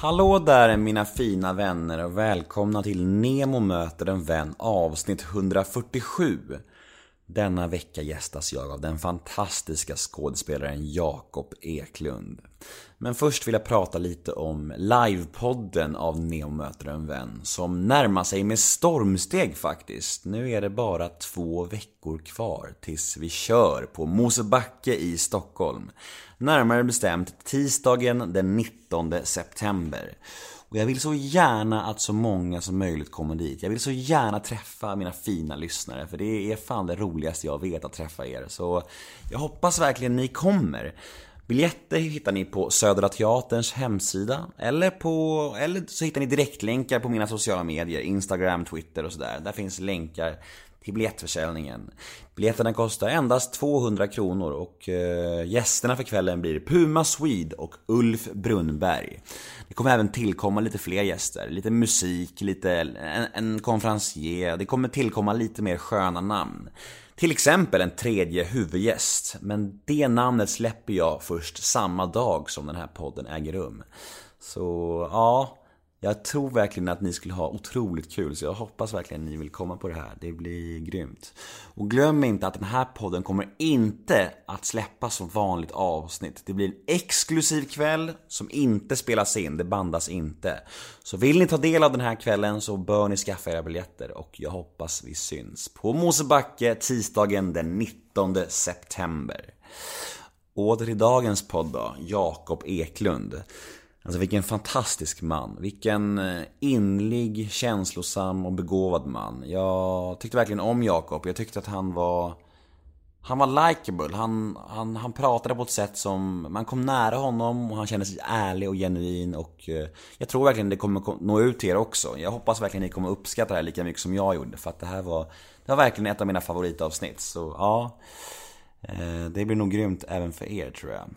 Hallå där mina fina vänner och välkomna till Nemo möter en vän avsnitt 147. Denna vecka gästas jag av den fantastiska skådespelaren Jakob Eklund. Men först vill jag prata lite om livepodden av “Neo möter en vän som närmar sig med stormsteg faktiskt. Nu är det bara två veckor kvar tills vi kör på Mosebacke i Stockholm. Närmare bestämt tisdagen den 19 september. Och jag vill så gärna att så många som möjligt kommer dit. Jag vill så gärna träffa mina fina lyssnare, för det är fan det roligaste jag vet att träffa er. Så jag hoppas verkligen ni kommer. Biljetter hittar ni på Södra Teaterns hemsida eller, på, eller så hittar ni direktlänkar på mina sociala medier, Instagram, Twitter och sådär. Där finns länkar till biljettförsäljningen. Biljetterna kostar endast 200 kronor och eh, gästerna för kvällen blir Puma Swede och Ulf Brunnberg. Det kommer även tillkomma lite fler gäster, lite musik, lite en, en konferencier. Det kommer tillkomma lite mer sköna namn. Till exempel en tredje huvudgäst, men det namnet släpper jag först samma dag som den här podden äger rum. Så ja, jag tror verkligen att ni skulle ha otroligt kul, så jag hoppas verkligen att ni vill komma på det här. Det blir grymt. Och glöm inte att den här podden kommer inte att släppas som vanligt avsnitt. Det blir en exklusiv kväll som inte spelas in, det bandas inte. Så vill ni ta del av den här kvällen så bör ni skaffa era biljetter och jag hoppas vi syns på Mosebacke tisdagen den 19 september. Åter till dagens podd då, Jakob Eklund. Alltså vilken fantastisk man. Vilken eh, inlig, känslosam och begåvad man. Jag tyckte verkligen om Jakob. Jag tyckte att han var... Han var likeable, Han, han, han pratade på ett sätt som... Man kom nära honom och han kände sig ärlig och genuin och... Eh, jag tror verkligen det kommer nå ut till er också. Jag hoppas verkligen ni kommer uppskatta det här lika mycket som jag gjorde. För att det här var... Det var verkligen ett av mina favoritavsnitt. Så ja... Eh, det blir nog grymt även för er tror jag.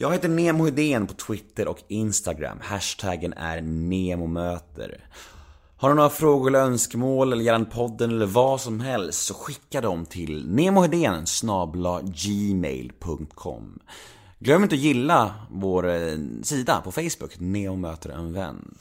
Jag heter Nemo Hedén på Twitter och Instagram. Hashtaggen är NEMOMÖTER. Har du några frågor eller önskemål eller gärna podden eller vad som helst så skicka dem till nemohedén gmail.com Glöm inte att gilla vår eh, sida på Facebook, Neo möter en vän.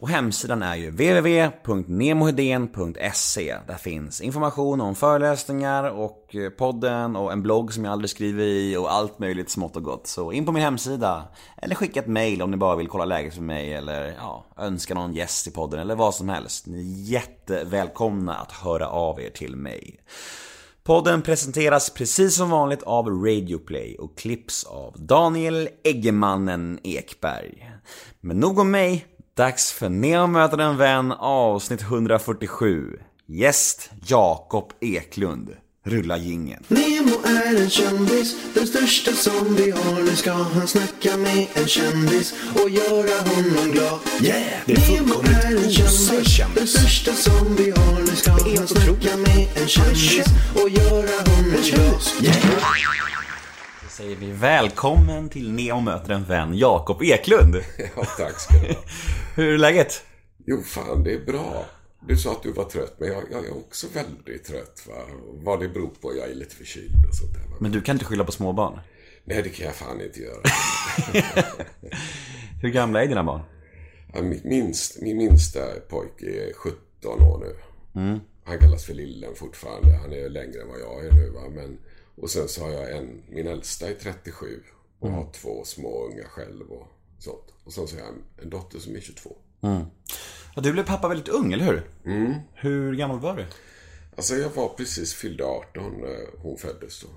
Och hemsidan är ju www.nemohedén.se. Där finns information om föreläsningar och eh, podden och en blogg som jag aldrig skriver i och allt möjligt smått och gott. Så in på min hemsida. Eller skicka ett mail om ni bara vill kolla läget för mig eller ja, önska någon gäst i podden eller vad som helst. Ni är jättevälkomna att höra av er till mig. Podden presenteras precis som vanligt av Radioplay och klipps av Daniel Eggemannen Ekberg. Men nog om mig, dags för Neo möter en vän avsnitt 147. Gäst Jakob Eklund. Rulla gingen. Nemo är en kändis, den största som vi har. Nu ska han snacka med en kändis och göra honom glad. Yeah! Det är Nemo är en kändis, kändis. den största som vi har. Nu ska han snacka med en kändis och göra honom glad. Yeah! Säger vi välkommen till Neo möter en vän, Jakob Eklund. Ja, tack ska du ha. Hur är läget? Jo, fan det är bra. Du sa att du var trött, men jag, jag är också väldigt trött. Va? Vad det beror på, jag är lite förkyld och sånt där. Va? Men du kan inte skylla på småbarn. Nej, det kan jag fan inte göra. Hur gamla är dina barn? Ja, min, minst, min minsta pojke är 17 år nu. Han kallas för Lillen fortfarande. Han är längre än vad jag är nu. Va? Men, och sen så har jag en, min äldsta är 37 och har två små unga själv och sånt. Och sen så har jag en, en dotter som är 22. Ja, du blev pappa väldigt ung, eller hur? Mm. Hur gammal var du? Alltså jag var precis fyllde 18 när hon föddes då.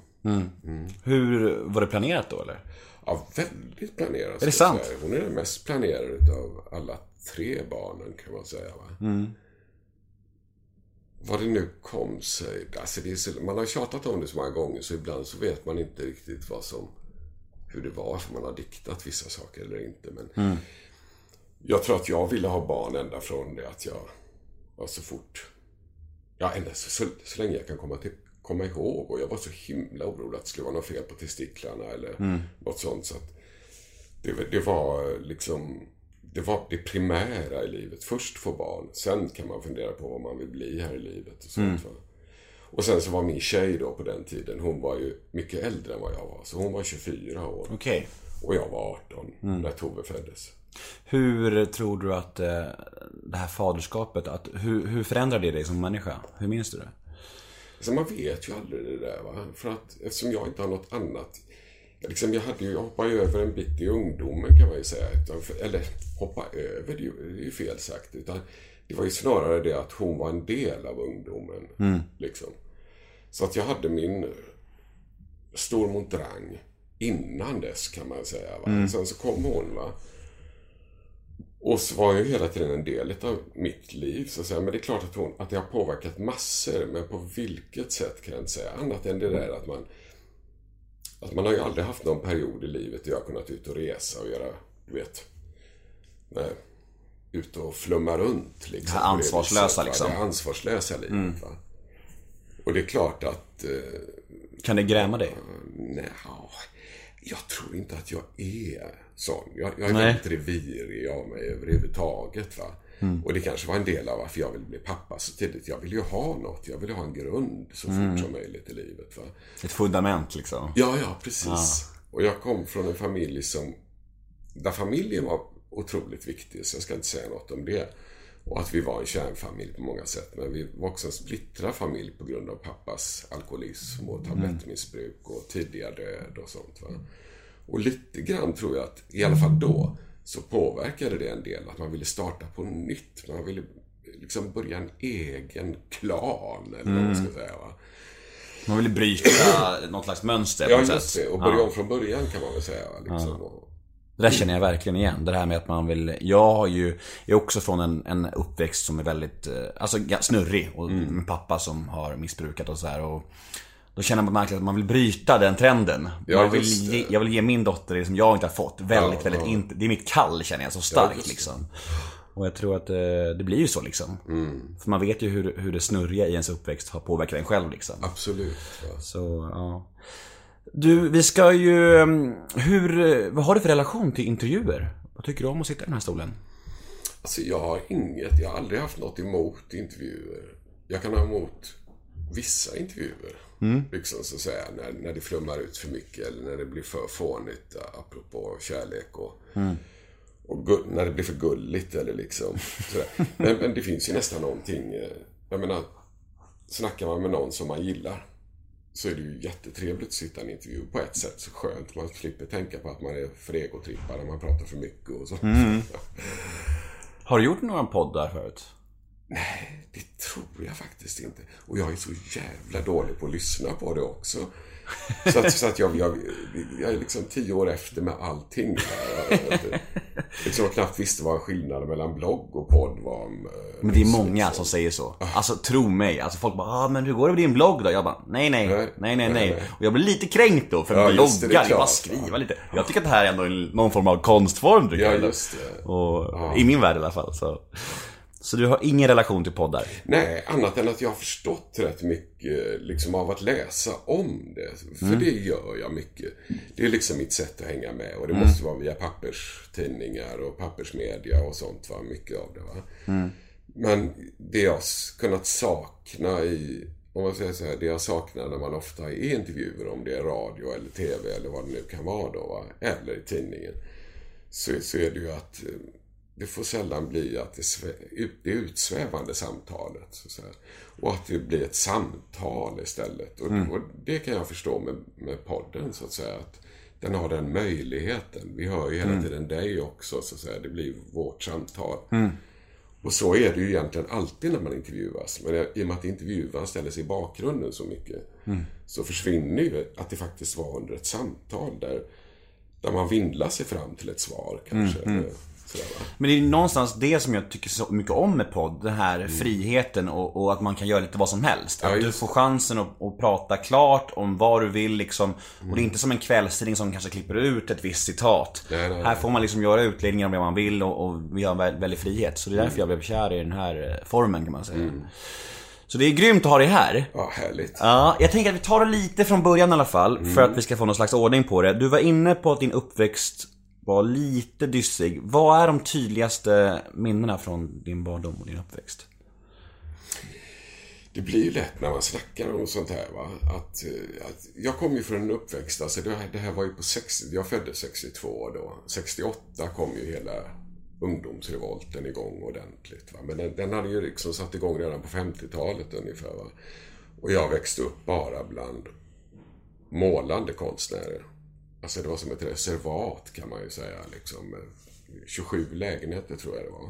Hur, var det planerat då eller? Ja, väldigt planerad. det ska jag sant? Hon är den mest planerade utav alla tre barnen kan man säga. Va? Vad det nu kom sig. Alltså det är så, man har tjatat om det så många gånger så ibland så vet man inte riktigt vad som... Hur det var, för man har diktat vissa saker eller inte. Men Jag tror att jag ville ha barn ända från det att jag var så fort... Ja, ända så, så, så länge jag kan komma, till, komma ihåg. Och jag var så himla orolig att det skulle vara något fel på testiklarna eller något sånt. Så att det, det var liksom... Det var det primära i livet. Först få barn, sen kan man fundera på vad man vill bli här i livet. Och, sånt, va? och sen så var min tjej då på den tiden, hon var ju mycket äldre än vad jag var. Så hon var 24 år. Okej. Och jag var 18 när Tove föddes. Hur tror du att eh, det här faderskapet, att, hur, hur förändrar det dig som människa? Hur minns du det? Alltså man vet ju aldrig det där. Va? För att eftersom jag inte har något annat. Liksom jag, hade ju, jag hoppade ju över en bit i ungdomen kan man ju säga. Utan, eller hoppa över, det är ju, fel sagt. Utan det var ju snarare det att hon var en del av ungdomen. Liksom. Så att jag hade min stor montrang innan dess kan man säga. Va? Sen så kom hon. va och så var ju hela tiden en del av mitt liv. Så att säga. Men det är klart att, hon, att det har påverkat massor. Men på vilket sätt kan jag inte säga. Annat än det där att man... Att man har ju aldrig haft någon period i livet där jag har kunnat ut och resa och göra, du vet... Nej, ut och flumma runt. Liksom, Det här viset, ansvarslösa, va. liksom. Det ansvarslösa livet. Va? Och det är klart att... Eh, Kan det gräma dig? Nej, jag tror inte att jag är sån. Jag, jag är Nej. väldigt revirig av mig överhuvudtaget. Va? Mm. Och det kanske var en del av varför jag ville bli pappa så tidigt. Jag ville ju ha något. Jag ville ha en grund så Mm. fort som möjligt i livet. Va? Ett fundament liksom. Ja, ja, precis. Och jag kom från en familj som... Där familjen var otroligt viktig, så jag ska inte säga något om det. Och att vi var en kärnfamilj på många sätt. Men vi var också en splittrad familj på grund av pappas alkoholism och tablettmissbruk och tidiga död och sånt. Va? Och lite grann tror jag att, i alla fall då, så påverkade det en del. Att man ville starta på nytt. Man ville liksom börja en egen klan, eller vad man ska säga. Va? Man vill bryta något slags mönster på Ja, något sätt. det. Och börja Ja. om från början kan man väl säga. Liksom. Och, Det där känner jag verkligen igen. Det här med att man vill... Jag har ju... Jag är också från en, en uppväxt som är väldigt... eh, Alltså snurrig. Och Mm. med pappa som har missbrukat och så här. Och då känner man verkligen att man vill bryta den trenden. Ja, jag, vill ge, jag vill ge min dotter det som jag inte har fått. Väldigt, Ja, väldigt ja. inte... Det är mitt kall känner jag så starkt liksom. Och jag tror att eh, det blir ju så liksom. Mm. För man vet ju hur, hur det snurriga i ens uppväxt har påverkat en själv liksom. absolut. Så, ja. Du, vi ska ju... mm, Hur... eh, Vad har du för relation till intervjuer? Vad tycker du om att sitta i den här stolen? Alltså jag har inget, jag har aldrig haft något emot intervjuer. Jag kan ha emot vissa intervjuer. Liksom så att säga, när, när det flummar ut för mycket eller när det blir för fånigt, apropå kärlek och, och gu- när det blir för gulligt eller liksom. Men, men det finns ju nästan någonting, eh, jag menar, snackar man med någon som man gillar så är det ju jättetrevligt att sitta i en intervju på ett sätt. Så skönt, man slipper tänka på att man är för egotrippad när man pratar för mycket och så. Har du gjort några poddar förut? Nej, det tror jag faktiskt inte. Och jag är så jävla dålig på att lyssna på det också. Så att, så att jag, jag, jag är liksom tio år efter med allting. Jag, liksom jag knappt visste vad skillnaden mellan blogg och podd var. eh, Men det är många som säger så. Alltså tro mig. Alltså folk bara ah, men hur går det med din blogg då? Jag bara nej nej, nej, nej, nej. Och jag blir lite kränkt då för Ja, bloggar, det, jag bara skriva lite. Jag tycker att det här är ändå någon form av konstform tycker Ja, jag. just det. Och, I min värld i alla fall. Så. Så du har ingen relation till poddar? Nej, annat än att jag har förstått rätt mycket liksom, av att läsa om det. För det gör jag mycket. Det är liksom mitt sätt att hänga med. Och det måste vara via papperstidningar och pappersmedia och sånt. Va? Mycket av det. Va? Men det jag s- kunnat sakna i, om man säger så här, det jag saknar när man ofta är i intervjuer, om det är radio eller TV eller vad det nu kan vara då, va? eller i tidningen. Så, så är det ju att eh, det får sällan bli att det, det utsvävande samtalet. Så. Och att det blir ett samtal istället. Och, och det kan jag förstå med, med podden så att säga. Att den har den möjligheten. Vi hör ju hela tiden dig också så att säga. Det blir vårt samtal. Och så är det ju egentligen alltid när man intervjuas. Men i och med att intervjuaren ställer sig i bakgrunden så mycket så försvinner ju att det faktiskt var under ett samtal där, där man vindlar sig fram till ett svar kanske. Men det är någonstans det som jag tycker så mycket om med podd. Den här friheten och, och att man kan göra lite vad som helst. Mm. Ja, att du får chansen att, att prata klart om vad du vill liksom. Och det är inte som en kvällstidning som kanske klipper ut ett visst citat. Nej, nej, Här får man liksom göra utläggningar om vad man vill och, och vi har en vä- väldig frihet. Så det är Mm. därför jag blev kär i den här eh, formen kan man säga. Så det är grymt att ha dig här. Ja, härligt. Ja, jag tänker att vi tar det lite från början i alla fall. Mm. För att vi ska få någon slags ordning på det. Du var inne på att din uppväxt var lite dyssig. Vad är de tydligaste minnena från din barndom och din uppväxt? det blir ju lätt när man snackar om sånt här. Va? Att, eh, att jag kom ju från en uppväxt, alltså det, här, det här var ju på 60, jag föddes 62 då. 68 kom ju hela ungdomsrevolten igång ordentligt. Va? Men den, den hade ju liksom satt igång redan på 50-talet ungefär. Va? Och jag växte upp bara bland målande konstnärer. Alltså det var som ett reservat kan man ju säga. Liksom. 27 lägenheter tror jag det var.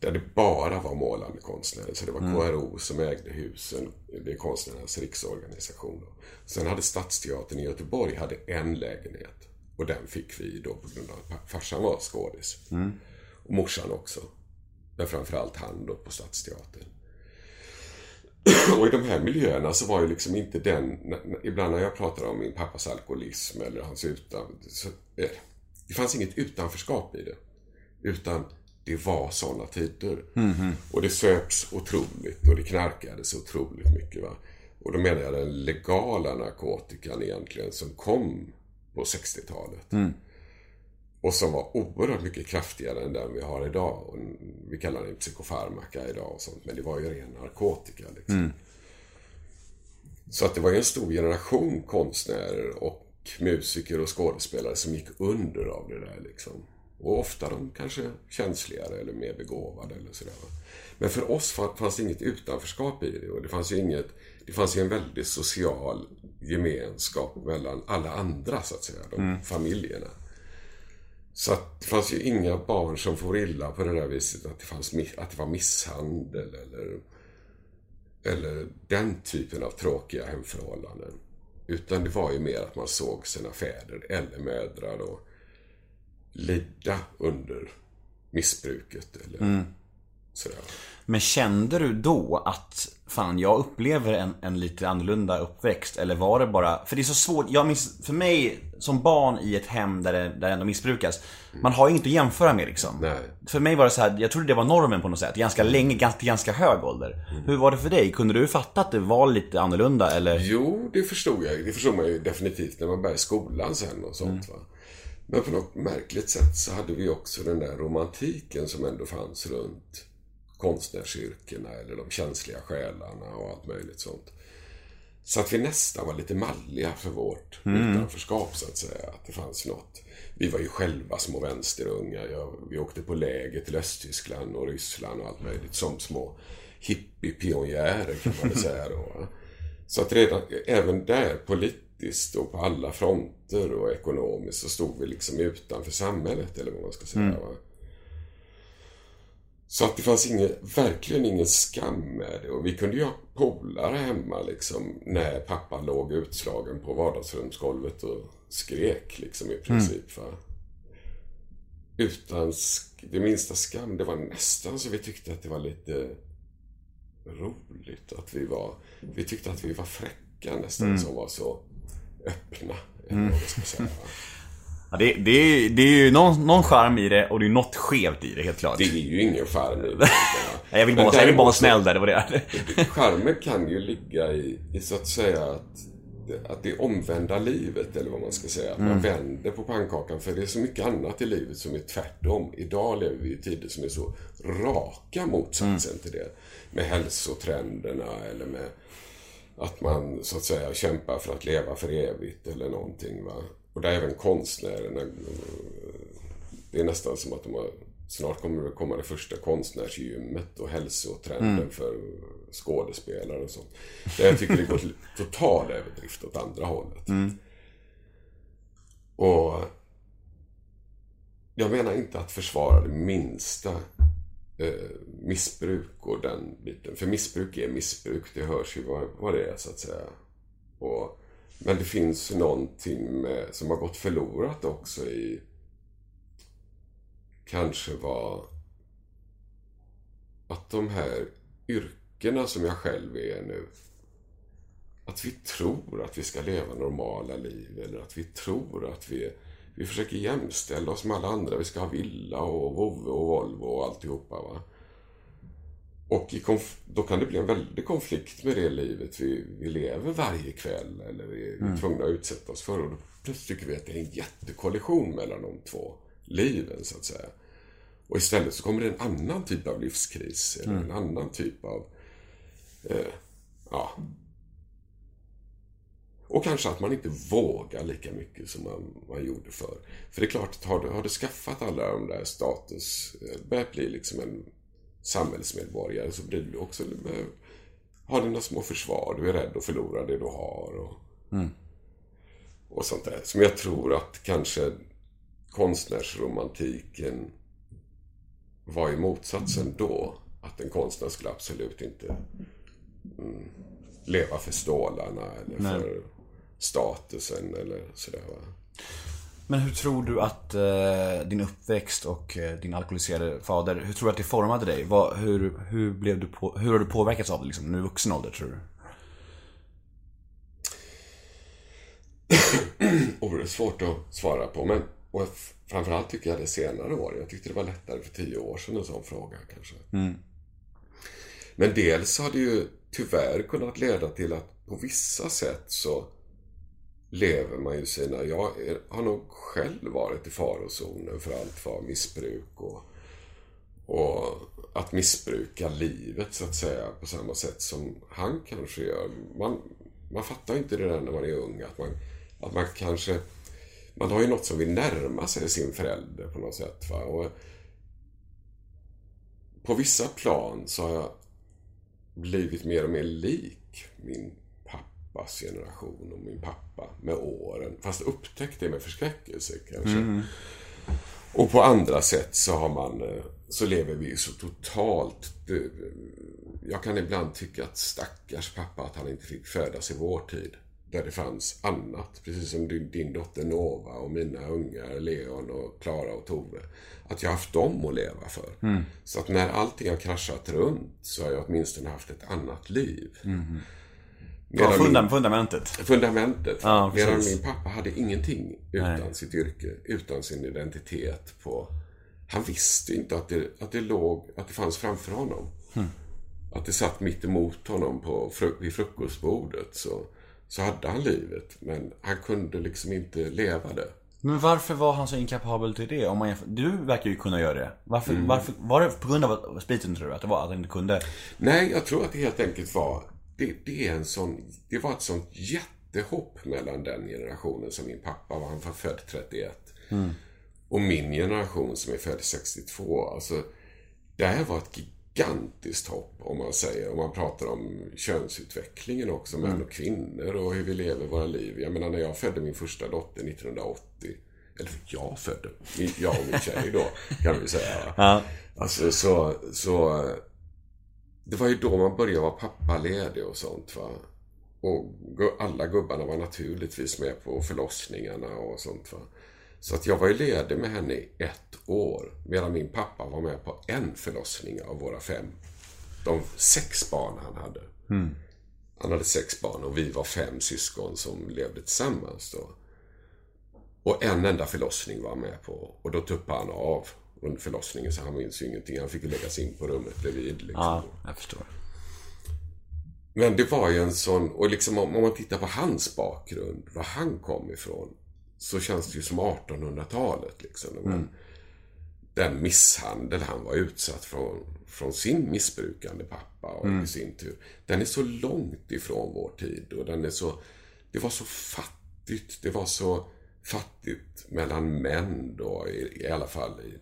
Där det bara var målande konstnärer. Så det var KRO som ägde husen. Det är Konstnärernas riksorganisation. Då. Sen hade Stadsteatern i Göteborg hade en lägenhet. Och den fick vi då på grund av att farsan var skådis. Och morsan också. Men framförallt han då på Stadsteatern. Och i de här miljöerna så var ju liksom inte den... Ibland när jag pratar om min pappas alkoholism eller hans utan... Så, eh, det fanns inget utanförskap i det. Utan det var sådana tider. Och det söps otroligt och det knarkades otroligt mycket. Va? Och då menar jag den legala narkotikan egentligen som kom på 60-talet. Och som var oerhört mycket kraftigare än den vi har idag. Och vi kallar den psykofarmaka idag och sånt. Men det var ju ren narkotika. Liksom. Så att det var ju en stor generation konstnärer och musiker och skådespelare som gick under av det där liksom. Och ofta de kanske känsligare eller mer begåvade eller sådär. Men för oss fa- fanns det inget utanförskap i det och det fanns ju inget det fanns ju en väldigt social gemenskap mellan alla andra så att säga, de familjerna. Så att det fanns ju inga barn som får illa på det där viset att det, fanns, att det var misshandel eller, eller den typen av tråkiga hemförhållanden. Utan det var ju mer att man såg sina fäder eller mödrar då lida under missbruket eller mm sådär. Men kände du då att Fan, jag upplever en, en lite annorlunda uppväxt Eller var det bara, för det är så svårt Jag minns, för mig som barn i ett hem där det, där det ändå missbrukas Man har inget att jämföra med liksom Nej. För mig var det så här, jag trodde det var normen på något sätt Ganska länge, ganska, ganska hög ålder Hur var det för dig? Kunde du fatta att det var lite annorlunda eller? Jo, det förstod jag. Det förstod man ju definitivt när man började skolan sen och sånt. Va? Men på något märkligt sätt så hade vi också den där romantiken som ändå fanns runt konstnärsyrkena eller de känsliga själarna och allt möjligt sånt. Så att vi nästan var lite malliga för vårt utanförskap så att säga. Att det fanns något. Vi var ju själva små vänsterungar. Jag, vi åkte på läger till Östtyskland och Ryssland och allt möjligt som små hippie-pionjärer kan man väl säga då. Så att redan, även där politiskt och på alla fronter och ekonomiskt så stod vi liksom utanför samhället eller vad man ska säga. Va? Så att det fanns ingen, verkligen ingen skam med det. Och vi kunde ju ha polare hemma liksom när pappa låg utslagen på vardagsrumsgolvet och skrek liksom i princip. Va? Utan det minsta skam. Det var nästan så vi tyckte att det var lite roligt att vi var... Vi tyckte att vi var fräcka nästan som var så öppna. Eller vad man ska säga. va? Ja, det, det, är- det är ju någon, någon charm i det och det är något skevt i det helt klart Det är ju ingen charm i det. Jag vill bara, jag vill bara vara snäll där, det var det Charmen kan ju ligga i, i så att säga att, att det omvända livet, eller vad man ska säga. Att man vänder på pannkakan, för det är så mycket annat i livet som är tvärtom. Idag lever vi i tider som är så raka motsatsen till det. Med hälsotrenderna eller med att man så att säga kämpar för att leva för evigt eller någonting. Va? Och där även konstnärerna, det är nästan som att de har Snart kommer det komma det första konstnärsgymmet och hälsotrenden för skådespelare och sånt. Där jag tycker det går till total överdrift åt andra hållet. Och jag menar inte att försvara det minsta eh, missbruk och den biten. För missbruk är missbruk, det hörs ju vad, vad det är så att säga. Och, men det finns någonting med, som har gått förlorat också i kanske var att de här yrkena som jag själv är nu att vi tror att vi ska leva normala liv eller att vi tror att vi vi försöker jämställa oss med alla andra. Vi ska ha villa och vovve och Volvo och alltihopa. Va? Och då kan det bli en väldig konflikt med det livet vi, vi lever varje kväll eller vi är tvungna att utsätta oss för. Och då plötsligt tycker vi att det är en jättekollision mellan de två liven så att säga. Och istället så kommer det en annan typ av livskris eller en annan typ av eh, Ja. Och kanske att man inte vågar lika mycket som man, man gjorde förr. För det är klart, att har du, har du skaffat alla de där status, eh, börjat bli liksom en samhällsmedborgare så blir du också, har dina små försvar. Du är rädd att förlora det du har. Och, och sånt där. Som jag tror att kanske konstnärsromantiken var i motsatsen då. Att en konstnär skulle absolut inte mm, leva för stålarna eller Nej. för statusen eller sådär. Va? Men hur tror du att eh, din uppväxt och eh, din alkoholiserade fader, hur tror du att det formade dig? Vad, hur, hur, blev du på, hur har du påverkats av det liksom, nu i vuxen ålder tror du? Och det är svårt att svara på. Men och framförallt tycker jag det senare år. Jag tyckte det var lättare för tio år sedan en sån fråga kanske. Men dels har det ju tyvärr kunnat leda till att på vissa sätt så lever man ju sina... Jag har nog själv varit i farozonen för allt vad missbruk och, och att missbruka livet så att säga på samma sätt som han kanske gör. Man, man fattar ju inte det där när man är ung att man, att man kanske... Man har ju något som vill närma sig sin förälder på något sätt. Va? Och på vissa plan så har jag blivit mer och mer lik min pappas generation och min pappa med åren. Fast upptäckt det med förskräckelse kanske. Och på andra sätt så har man eh, så lever vi så totalt Jag kan ibland tycka att stackars pappa att han inte fick födas i vår tid. Där det fanns annat. Precis som din, din dotter Nova och mina ungar Leon och Klara och Tove. Att jag haft dem att leva för. Så att när allting har kraschat runt så har jag åtminstone haft ett annat liv. Ja, funda, fundamentet. Fundamentet. Ja. Medan min pappa hade ingenting utan sitt yrke, utan sin identitet på... Han visste inte att det, att det låg, att det fanns framför honom. Hm. Att det satt mitt emot honom på, vid frukostbordet så, så hade han livet. Men han kunde liksom inte leva det. Men varför var han så inkapabel till det? Om man jämför, du verkar ju kunna göra det. Varför, Mm. varför, var det på grund av spriten tror du? Att det var att han inte kunde? Nej, jag tror att det helt enkelt var... Det, det, är en sån, det var ett sånt jättehopp mellan den generationen som min pappa var. Han var född 31. Och min generation som är född 62. Alltså, det här var ett gigantiskt hopp om man säger. Om man pratar om könsutvecklingen också. Män och kvinnor och hur vi lever våra liv. Jag menar när jag födde min första dotter 1980. Eller jag födde. Jag och min tjej då, kan vi säga. Ja. Alltså så, så... Det var ju då man började vara pappaledig och sånt va. Och alla gubbarna var naturligtvis med på förlossningarna och sånt va. Så att jag var ju ledig med henne i ett år. Medan min pappa var med på en förlossning av våra fem. De sex barn han hade. Han hade sex barn och vi var fem syskon som levde tillsammans då. Och en enda förlossning var han med på. Och då tuppade han av under förlossningen så han minns ju ingenting. Han fick ju läggas in på rummet bredvid. Liksom. Ja, jag förstår. Men det var ju en sån, och liksom om om man tittar på hans bakgrund, var han kom ifrån, så känns det ju som 1800-talet. Liksom. Men Den misshandel han var utsatt från, från sin missbrukande pappa och i sin tur. Den är så långt ifrån vår tid och den är så, det var så fattigt. Det var så fattigt mellan män då, i, i alla fall i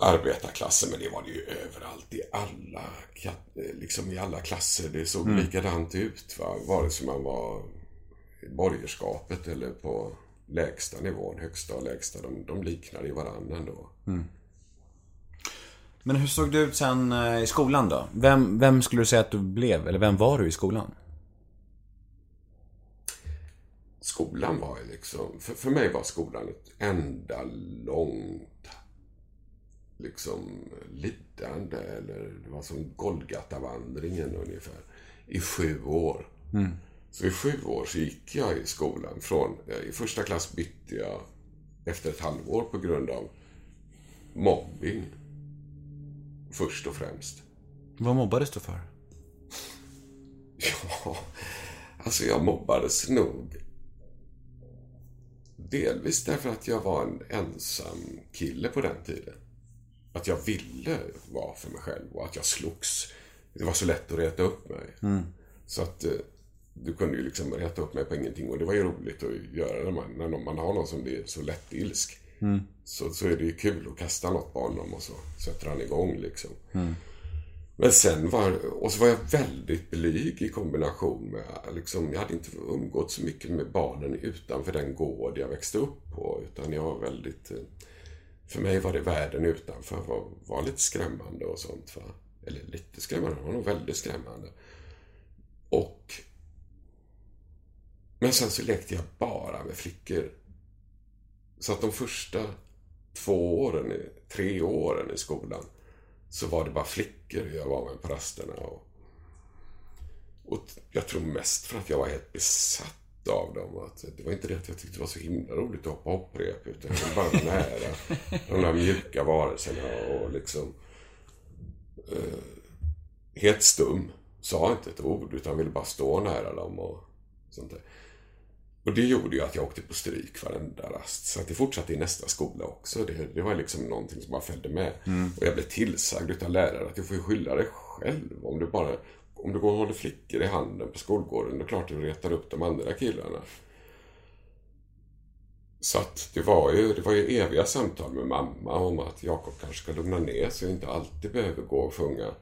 arbetarklassen, men det var det ju överallt i alla, ka- liksom i alla klasser. Det såg likadant ut, va? vare sig man var i borgerskapet eller på lägsta nivån, högsta och lägsta. De, de liknade ju varandra ändå. Men hur såg det ut sen eh, i skolan då? Vem, vem skulle du säga att du blev? Eller vem var du i skolan? Skolan var ju liksom, för, för mig var skolan ett enda långt liksom lidande eller det var som Golgatavandringen ungefär i sju år. Så i sju år så gick jag i skolan från, i första klass bytte jag efter ett halvår på grund av mobbing. Först och främst. Vad mobbades du för? Ja, alltså jag mobbades nog. Delvis därför att jag var en ensam kille på den tiden. Att jag ville vara för mig själv och att jag slogs det var så lätt att reta upp mig. Så att eh, du kunde ju liksom reta upp mig på ingenting och det var ju roligt att göra när man, när man har någon som blir så lättilsk. Så, så är det ju kul att kasta något på honom och så sätter han igång liksom. Men sen var, och så var jag väldigt blyg i kombination med, liksom, jag hade inte umgått så mycket med barnen utanför den gård jag växte upp på. Utan jag var väldigt, eh, för mig var det världen utanför var, var lite skrämmande och sånt. Va? Eller lite skrämmande, det var nog väldigt skrämmande. Och men sen så lekte jag bara med flickor. Så att de första två åren, tre åren i skolan så var det bara flickor jag var med på rasterna. Och, och jag tror mest för att jag var helt besatt av dem. Att det var inte det att jag tyckte det var så himla roligt att hoppa hopprep utan jag ville bara vara nära de där mjuka varelserna och liksom eh, helt stum. Sa inte ett ord utan ville bara stå nära dem och sånt där. Och det gjorde ju att jag åkte på stryk varenda rast. Så att det fortsatte i nästa skola också. Det, det var liksom någonting som bara följde med. Och jag blev tillsagd utav lärare att du får ju skylla dig själv. Om du bara om du går och håller flickor i handen på skolgården, då är klart du retar upp de andra killarna. Så att det var ju, det var ju eviga samtal med mamma om att Jakob kanske ska lugna ner sig och inte alltid behöver gå och sjunga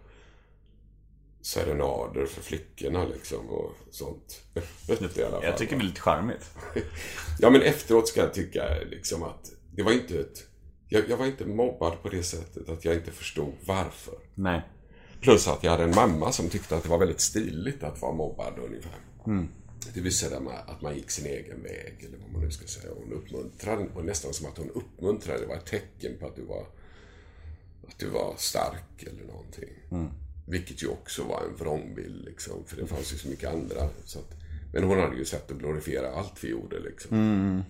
serenader för flickorna liksom och sånt. I alla fall. Jag tycker det är lite charmigt. Ja, men efteråt ska jag tycka liksom att det var inte ett... Jag, jag var inte mobbad på det sättet att jag inte förstod varför. Nej. Plus att jag hade en mamma som tyckte att det var väldigt stiligt att vara mobbad ungefär. Det vill säga att man gick sin egen väg, eller vad man nu ska säga. Hon uppmuntrade, och nästan som att hon uppmuntrade. Det var ett tecken på att du var, att du var stark eller någonting. Vilket ju också var en vrångbild, liksom. För det fanns ju så mycket andra. Så att, men hon hade ju sett att glorifiera allt vi gjorde, liksom.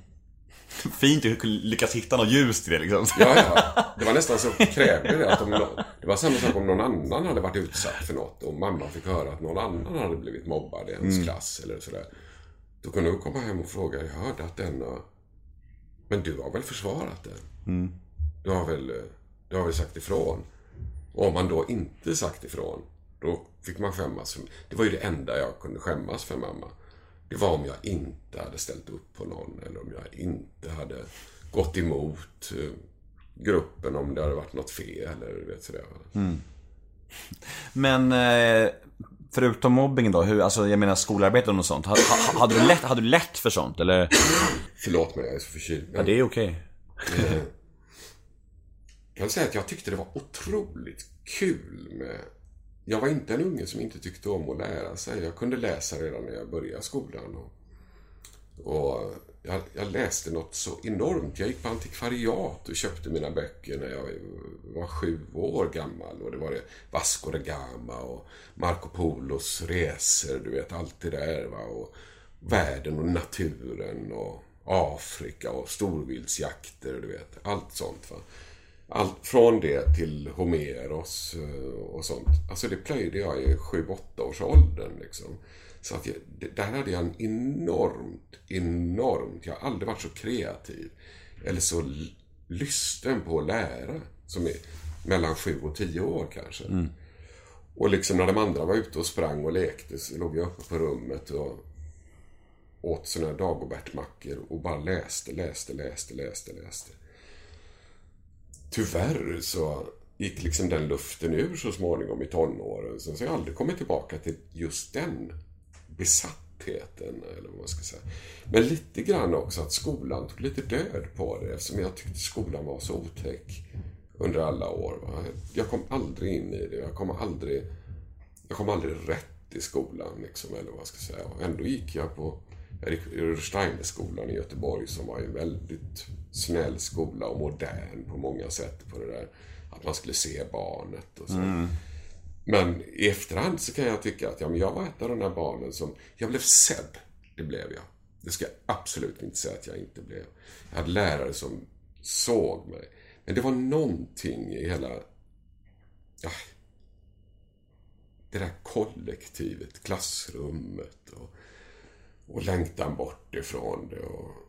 Fint att lyckas hitta något ljust i det liksom. Ja, ja. Det var nästan så krävde det att om någon, Det var samma sak om någon annan hade varit utsatt för något och mamma fick höra att någon annan hade blivit mobbad i ens klass eller sådär. Då kunde hon komma hem och fråga, jag hörde att den har... Men du har väl försvarat den? Du har väl, eh, du har väl sagt ifrån? Och om man då inte sagt ifrån, då fick man skämmas. Det var ju det enda jag kunde skämmas för mamma. Det var om jag inte hade ställt upp på någon eller om jag inte hade gått emot eh, gruppen om det hade varit något fel eller vet sådär. Men eh, förutom mobbing då, hur, alltså jag menar skolarbeten och sånt. Ha- ha- Hade du lätt, hade du lätt för sånt eller? Förlåt mig, jag är så förkyld. Ja, Men det är okej. jag kan säga att jag tyckte det var otroligt kul med... Jag var inte en unge som inte tyckte om att lära sig. Jag kunde läsa redan när jag började skolan. Och, och jag, jag läste något så enormt. Jag gick på antikvariat och köpte mina böcker när jag var sju år gammal. Och det var det Vasco da Gama och Marco Polos resor, du vet, allt det där. Va? Och världen och naturen och Afrika och storviltsjakter, du vet. Allt sånt. Va? Allt från det till Homeros eh, och sånt. Alltså det plöjde jag i 7-8 års åldern liksom. Så att jag, där hade jag en enormt, enormt... Jag har aldrig varit så kreativ. Eller så lysten på att lära. Som är mellan 7 och 10 år kanske. Och liksom när de andra var ute och sprang och lekte så låg jag uppe på rummet och åt såna här Dagobert-mackor och bara läste, läste, läste, läste, läste. Tyvärr så gick liksom den luften ur så småningom i tonåren. Sen så har jag aldrig kommit tillbaka till just den besattheten, eller vad man ska säga. Men lite grann också att skolan tog lite död på det eftersom jag tyckte skolan var så otäck under alla år. Va? Jag kom aldrig in i det. Jag kom aldrig, jag kom aldrig rätt i skolan, liksom, eller vad man ska säga. Och ändå gick jag på jag gick i Steiner skolan i Göteborg som var en väldigt snäll skola och modern på många sätt på det där att man skulle se barnet och så. Men i efterhand så kan jag tycka att ja, men jag var ett av de där barnen som... Jag blev sedd. Det blev jag. Det ska jag absolut inte säga att jag inte blev. Jag hade lärare som såg mig. Men det var någonting i hela... Ja, det där kollektivet, klassrummet och, och längtan bort ifrån det. Och,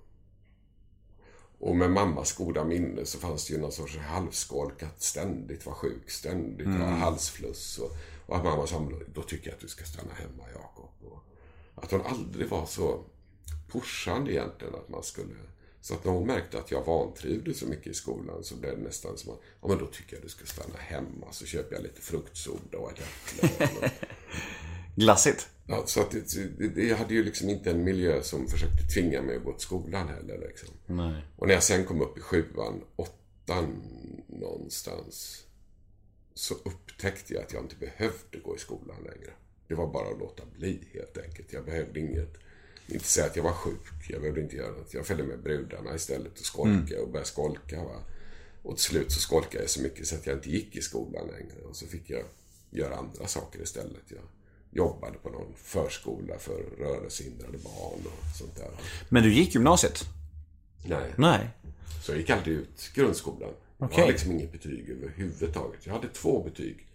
och med mammas goda minne så fanns det ju någon sorts halvskolk att ständigt vara sjuk, ständigt ha halsfluss. Och, Och att mamma sa, då tycker jag att du ska stanna hemma Jakob. Och Att hon aldrig var så pushande egentligen att man skulle... Så att när hon märkte att jag vantrivdes så mycket i skolan så blev det nästan som att, ja men då tycker jag du ska stanna hemma så köper jag lite fruktsoda och ett äpple. Glassigt. Ja, så att det, jag hade ju liksom inte en miljö som försökte tvinga mig att gå till skolan heller. Liksom. Nej. Och när jag sen kom upp i sjuan, åttan någonstans, så upptäckte jag att jag inte behövde gå i skolan längre. Det var bara att låta bli helt enkelt. Jag behövde inget. Inte säga att jag var sjuk. Jag behövde inte göra något. Jag följde med brudarna istället och skolka och började skolka. Va? Och till slut så skolkade jag så mycket så att jag inte gick i skolan längre. Och så fick jag göra andra saker istället. Jag jobbade på någon förskola för rörelsehindrade barn och sånt där. Men du gick gymnasiet? Nej. Nej. Så jag gick aldrig ut grundskolan. Jag Okej. hade liksom inget betyg överhuvudtaget. Jag hade två betyg.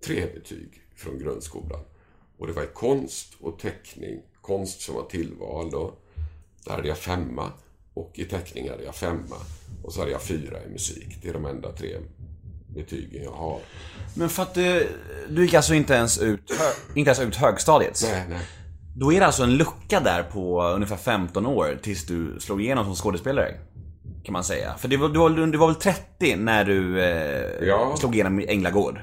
Tre betyg från grundskolan. Och det var i konst och teckning. Konst som var tillval då. Där hade jag femma. Och i teckning hade jag femma. Och så hade jag fyra i musik. Det är de enda tre betygen jag har. Men för att du, du gick alltså inte ens ut, inte ens ut högstadiet? Nej, nej. Då är det alltså en lucka där på ungefär 15 år tills du slog igenom som skådespelare? Kan man säga. För det var, du, var, du var väl 30 när du eh, Ja. Mm. slog igenom i Änglagård?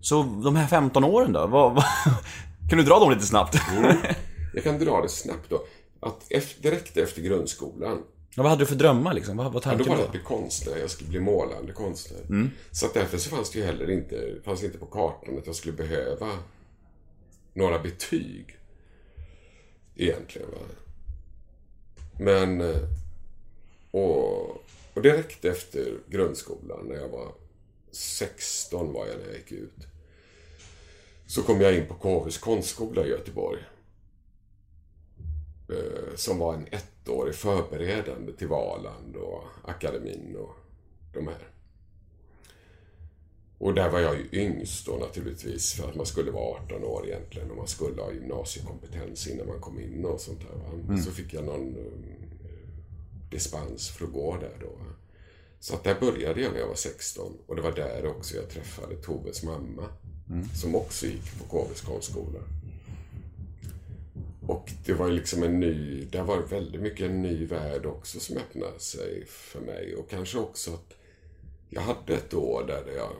Så de här 15 åren då? Vad, vad, kan du dra dem lite snabbt? Jag kan dra det snabbt då. Att direkt efter grundskolan Ja, vad hade du för drömmar liksom? Vad var Ja, då tanken var det att bli konstnär. Jag skulle bli målande konstnär. Så att därför så fanns det ju heller inte, fanns inte på kartan att jag skulle behöva några betyg. Egentligen. Va? Men... eh, Och, och direkt efter grundskolan, när jag var 16 var jag när jag gick ut. Så kom jag in på KVs konstskola i Göteborg. Eh, Som var en ettårig förberedande till Valand och akademin och de här. Och där var jag ju yngst då naturligtvis för att man skulle vara 18 år egentligen och man skulle ha gymnasiekompetens innan man kom in och sånt där. Va? Så fick jag någon um, dispens för att gå där då. Så att där började jag när jag var 16 och det var där också jag träffade Toves mamma. Som också gick på KVs konstskola. Och det var ju liksom en ny, det var väldigt mycket en ny värld också som öppnade sig för mig. Och kanske också att jag hade ett år där jag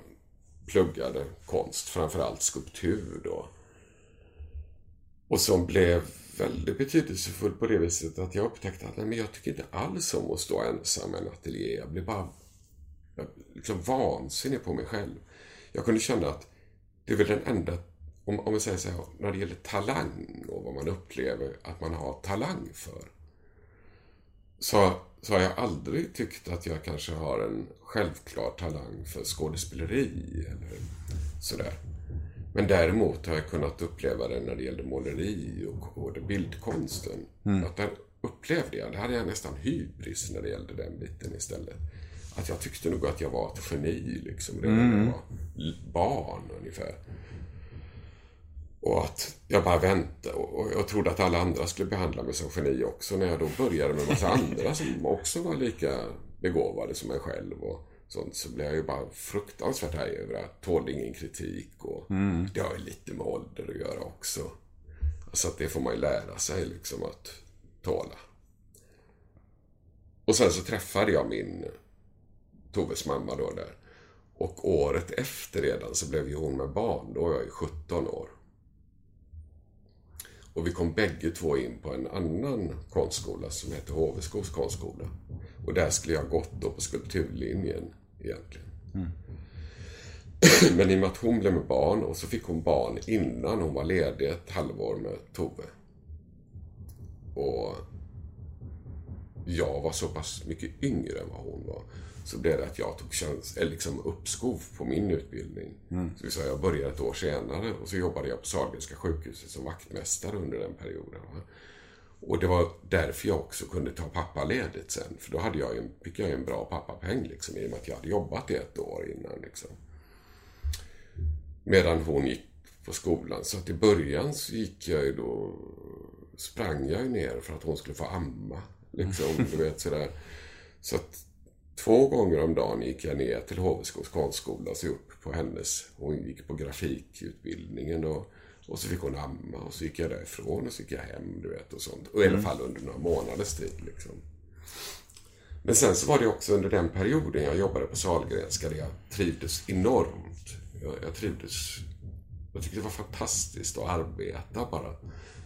pluggade konst, framförallt skulptur då. Och som blev väldigt betydelsefull på det viset att jag upptäckte att nej, men jag tycker inte alls om att stå ensam i en ateljé. Jag blev bara jag, liksom vansinnig på mig själv. Jag kunde känna att det är väl den enda, om, om man säger så här, när det gäller talang och vad man upplever att man har talang för. Så, så har jag aldrig tyckt att jag kanske har en självklar talang för skådespeleri eller sådär. Men däremot har jag kunnat uppleva det när det gällde måleri och, och bildkonsten. Att där upplevde jag, det hade jag nästan hybris när det gällde den biten istället. Att jag tyckte nog att jag var ett geni liksom redan när jag var l- barn ungefär. Och att jag bara väntade och jag trodde att alla andra skulle behandla mig som geni också när jag då började med en massa andra som också var lika begåvade som mig själv och sånt så blev jag ju bara fruktansvärt arg över att tålde ingen kritik och det har ju lite med ålder att göra också. Alltså att det får man ju lära sig liksom att tåla. Och sen så träffade jag min Toves mamma då där. Och året efter redan så blev ju hon med barn. Då var jag ju 17 år. Och vi kom bägge två in på en annan konstskola som heter Hoveskogs konstskola. Och där skulle jag gått då på skulpturlinjen egentligen. Men i och med att hon blev med barn och så fick hon barn innan hon var ledig ett halvår med Tove. Och jag var så pass mycket yngre än vad hon var. Så blev det att jag tog chans, eller liksom uppskov på min utbildning. Så vi sa, jag började ett år senare och så jobbade jag på Sahlgrenska sjukhuset som vaktmästare under den perioden. Va? Och det var därför jag också kunde ta pappaledigt sen. För då hade jag en- fick jag en bra pappapeng liksom, i och med att jag hade jobbat i ett år innan. Liksom. Medan hon gick på skolan. Så att i början så gick jag ju då, sprang jag ju ner för att hon skulle få amma. Liksom, du vet sådär. Så att två gånger om dagen gick jag ner till Hoveskogs konstskola och så upp på hennes. Hon gick på grafikutbildningen och, och så fick hon amma och så gick jag därifrån och så gick jag hem, du vet och sånt. Och i alla fall under några månaders tid liksom. Men sen så var det också under den perioden jag jobbade på Sahlgrenska där jag trivdes enormt. Jag, jag trivdes... Jag tyckte det var fantastiskt att arbeta bara.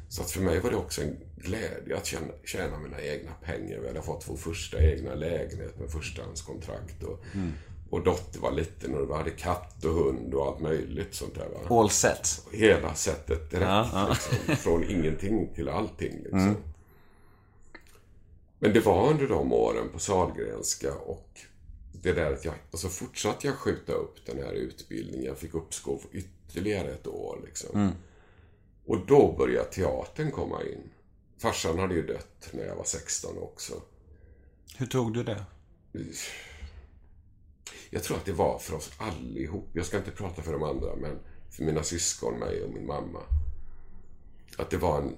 Så att för mig var det också en glädje att tjäna, tjäna mina egna pengar. Vi hade fått vår första egna lägenhet med förstahandskontrakt. Och, mm. och dotter var liten och vi hade katt och hund och allt möjligt sånt där. Va? All set. Hela sättet direkt. Ja, ja. Liksom, från ingenting till allting. Liksom. Mm. Men det var under de åren på Salgrenska och det där att jag, och så fortsatte jag skjuta upp den här utbildningen. Jag fick uppskov ytterligare ett år liksom. Mm. Och då började teatern komma in. Farsan hade ju dött när jag var 16 också. Hur tog du det? Jag tror att det var för oss allihop. Jag ska inte prata för de andra, men för mina syskon, mig och min mamma. Att det var en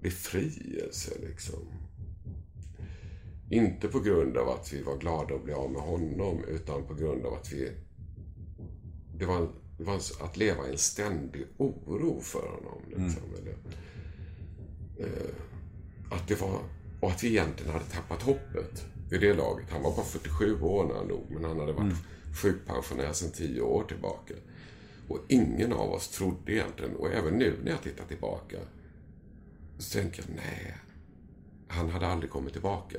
befrielse liksom. Inte på grund av att vi var glada att bli av med honom, utan på grund av att vi... Det var, det var att leva i en ständig oro för honom. Liksom, mm. eller, eh, att det var... Och att vi egentligen hade tappat hoppet vid det laget. Han var bara 47 år när han dog, men han hade varit mm. sjukpensionär sedan 10 år tillbaka. Och ingen av oss trodde egentligen, och även nu när jag tittar tillbaka, så tänker jag, nej, han hade aldrig kommit tillbaka.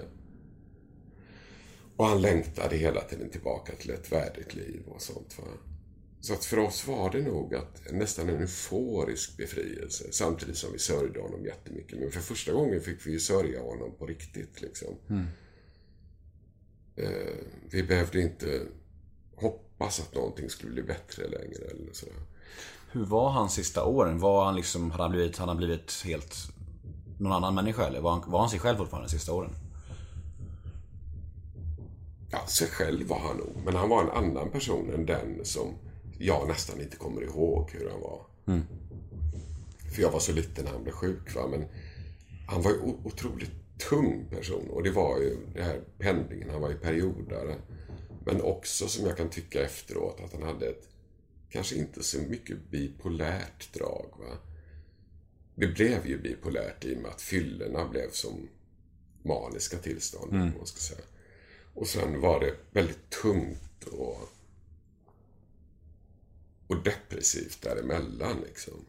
Och han längtade hela tiden tillbaka till ett värdigt liv och sånt. Va? Så att för oss var det nog att nästan en euforisk befrielse samtidigt som vi sörjde honom jättemycket. Men för första gången fick vi ju sörja honom på riktigt. Liksom. Mm. Eh, vi behövde inte hoppas att någonting skulle bli bättre längre. Eller sådär. Hur var hans sista åren? Var han liksom, hade han blivit, hade han blivit helt någon annan människa? Eller var han, var han sig själv fortfarande de sista åren? Ja, sig själv var han nog. Men han var en annan person än den som jag nästan inte kommer ihåg hur han var. Mm. För jag var så liten när han blev sjuk. Va? Men han var ju otroligt tung person. Och det var ju den här pendlingen. Han var ju periodare. Men också som jag kan tycka efteråt att han hade ett kanske inte så mycket bipolärt drag. Va? Det blev ju bipolärt i och med att fyllorna blev som maniska tillstånd. Mm. Man ska säga. Och sen var det väldigt tungt och, och depressivt däremellan liksom.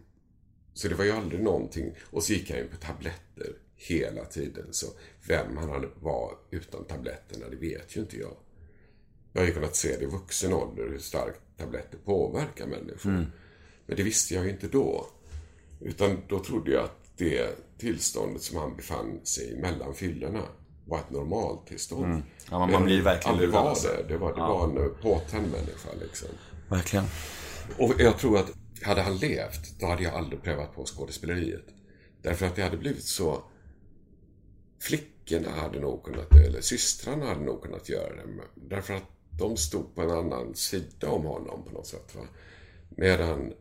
Så det var ju aldrig någonting. Och så gick han ju på tabletter hela tiden. Så vem han var utan tabletterna, det vet ju inte jag. Jag har ju kunnat se det i vuxen ålder hur starkt tabletter påverkar människor. Mm. Men det visste jag ju inte då. Utan då trodde jag att det tillståndet som han befann sig i mellan fyllorna var ett normaltillstånd. Mm. Ja, man, man blir verkligen lurad. var det. Det var, det ja. var en påtänd människa liksom. Verkligen. Och jag tror att hade han levt, då hade jag aldrig prövat på skådespeleriet. Därför att det hade blivit så... Flickorna hade nog kunnat, eller systrarna hade nog kunnat göra det. Därför att de stod på en annan sida om honom på något sätt. Va? Medan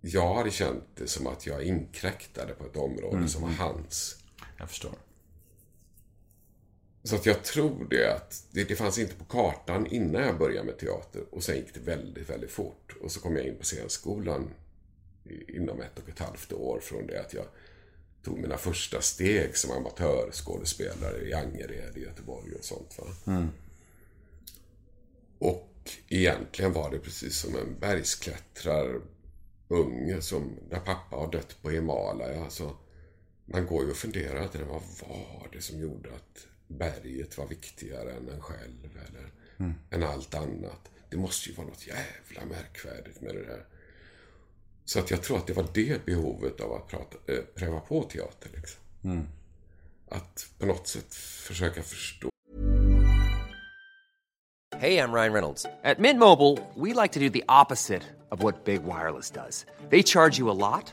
jag hade känt det som att jag inkräktade på ett område mm. som var hans. Jag förstår. Så att jag tror det att det, det, fanns inte på kartan innan jag började med teater. Och sen gick det väldigt, väldigt fort. Och så kom jag in på scenskolan inom ett och ett halvt år från det att jag tog mina första steg som amatörskådespelare i Angered i Göteborg och sånt. Va? Mm. Och egentligen var det precis som en bergsklättrar-unge som, där pappa har dött på Himalaya. Alltså, man går ju och funderar, vad var det som gjorde att berget var viktigare än en själv eller mm. än allt annat. Det måste ju vara något jävla märkvärdigt med det där. Så att jag tror att det var det behovet av att prata, äh, pröva på teater. Liksom. Mm. Att på något sätt försöka förstå. Hej, jag Ryan Reynolds. At Mint Mobile, we like to do the opposite of what Big Wireless does. They charge you a lot.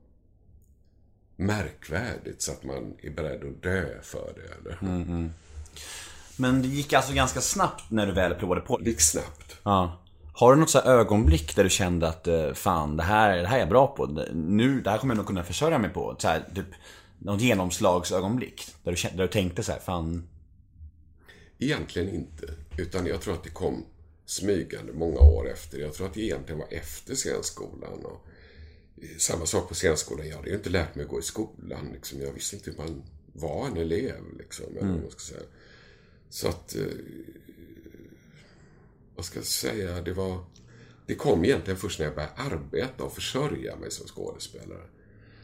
märkvärdigt så att man är beredd att dö för det. Eller? Men det gick alltså ganska snabbt när du väl provade på Det gick snabbt. Ja. Har du något så ögonblick där du kände att eh, fan, det här, det här är jag bra på. Nu, det här kommer jag nog kunna försörja mig på. Så här, typ, något genomslagsögonblick. Där du, kände- där du tänkte så här, fan. Egentligen inte. Utan jag tror att det kom smygande många år efter. Jag tror att det egentligen var efter scenskolan. Och samma sak på scenskolan. Jag hade ju inte lärt mig att gå i skolan. Liksom. Jag visste inte hur man var en elev. Liksom, eller vad man ska säga. Så att... Eh, vad ska jag säga? Det var... Det kom egentligen först när jag började arbeta och försörja mig som skådespelare.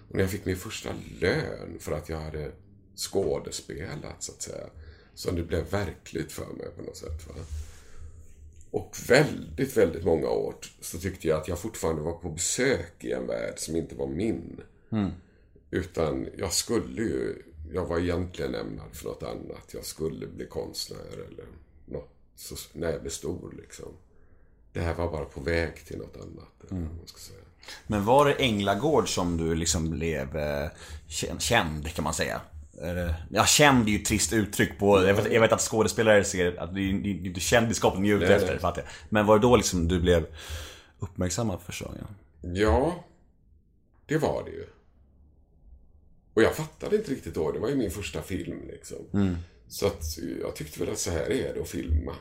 Och när jag fick min första lön för att jag hade skådespelat, så att säga. Som det blev verkligt för mig på något sätt. Va? Och väldigt, väldigt många år så tyckte jag att jag fortfarande var på besök i en värld som inte var min. Utan jag skulle ju, jag var egentligen ämnad för något annat. Jag skulle bli konstnär eller något, så, när jag blev stor liksom. Det här var bara på väg till något annat. Vad man ska säga. Men var det Änglagård som du liksom blev eh, kä- känd, kan man säga? Eller, Ja, känd är ju ett trist uttryck på... Jag vet, jag vet att skådespelare ser att det är inte kändisskap de är ute efter, fattar jag. Men var det då liksom du blev uppmärksammad första gången? Ja, det var det ju. Och jag fattade inte riktigt då. Det var ju min första film liksom. Så att jag tyckte väl att så här är det att filma.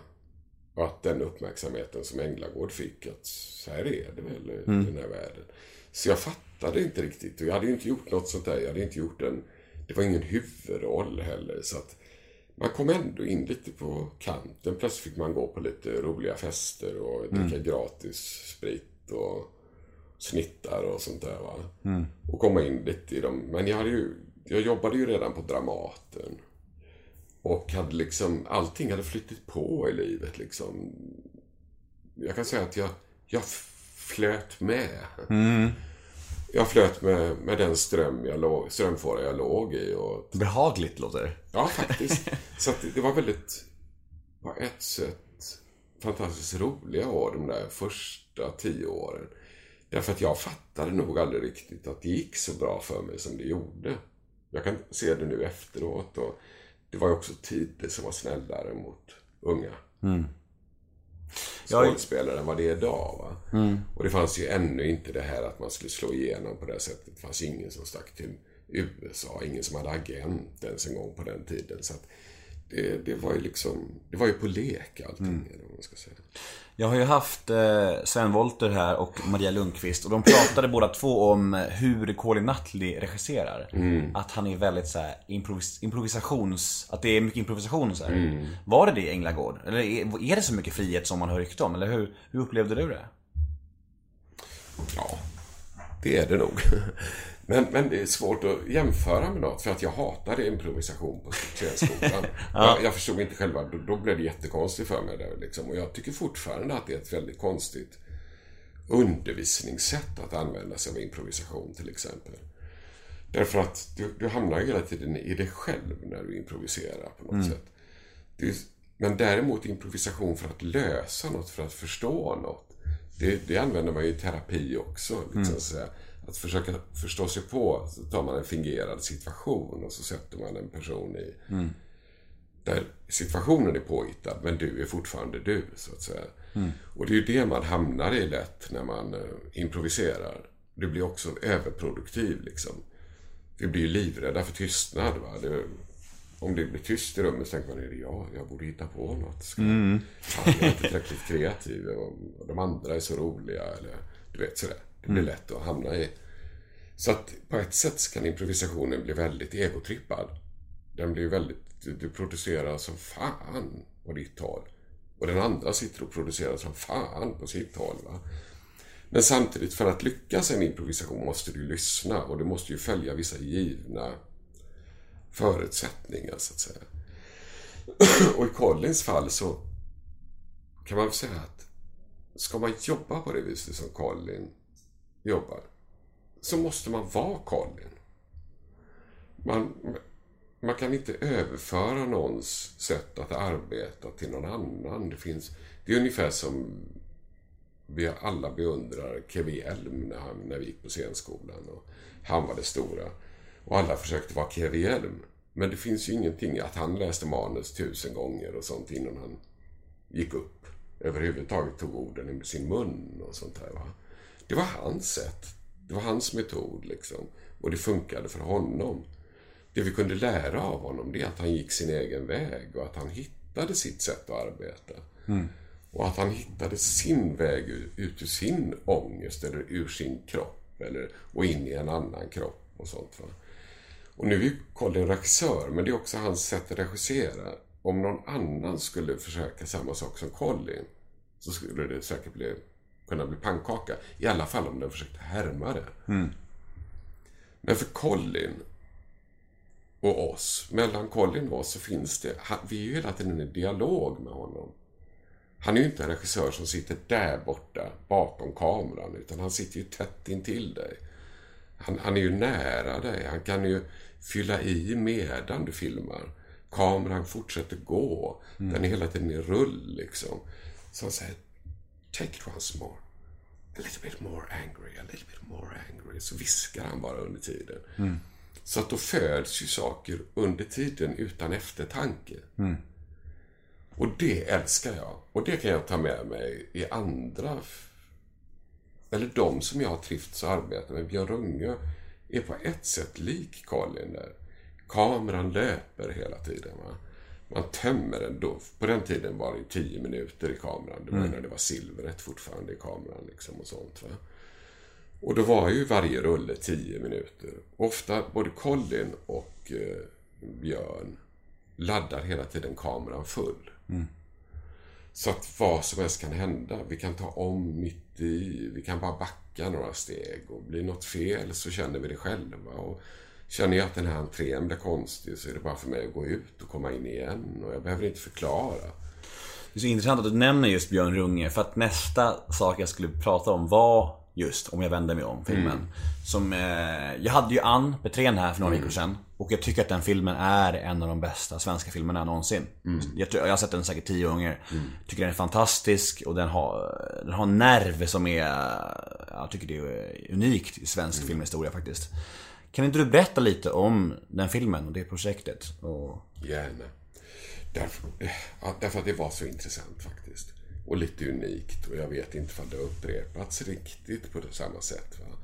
Och att den uppmärksamheten som Änglagård fick, att så här är det väl i den här världen. Så jag fattade inte riktigt. Och jag hade ju inte gjort något sånt där. Jag hade inte gjort en... Det var ingen huvudroll heller. Så att man kom ändå in lite på kanten. Plötsligt fick man gå på lite roliga fester och dricka gratis sprit och snittar och sånt där. Va? Och komma in lite i dem. Men jag, hade ju, jag jobbade ju redan på Dramaten. Och hade liksom, allting hade flyttat på i livet liksom. Jag kan säga att jag, jag flöt med. Jag flöt med, med den ström jag låg, strömfåra jag låg i. Och, Behagligt låter det. ja, faktiskt. Så att det, var väldigt, på ett sätt, fantastiskt roliga år, de där första tio åren. Därför att jag fattade nog aldrig riktigt att det gick så bra för mig som det gjorde. Jag kan se det nu efteråt. Och det var ju också tider som var snällare mot unga Jag- skådespelare än vad det är idag. Va? Och det fanns ju ännu inte det här att man skulle slå igenom på det sättet. Det fanns ingen som stack till USA, ingen som hade agent ens en gång på den tiden. Så det, det var ju liksom, det var ju på lek allting, eller vad man ska säga. Jag har ju haft eh, Sven Wollter här och Maria Lundqvist och de pratade båda två om eh, hur Colin Nutley regisserar. Att han är väldigt så här, improvis- improvisations... Att det är mycket improvisation så här. Var det det i Änglagård? Eller är, det så mycket frihet som man hör rykte om? Eller hur, hur upplevde du det? Ja, det är det nog. Men, men det är svårt att jämföra med något för att jag hatade improvisation på scenskolan. jag, jag förstod inte själva, då, då blev det jättekonstigt för mig. Där, liksom. Och jag tycker fortfarande att det är ett väldigt konstigt undervisningssätt att använda sig av improvisation till exempel. Därför att du, du hamnar hela tiden i dig själv när du improviserar på något sätt. Det är, men däremot improvisation för att lösa något, för att förstå något. Det, det använder man ju i terapi också. Liksom, så att, försöka förstå sig på, så tar man en fingerad situation och så sätter man en person i där situationen är påhittad, men du är fortfarande du, så att säga. Och det är ju det man hamnar i lätt när man eh, improviserar. Du blir också överproduktiv, liksom. Vi blir ju livrädda för tystnad, va. Det, om det blir tyst i rummet så tänker man, är det jag? Jag borde hitta på något. Ska jag, Fan, jag är inte tillräckligt kreativ och och de andra är så roliga, eller du vet sådär. Det blir lätt att hamna i. Så att på ett sätt kan improvisationen bli väldigt egotrippad. Den blir väldigt, du, producerar som fan på ditt tal. Och den andra sitter och producerar som fan på sitt tal. Va? Men samtidigt, för att lyckas i en improvisation måste du lyssna och du måste ju följa vissa givna förutsättningar, så att säga. Och i Collins fall så kan man väl säga att ska man jobba på det viset som Colin jobbar så måste man vara Colin. Man, man kan inte överföra någons sätt att arbeta till någon annan. Det, finns, det är ungefär som vi alla beundrar Kevin Elm när, han, när vi gick på scenskolan. Och han var det stora. Och alla försökte vara Kevin Elm. Men det finns ju ingenting att han läste manus tusen gånger och sånt innan han gick upp. Överhuvudtaget tog orden i sin mun och sånt där. Va? Det var hans sätt. Det var hans metod liksom. Och det funkade för honom. Det vi kunde lära av honom det är att han gick sin egen väg och att han hittade sitt sätt att arbeta. Mm. Och att han hittade sin väg ut ur sin ångest eller ur sin kropp. Eller, och in i en annan kropp och sånt. Va? Och nu är ju Colin regissör, men det är också hans sätt att regissera. Om någon annan skulle försöka samma sak som Colin så skulle det säkert bli, kunna bli pannkaka. I alla fall om den försökte härma det. Mm. Men för Colin och oss, mellan Colin och oss så finns det, vi är ju hela tiden i dialog med honom. Han är ju inte en regissör som sitter där borta bakom kameran utan han sitter ju tätt intill dig. Han, han är ju nära dig. Han kan ju fylla i medan du filmar. Kameran fortsätter gå. Mm. Den är hela tiden i rull liksom. Så han säger Take it once more. A little bit more angry, a little bit more angry. Så viskar han bara under tiden. Mm. Så att då föds ju saker under tiden utan eftertanke. Mm. Och det älskar jag. Och det kan jag ta med mig i andra... Eller de som jag har trivts att arbeta med. Björn Runge är på ett sätt lik Colin där. Kameran löper hela tiden. Va? Man tömmer den då. På den tiden var det tio minuter i kameran. Det var mm. när det var silvret fortfarande i kameran. Liksom och sånt. Va? Och då var ju varje rulle tio minuter. Ofta både Colin och eh, Björn laddar hela tiden kameran full. Mm. Så att vad som helst kan hända. Vi kan ta om mitt i, vi kan bara backa några steg och blir något fel så känner vi det själva. Och känner jag att den här entrén blir konstig så är det bara för mig att gå ut och komma in igen och jag behöver inte förklara. Det är så intressant att du nämner just Björn Runge för att nästa sak jag skulle prata om var just Om jag vänder mig om filmen. Mm. Som, eh, jag hade ju Ann Petrén här för några mm. veckor sedan. Och jag tycker att den filmen är en av de bästa svenska filmerna någonsin. Mm. Jag, jag har sett den säkert tio gånger. Mm. Tycker den är fantastisk och den har, den har nerv som är, jag tycker det är unikt i svensk mm. filmhistoria faktiskt. Kan inte du berätta lite om den filmen och det projektet? Och... Gärna. Därför, därför att det var så intressant faktiskt och lite unikt. Och jag vet inte om det har upprepats riktigt på samma sätt. Va?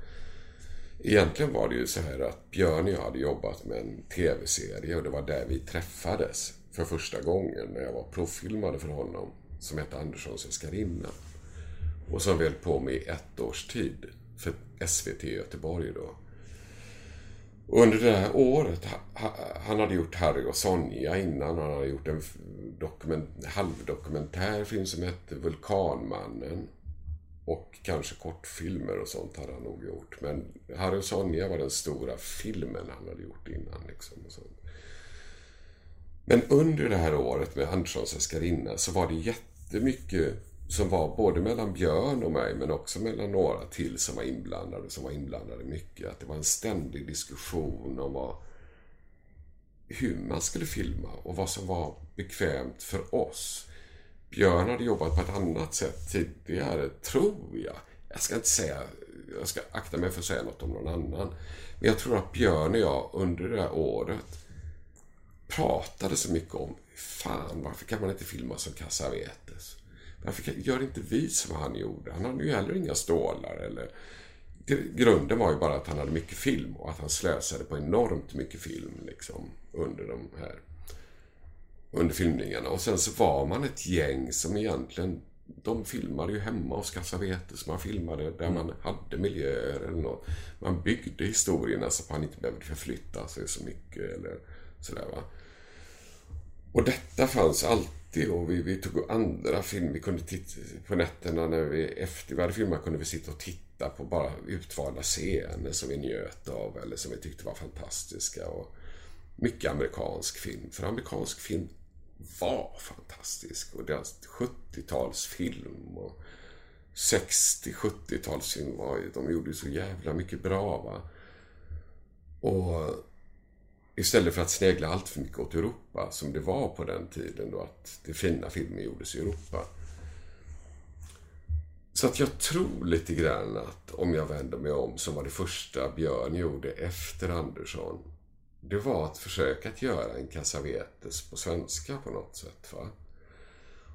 Egentligen var det ju så här att Björn och jag hade jobbat med en tv-serie och det var där vi träffades för första gången när jag var provfilmade för honom som hette Anderssons älskarinna. Och som vi höll på med i ett års tid för SVT i Göteborg då. Och under det här året, han hade gjort Harry och Sonja innan. Han hade gjort en dokument, halvdokumentär film som hette Vulkanmannen. Och kanske kortfilmer och sånt hade han nog gjort. Men Harry och Sonja var den stora filmen han hade gjort innan. Liksom, och sånt. Men under det här året med Anderssons älskarinna så var det jättemycket som var både mellan Björn och mig men också mellan några till som var inblandade, som var inblandade mycket. Att det var en ständig diskussion om vad, hur man skulle filma och vad som var bekvämt för oss. Björn hade jobbat på ett annat sätt tidigare, tror jag. Jag ska inte säga, jag ska akta mig för att säga något om någon annan. Men jag tror att Björn och jag under det här året pratade så mycket om, fan varför kan man inte filma som Cassavetes? Varför gör inte vi som han gjorde? Han hade ju heller inga stålar eller... Grunden var ju bara att han hade mycket film och att han slösade på enormt mycket film liksom under de här under filmningarna. Och sen så var man ett gäng som egentligen de filmade ju hemma hos Cassavetes. Man filmade där mm. man hade miljöer eller något. Man byggde historierna så att man inte behövde förflytta sig så mycket eller sådär va. Och detta fanns alltid och vi, vi tog andra filmer. Vi kunde titta på nätterna när vi efter vi hade filmat kunde vi sitta och titta på bara utvalda scener som vi njöt av eller som vi tyckte var fantastiska. Och mycket amerikansk film. För amerikansk film var fantastisk. Och deras 70-talsfilm och 60-70-talsfilm var de gjorde så jävla mycket bra. Va? Och istället för att snegla allt för mycket åt Europa, som det var på den tiden då att det fina filmer gjordes i Europa. Så att jag tror lite grann att Om jag vänder mig om, som var det första Björn gjorde efter Andersson. Det var att försöka att göra en Cassavetes på svenska på något sätt. Va?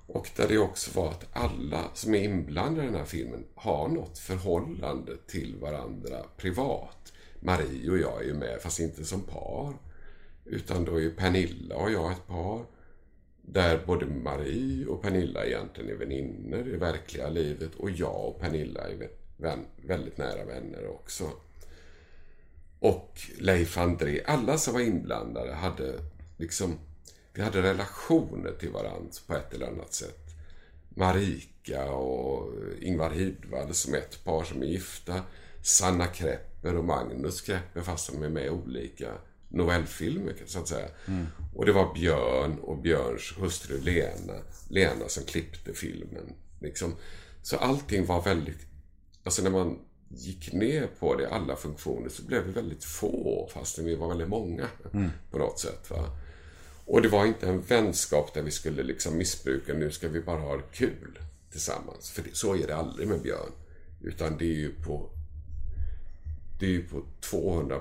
Och där det också var att alla som är inblandade i den här filmen har något förhållande till varandra privat. Marie och jag är ju med, fast inte som par. Utan då är ju Pernilla och jag ett par. Där både Marie och Pernilla egentligen är vänner i verkliga livet och jag och Pernilla är vän, väldigt nära vänner också. Och Leif André, alla som var inblandade hade liksom, vi hade relationer till varandra på ett eller annat sätt. Marika och Ingvar Hidvall som är ett par som är gifta. Sanna Krepper och Magnus Krepper fast de är med olika novellfilmer så att säga. Mm. Och det var Björn och Björns hustru Lena. Lena som klippte filmen. Liksom. Så allting var väldigt... Alltså när man gick ner på det, alla funktioner, så blev vi väldigt få fastän vi var väldigt många mm. på något sätt. Va? Och det var inte en vänskap där vi skulle liksom missbruka, nu ska vi bara ha kul tillsammans. För det, så är det aldrig med Björn. Utan det är ju på det är ju på 200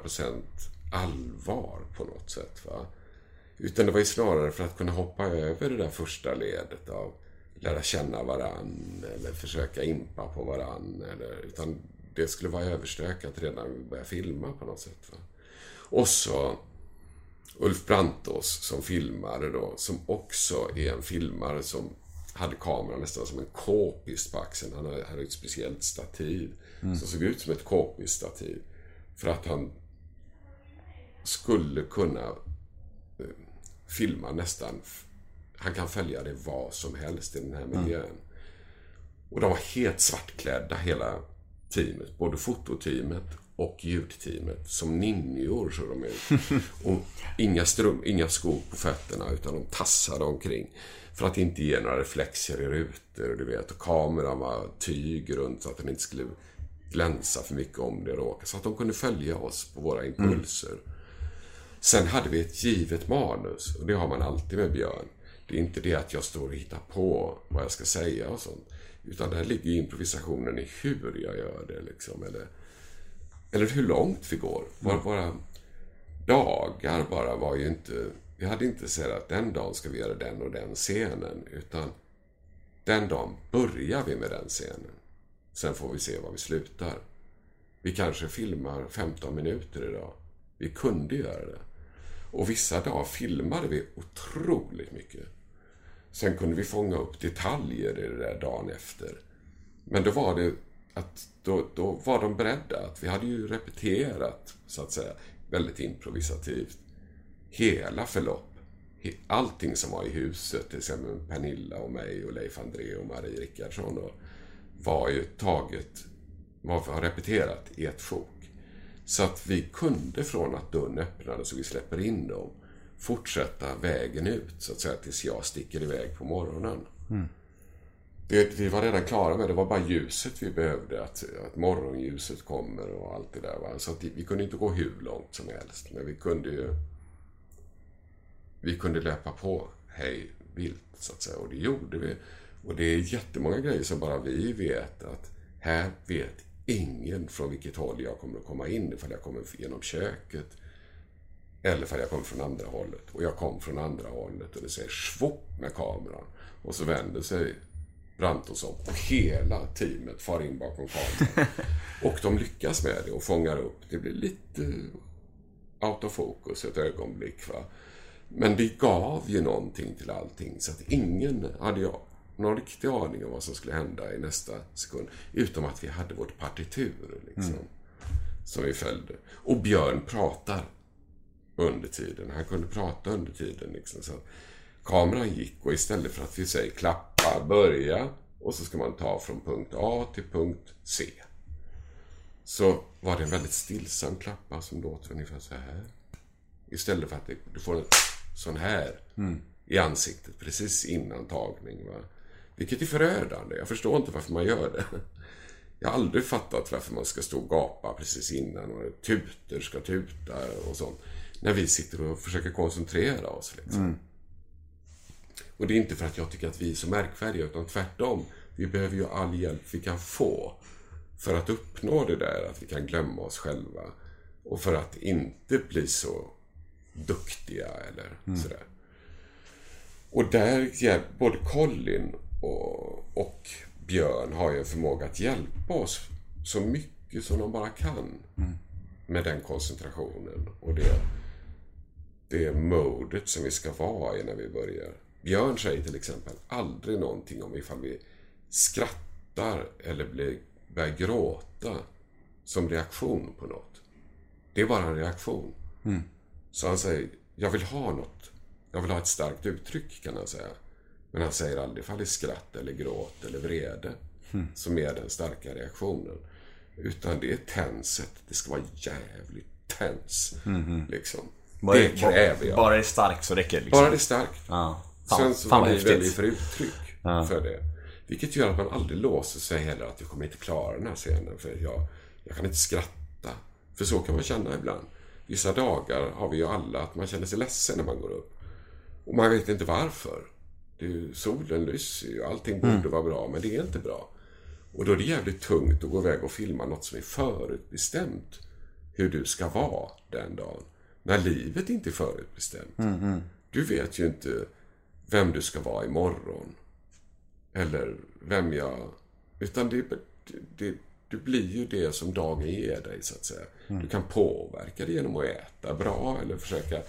allvar på något sätt. Va? Utan det var ju snarare för att kunna hoppa över det där första ledet av lära känna varann eller försöka impa på varann. Eller, utan det skulle vara överstökat redan när vi började filma på något sätt. Va? Och så Ulf Brantås som filmare då, som också är en filmare som hade kameran nästan som en k-pist på axeln. Han hade ett speciellt stativ mm. som såg ut som ett k-pist-stativ. För att han skulle kunna eh, filma nästan... Han kan följa det vad som helst i den här mm. miljön. Mm. Och de var helt svartklädda hela teamet. Både fototeamet och ljudteamet. Som ninjor så de ut. Och inga, strum, inga skor på fötterna utan de tassade omkring. För att inte ge några reflexer i rutor. Du vet. Och kameran var tyg runt så att den inte skulle glänsa för mycket om det råkade. Så att de kunde följa oss på våra impulser. Mm. Sen hade vi ett givet manus och det har man alltid med Björn. Det är inte det att jag står och hittar på vad jag ska säga och sånt. Utan där ligger improvisationen i hur jag gör det liksom. Eller, eller hur långt vi går. Våra, våra dagar bara var ju inte... Vi hade inte sagt att den dagen ska vi göra den och den scenen. Utan den dagen börjar vi med den scenen. Sen får vi se var vi slutar. Vi kanske filmar 15 minuter idag. Vi kunde göra det. Och vissa dagar filmade vi otroligt mycket. Sen kunde vi fånga upp detaljer i det där dagen efter. Men då var det att då, då var de beredda. att Vi hade ju repeterat, så att säga, väldigt improvisativt. Hela förlopp. Allting som var i huset, till exempel Pernilla och mig och Leif André och Marie Rickardsson, var ju taget, var repeterat i ett sjok. Så att vi kunde från att dörren öppnades och vi släpper in dem fortsätta vägen ut så att säga tills jag sticker iväg på morgonen. Mm. Det, vi var redan klara med det. var bara ljuset vi behövde. Att, att morgonljuset kommer och allt det där. Va? Så att vi kunde inte gå hur långt som helst. Men vi kunde ju... Vi kunde löpa på hej vilt, så att säga. Och det gjorde vi. Och det är jättemånga grejer som bara vi vet att här vet ingen från vilket håll jag kommer att komma in. Ifall jag kommer genom köket eller ifall jag kommer från andra hållet. Och jag kom från andra hållet och det säger svopp med kameran. Och så vänder sig Brantos om och hela teamet far in bakom kameran. och de lyckas med det och fångar upp. Det blir lite out of focus ett ögonblick. Va? Men det gav ju någonting till allting så att ingen hade jag någon riktig aning om vad som skulle hända i nästa sekund. Utom att vi hade vårt partitur liksom. Mm. Som vi följde. Och Björn pratar under tiden. Han kunde prata under tiden liksom. Så kameran gick och istället för att vi säger klappa, börja och så ska man ta från punkt A till punkt C. Så var det en väldigt stillsam klappa som låter ungefär så här. Istället för att du får en sån här mm. i ansiktet precis innan tagning. Va? Vilket är förödande. Jag förstår inte varför man gör det. Jag har aldrig fattat varför man ska stå och gapa precis innan och tutor ska tuta och sånt. När vi sitter och försöker koncentrera oss. Liksom. Mm. Och det är inte för att jag tycker att vi är så märkvärdiga, utan tvärtom. Vi behöver ju all hjälp vi kan få för att uppnå det där att vi kan glömma oss själva. Och för att inte bli så duktiga eller sådär. Och där, både Colin och, och Björn har ju en förmåga att hjälpa oss så mycket som de bara kan. Med den koncentrationen och det, det modet som vi ska vara i när vi börjar. Björn säger till exempel aldrig någonting om ifall vi skrattar eller blir, börjar gråta som reaktion på något. Det är bara en reaktion. Så han säger, jag vill ha något. Jag vill ha ett starkt uttryck kan han säga. Men han säger aldrig ifall det är skratt eller gråt eller vrede som är den starka reaktionen. Utan det är tenset. Det ska vara jävligt tens. Liksom. Bara- det kräver jag. Bara det är starkt så räcker det liksom. Bara det är starkt. Ja. Fan, Sen så fan vad häftigt. för uttryck för det. Vilket gör att man aldrig låser sig heller att jag kommer inte klara den här scenen för jag, jag kan inte skratta. För så kan man känna ibland. Vissa dagar har vi ju alla att man känner sig ledsen när man går upp. Och man vet inte varför. Är ju, solen lyser ju, allting borde vara bra men det är inte bra. Och då är det jävligt tungt att gå iväg och filma något som är förutbestämt hur du ska vara den dagen. När livet inte är förutbestämt. Du vet ju inte vem du ska vara imorgon. Eller vem jag... Utan det, det, du blir ju det som dagen ger dig, så att säga. Du kan påverka det genom att äta bra eller försöka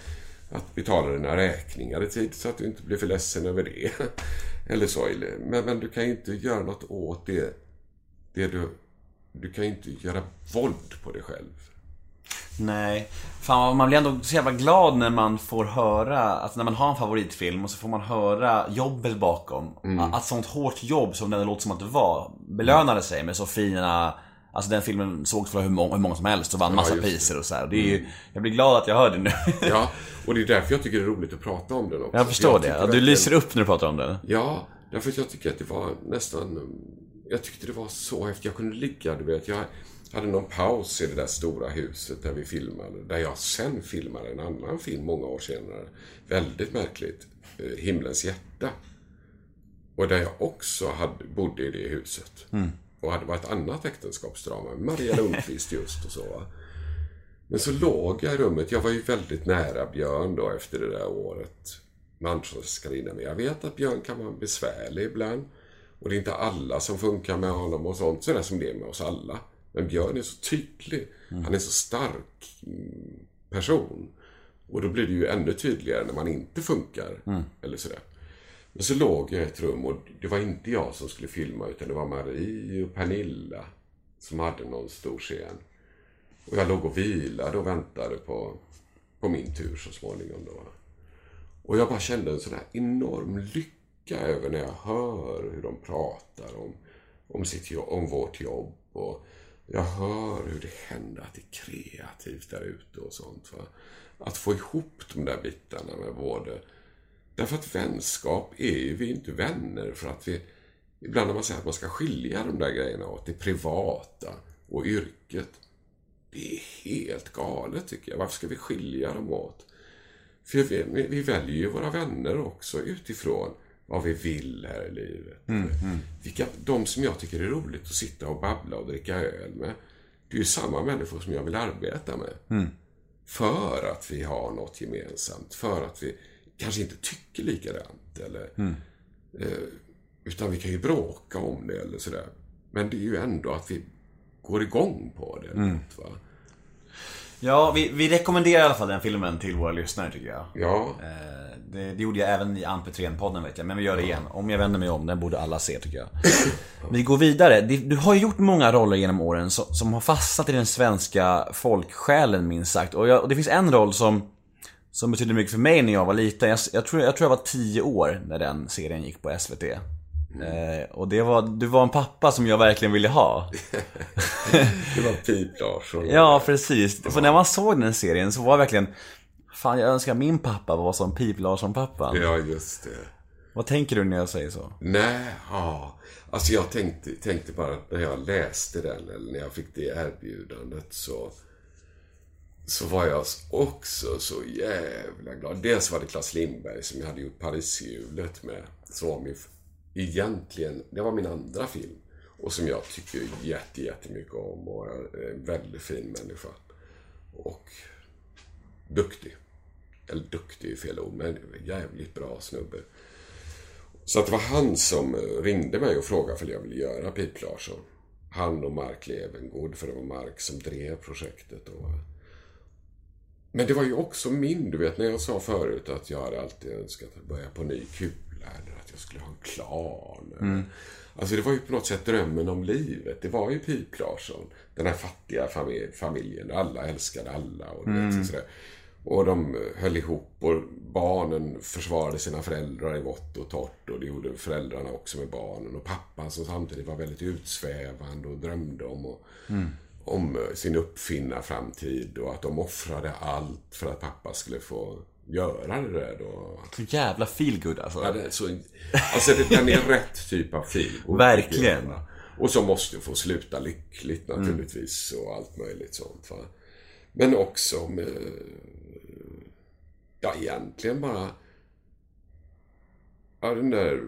att betala dina räkningar i tid så att du inte blir för ledsen över det. eller så. Men, men du kan ju inte göra något åt det. det du, du kan ju inte göra våld på dig själv. Nej. Fan, man blir ändå så jävla glad när man får höra, alltså när man har en favoritfilm och så får man höra jobbet bakom. Att sånt hårt jobb som det låter som att det var, belönade sig med så fina Alltså den filmen sågs för hur många, hur många som helst och vann massa det. priser och så här. Det är ju, Jag blir glad att jag hör det nu. Ja, och det är därför jag tycker det är roligt att prata om den också. Jag förstår det. tycker Ja, Du verkligen- lyser upp när du pratar om det. Ja, därför att jag tycker att det var nästan... Jag tyckte det var så häftigt. Jag kunde ligga, du vet. Jag hade någon paus i det där stora huset där vi filmade. Där jag sen filmade en annan film många år senare. Väldigt märkligt. eh, Himlens hjärta. Och där jag också hade, bodde i det huset. Och hade varit annat äktenskapsdrama med Maria Lundqvist just och så. va. Men så låg jag i rummet. Jag var ju väldigt nära Björn då efter det där året med Ansvarskarina. Men jag vet att Björn kan vara besvärlig ibland. Och det är inte alla som funkar med honom och sånt. Sådär som det är med oss alla. Men Björn är så tydlig. Han är så stark mm, person. Och då blir det ju ännu tydligare när man inte funkar. Eller sådär. Men så låg jag i ett rum och det var inte jag som skulle filma utan det var Marie och Pernilla som hade någon stor scen. Och jag låg och vilade och väntade på, på min tur så småningom. Då. Och jag bara kände en sån här enorm lycka över när jag hör hur de pratar om, om, sitt jobb, om vårt jobb. Och jag hör hur det händer att det är kreativt där ute och sånt. Va? Att få ihop de där bitarna med både... Därför att vänskap är ju vi inte vänner för att vi... Ibland när man säger att man ska skilja de där grejerna åt, det privata och yrket. Det är helt galet tycker jag. Varför ska vi skilja dem åt? För vi, vi väljer ju våra vänner också utifrån vad vi vill här i livet. Vilka, de som jag tycker är roligt att sitta och babbla och dricka öl med. Det är ju samma människor som jag vill arbeta med. För att vi har något gemensamt. För att vi kanske inte tycker likadant. Eller, eh, utan vi kan ju bråka om det eller sådär. Men det är ju ändå att vi går igång på det. något, Va? Ja, vi, vi rekommenderar i alla fall den filmen till våra lyssnare tycker jag. Ja, Eh, Det, det gjorde jag även i Ampetren-podden vet jag, men vi gör det igen. Om jag vänder mig om, den borde alla se tycker jag. Vi går vidare. Du har ju gjort många roller genom åren som, som har fastnat i den svenska folksjälen minst sagt. Och, jag, och det finns en roll som, som betydde mycket för mig när jag var liten. Jag, jag, tror, jag tror jag var 10 år när den serien gick på SVT. Eh, och det var, du var en pappa som jag verkligen ville ha. det var Pip Larsson. Ja, precis. För när man såg den serien så var jag verkligen Fan, jag önskar min pappa var som Pip Larsson-pappan. Ja, just det. Vad tänker du när jag säger så? Nej, ja. Alltså jag tänkte, tänkte bara att när jag läste den, eller när jag fick det erbjudandet så så var jag också så jävla glad. Dels var det Claes Lindberg som jag hade gjort Pariserhjulet med. Som var min egentligen, det var min andra film. Och som jag tycker jätte, jättemycket om och är en väldigt fin människa. Och duktig. Eller duktig är fel ord, men jävligt bra snubbe. Så att det var han som eh, ringde mig och frågade om jag ville göra Pip Larsson. Han och Mark Levengood, för det var Mark som drev projektet. Och... Men det var ju också min, du vet när jag sa förut att jag hade alltid önskat att börja på ny kula. Eller att jag skulle ha en klan. Mm. Alltså det var ju på något sätt drömmen om livet. Det var ju Pip Larsson. Den här fattiga familjen. Alla älskade alla. Och, mm. vet, sådär. och de höll ihop och barnen försvarade sina föräldrar i vått och torrt. Och det gjorde föräldrarna också med barnen. Och pappan som samtidigt var väldigt utsvävande och drömde om, och, mm. Om sin uppfinnarframtid. Och att de offrade allt för att pappa skulle få göra det där då. Så jävla feelgood alltså. Ja, det så, alltså det, den är rätt typ av feelgood. Verkligen. Och som måste få sluta lyckligt naturligtvis och allt möjligt sånt. Va? Men också med, ja egentligen bara, ja den där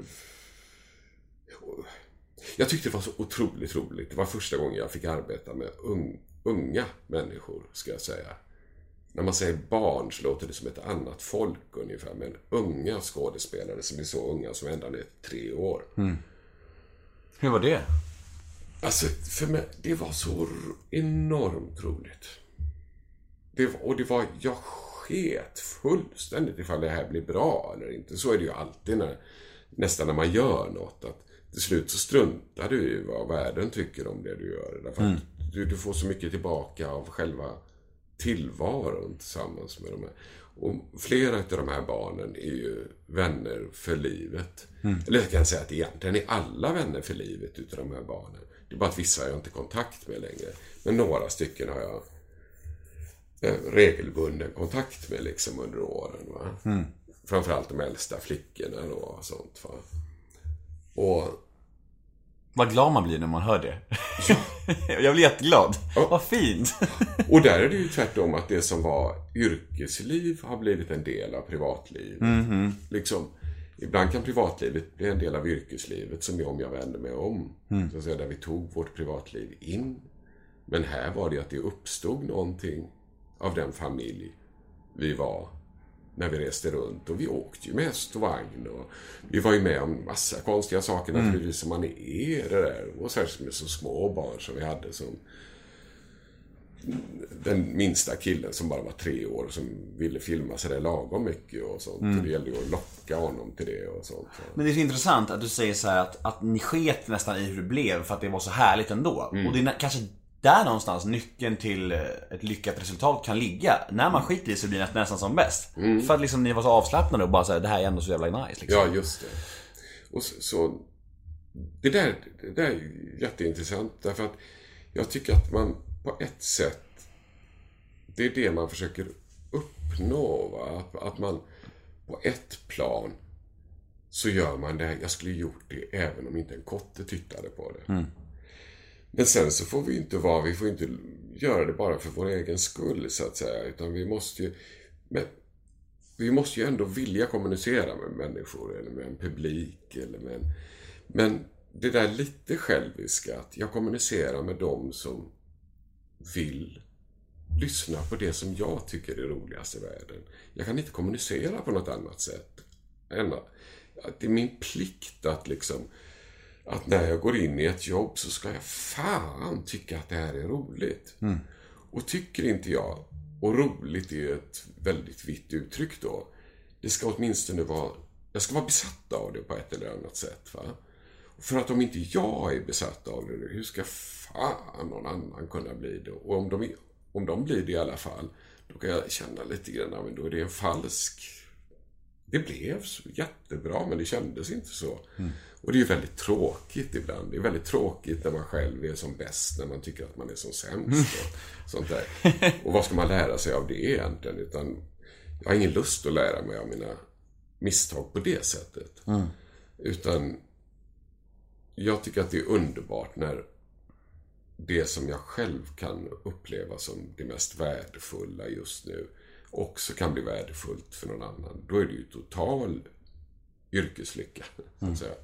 jag tyckte det var så otroligt roligt. Det var första gången jag fick arbeta med unga människor, ska jag säga när man säger barn så låter det som ett annat folk ungefär. Men unga skådespelare som är så unga som ända ner tre år. Mm. Hur var det? Alltså, för mig, det var så enormt roligt. Det var, och det var, jag sket fullständigt ifall det här blir bra eller inte. Så är det ju alltid när, nästan när man gör något. Att till slut så struntar du i vad världen tycker om det du gör. Därför mm. att du, du får så mycket tillbaka av själva tillvaron tillsammans med de här. Och flera av de här barnen är ju vänner för livet. Mm. Eller jag kan säga att egentligen är alla vänner för livet utav de här barnen. Det är bara att vissa har jag inte kontakt med längre. Men några stycken har jag eh, regelbunden kontakt med liksom under åren. Va? Mm. Framförallt de äldsta flickorna då och sånt. Va? Och vad glad man blir när man hör det. Ja. jag blir jätteglad. Ja. Vad fint. och där är det ju tvärtom att det som var yrkesliv har blivit en del av privatlivet. Mm -hmm. Liksom, ibland kan privatlivet bli en del av yrkeslivet som om jag vänder mig om. Mm. Så att säga, där vi tog vårt privatliv in. Men här var det att det uppstod någonting av den familj vi var när vi reste runt. Och vi åkte ju med häst och vagn. Och vi var ju med om massa konstiga saker mm. naturligtvis som man är det där. Och särskilt med så små barn som vi hade som den minsta killen som bara var tre år som ville filma sig där lagom mycket och sånt. Mm. Och det gällde ju att locka honom till det och sånt. Men det är så intressant att du säger så att, att ni sket nästan i hur det blev för att det var så härligt ändå. Mm. Och det är kanske där någonstans nyckeln till eh, ett lyckat resultat kan ligga. När man skiter i så blir det nästan som bäst. Mm. För att liksom ni var så avslappnade och bara säga det här är ändå så jävla nice. Liksom. Ja, just det. Och så, så, det, där, det där är jätteintressant därför att jag tycker att man på ett sätt det är det man försöker uppnå. Va? Att, att man på ett plan så gör man det. Jag skulle gjort det även om inte en kotte tittade på det. Mm. Men sen så får vi inte vara, vi får inte göra det bara för vår egen skull så att säga. Utan vi måste ju, men, vi måste ju ändå vilja kommunicera med människor eller med en publik eller med en, Men det där lite själviska, att jag kommunicerar med dem som vill lyssna på det som jag tycker är roligast i världen. Jag kan inte kommunicera på något annat sätt. Än att det är min plikt att liksom att när jag går in i ett jobb så ska jag fan tycka att det här är roligt. Mm. Och tycker inte jag, och roligt är ett väldigt vitt uttryck då. Det ska åtminstone vara, jag ska vara besatt av det på ett eller annat sätt. Va? För att om inte jag är besatt av det, hur ska fan någon annan kunna bli det? Och om de, om de blir det i alla fall, då kan jag känna lite grann, men då är det en falsk... Det blev så jättebra, men det kändes inte så. Mm. Och det är ju väldigt tråkigt ibland. Det är väldigt tråkigt när man själv är som bäst, när man tycker att man är som sämst. Och, sånt där. och vad ska man lära sig av det egentligen? Utan jag har ingen lust att lära mig av mina misstag på det sättet. Mm. Utan jag tycker att det är underbart när det som jag själv kan uppleva som det mest värdefulla just nu också kan bli värdefullt för någon annan. Då är det ju total yrkeslycka. Så att mm. säga.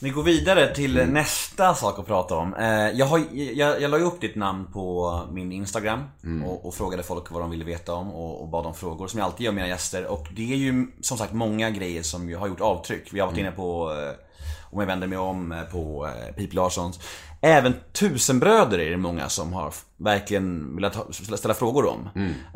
Vi går vidare till nästa sak att prata om. Eh, Jag, har, jag, jag la ju upp ditt namn på min Instagram och, och frågade folk vad de ville veta om och, och bad om frågor som jag alltid gör mina gäster. Och det är ju som sagt många grejer som har gjort avtryck. Vi har varit inne på, eh, om jag vänder mig om, eh, på eh, Pip Larssons. Även Tusenbröder är det många som har verkligen velat ha- ställa frågor om.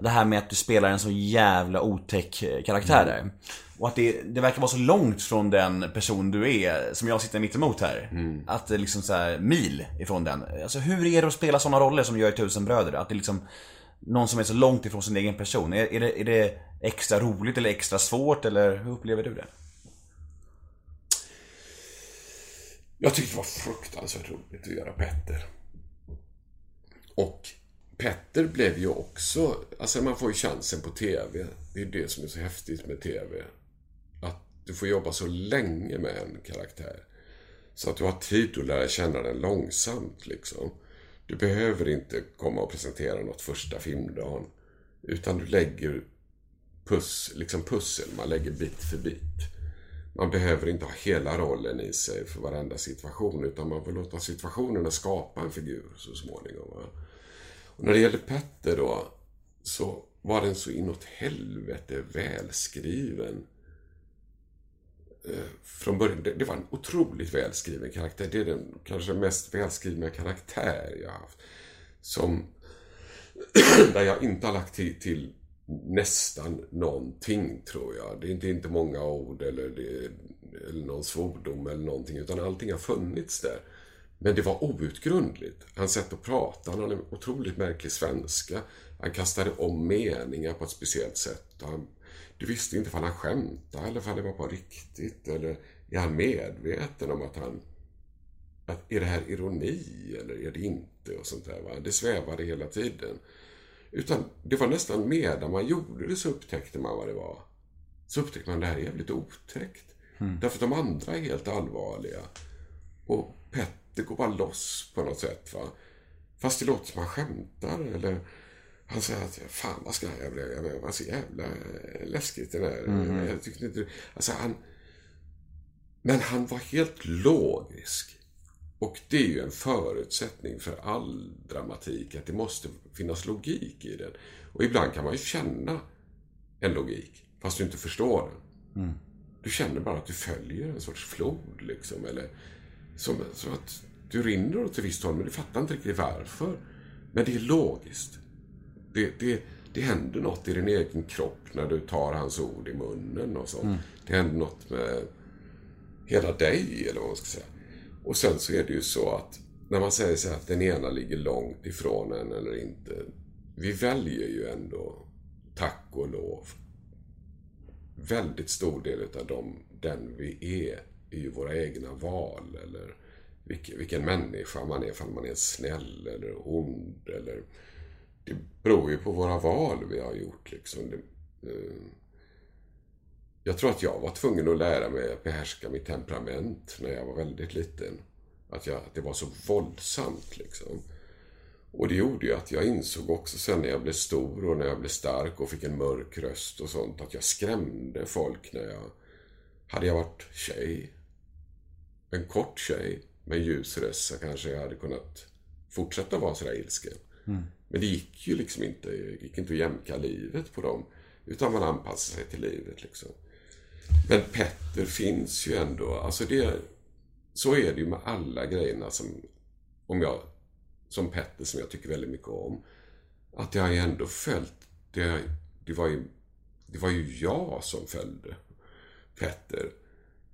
Det här med att du spelar en så jävla otäck eh, karaktär där. Och att det, det verkar vara så långt från den person du är, som jag sitter mitt emot här. Att det liksom så här mil ifrån den. Alltså hur är det att spela sådana roller som du gör i Tusenbröder? Att det liksom någon som är så långt ifrån sin egen person. Är, är, det, är det extra roligt eller extra svårt eller hur upplever du det? Jag tyckte det var fruktansvärt roligt att göra Petter. Och Petter blev ju också, alltså man får ju chansen på TV. Det är det som är så häftigt med TV. Att du får jobba så länge med en karaktär. Så att du har tid att lära känna den långsamt liksom. Du behöver inte komma och presentera något första filmdagen. Utan du lägger puss, liksom pussel, man lägger bit för bit. Man behöver inte ha hela rollen i sig för varenda situation utan man får låta situationerna skapa en figur så småningom. Va? Och när det gäller Petter då så var den så inåt helvete välskriven. Eh, från början, det, det var en otroligt välskriven karaktär. Det är den kanske mest välskrivna karaktär jag har haft. Som, där jag inte har lagt till, till nästan någonting tror jag. Det är inte, inte många ord eller, det, eller någon svordom eller någonting utan allting har funnits där. Men det var outgrundligt. Hans sätt att prata, han hade en otroligt märklig svenska. Han kastade om meningar på ett speciellt sätt. Han, du visste inte om han skämtade eller om det var på riktigt. Eller är han medveten om att han... Att, är det här ironi eller är det inte? Och sånt där, va? Det svävade hela tiden. Utan det var nästan medan man gjorde det så upptäckte man vad det var. Så upptäckte man det här är jävligt otäckt. Därför att de andra är helt allvarliga. Och Petter går bara loss på något sätt. Va? Fast det låter som han skämtar. Eller han säger att fan vad ska jag bli? Jag var så jävla eh, läskigt det där. Jag tyckte inte... Alltså han... Men han var helt logisk. Och det är ju en förutsättning för all dramatik, att det måste finnas logik i den. Och ibland kan man ju känna en logik, fast du inte förstår den. Du känner bara att du följer en sorts flod, liksom. Eller som, som att du rinner åt ett visst håll, men du fattar inte riktigt varför. Men det är logiskt. Det, det, det händer något i din egen kropp när du tar hans ord i munnen och sånt. Det händer något med hela dig, eller vad man ska säga. Och sen så är det ju så att när man säger så att den ena ligger långt ifrån en eller inte. Vi väljer ju ändå, tack och lov, väldigt stor del av dem, den vi är, är ju våra egna val. Eller vilken, vilken människa man är, ifall man är snäll eller ond. Eller, det beror ju på våra val vi har gjort. Liksom. Det, eh, jag tror att jag var tvungen att lära mig att behärska mitt temperament när jag var väldigt liten. Att, jag, att det var så våldsamt liksom. Och det gjorde ju att jag insåg också sen när jag blev stor och när jag blev stark och fick en mörk röst och sånt att jag skrämde folk när jag... Hade jag varit tjej, en kort tjej med ljus röst så kanske jag hade kunnat fortsätta vara sådär ilsken. Men det gick ju liksom inte. Det gick inte att jämka livet på dem. Utan man anpassar sig till livet liksom. Men Petter finns ju ändå. Alltså det, så är det ju med alla grejerna som, om jag, som Petter som jag tycker väldigt mycket om. Att jag har ju ändå följt, det, det, var ju, det var ju jag som följde Petter.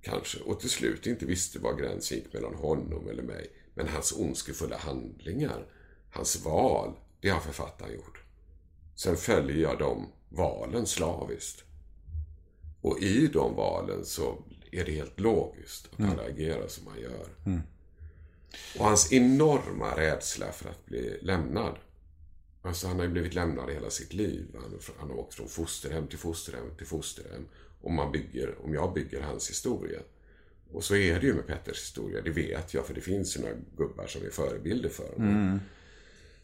Kanske. Och till slut inte visste var gränsen gick mellan honom eller mig. Men hans ondskefulla handlingar, hans val, det har författaren gjort. Sen följer jag de valen slaviskt. Och i de valen så är det helt logiskt att han agerar som han gör. Och hans enorma rädsla för att bli lämnad. Alltså han har ju blivit lämnad hela sitt liv. Han, han har åkt från fosterhem till fosterhem till fosterhem. Om, man bygger, om jag bygger hans historia. Och så är det ju med Petters historia, det vet jag för det finns ju några gubbar som är förebilder för honom.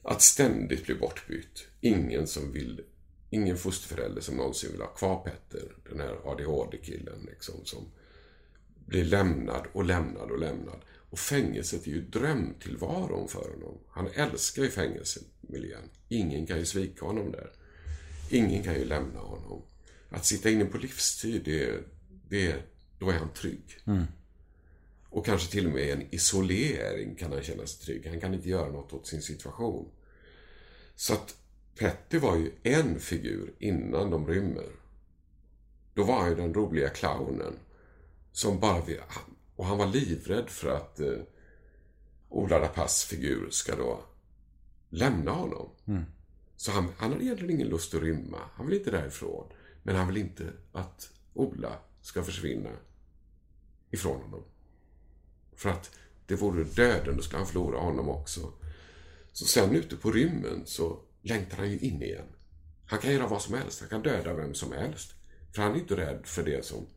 Att ständigt bli bortbytt. Ingen som vill Ingen fosterförälder som någonsin vill ha kvar Petter, den här ADHD-killen liksom, som blir lämnad och lämnad och lämnad. Och fängelset är ju drömtillvaron för honom. Han älskar ju fängelsemiljön. Ingen kan ju svika honom där. Ingen kan ju lämna honom. Att sitta inne på livstid, det, det, då är han trygg. Och kanske till och med i en isolering kan han känna sig trygg. Han kan inte göra något åt sin situation. Så att Petter var ju en figur innan de rymmer. Då var han ju den roliga clownen. Som bara vill... Och han var livrädd för att eh, Ola Rapaces figur ska då lämna honom. Så han, han hade egentligen ingen lust att rymma. Han vill inte därifrån. Men han vill inte att Ola ska försvinna ifrån honom. För att det vore döden, då skulle han förlora honom också. Så sen ute på rymmen så längtar han ju in igen. Han kan göra vad som helst. Han kan döda vem som helst. För han är inte rädd för det som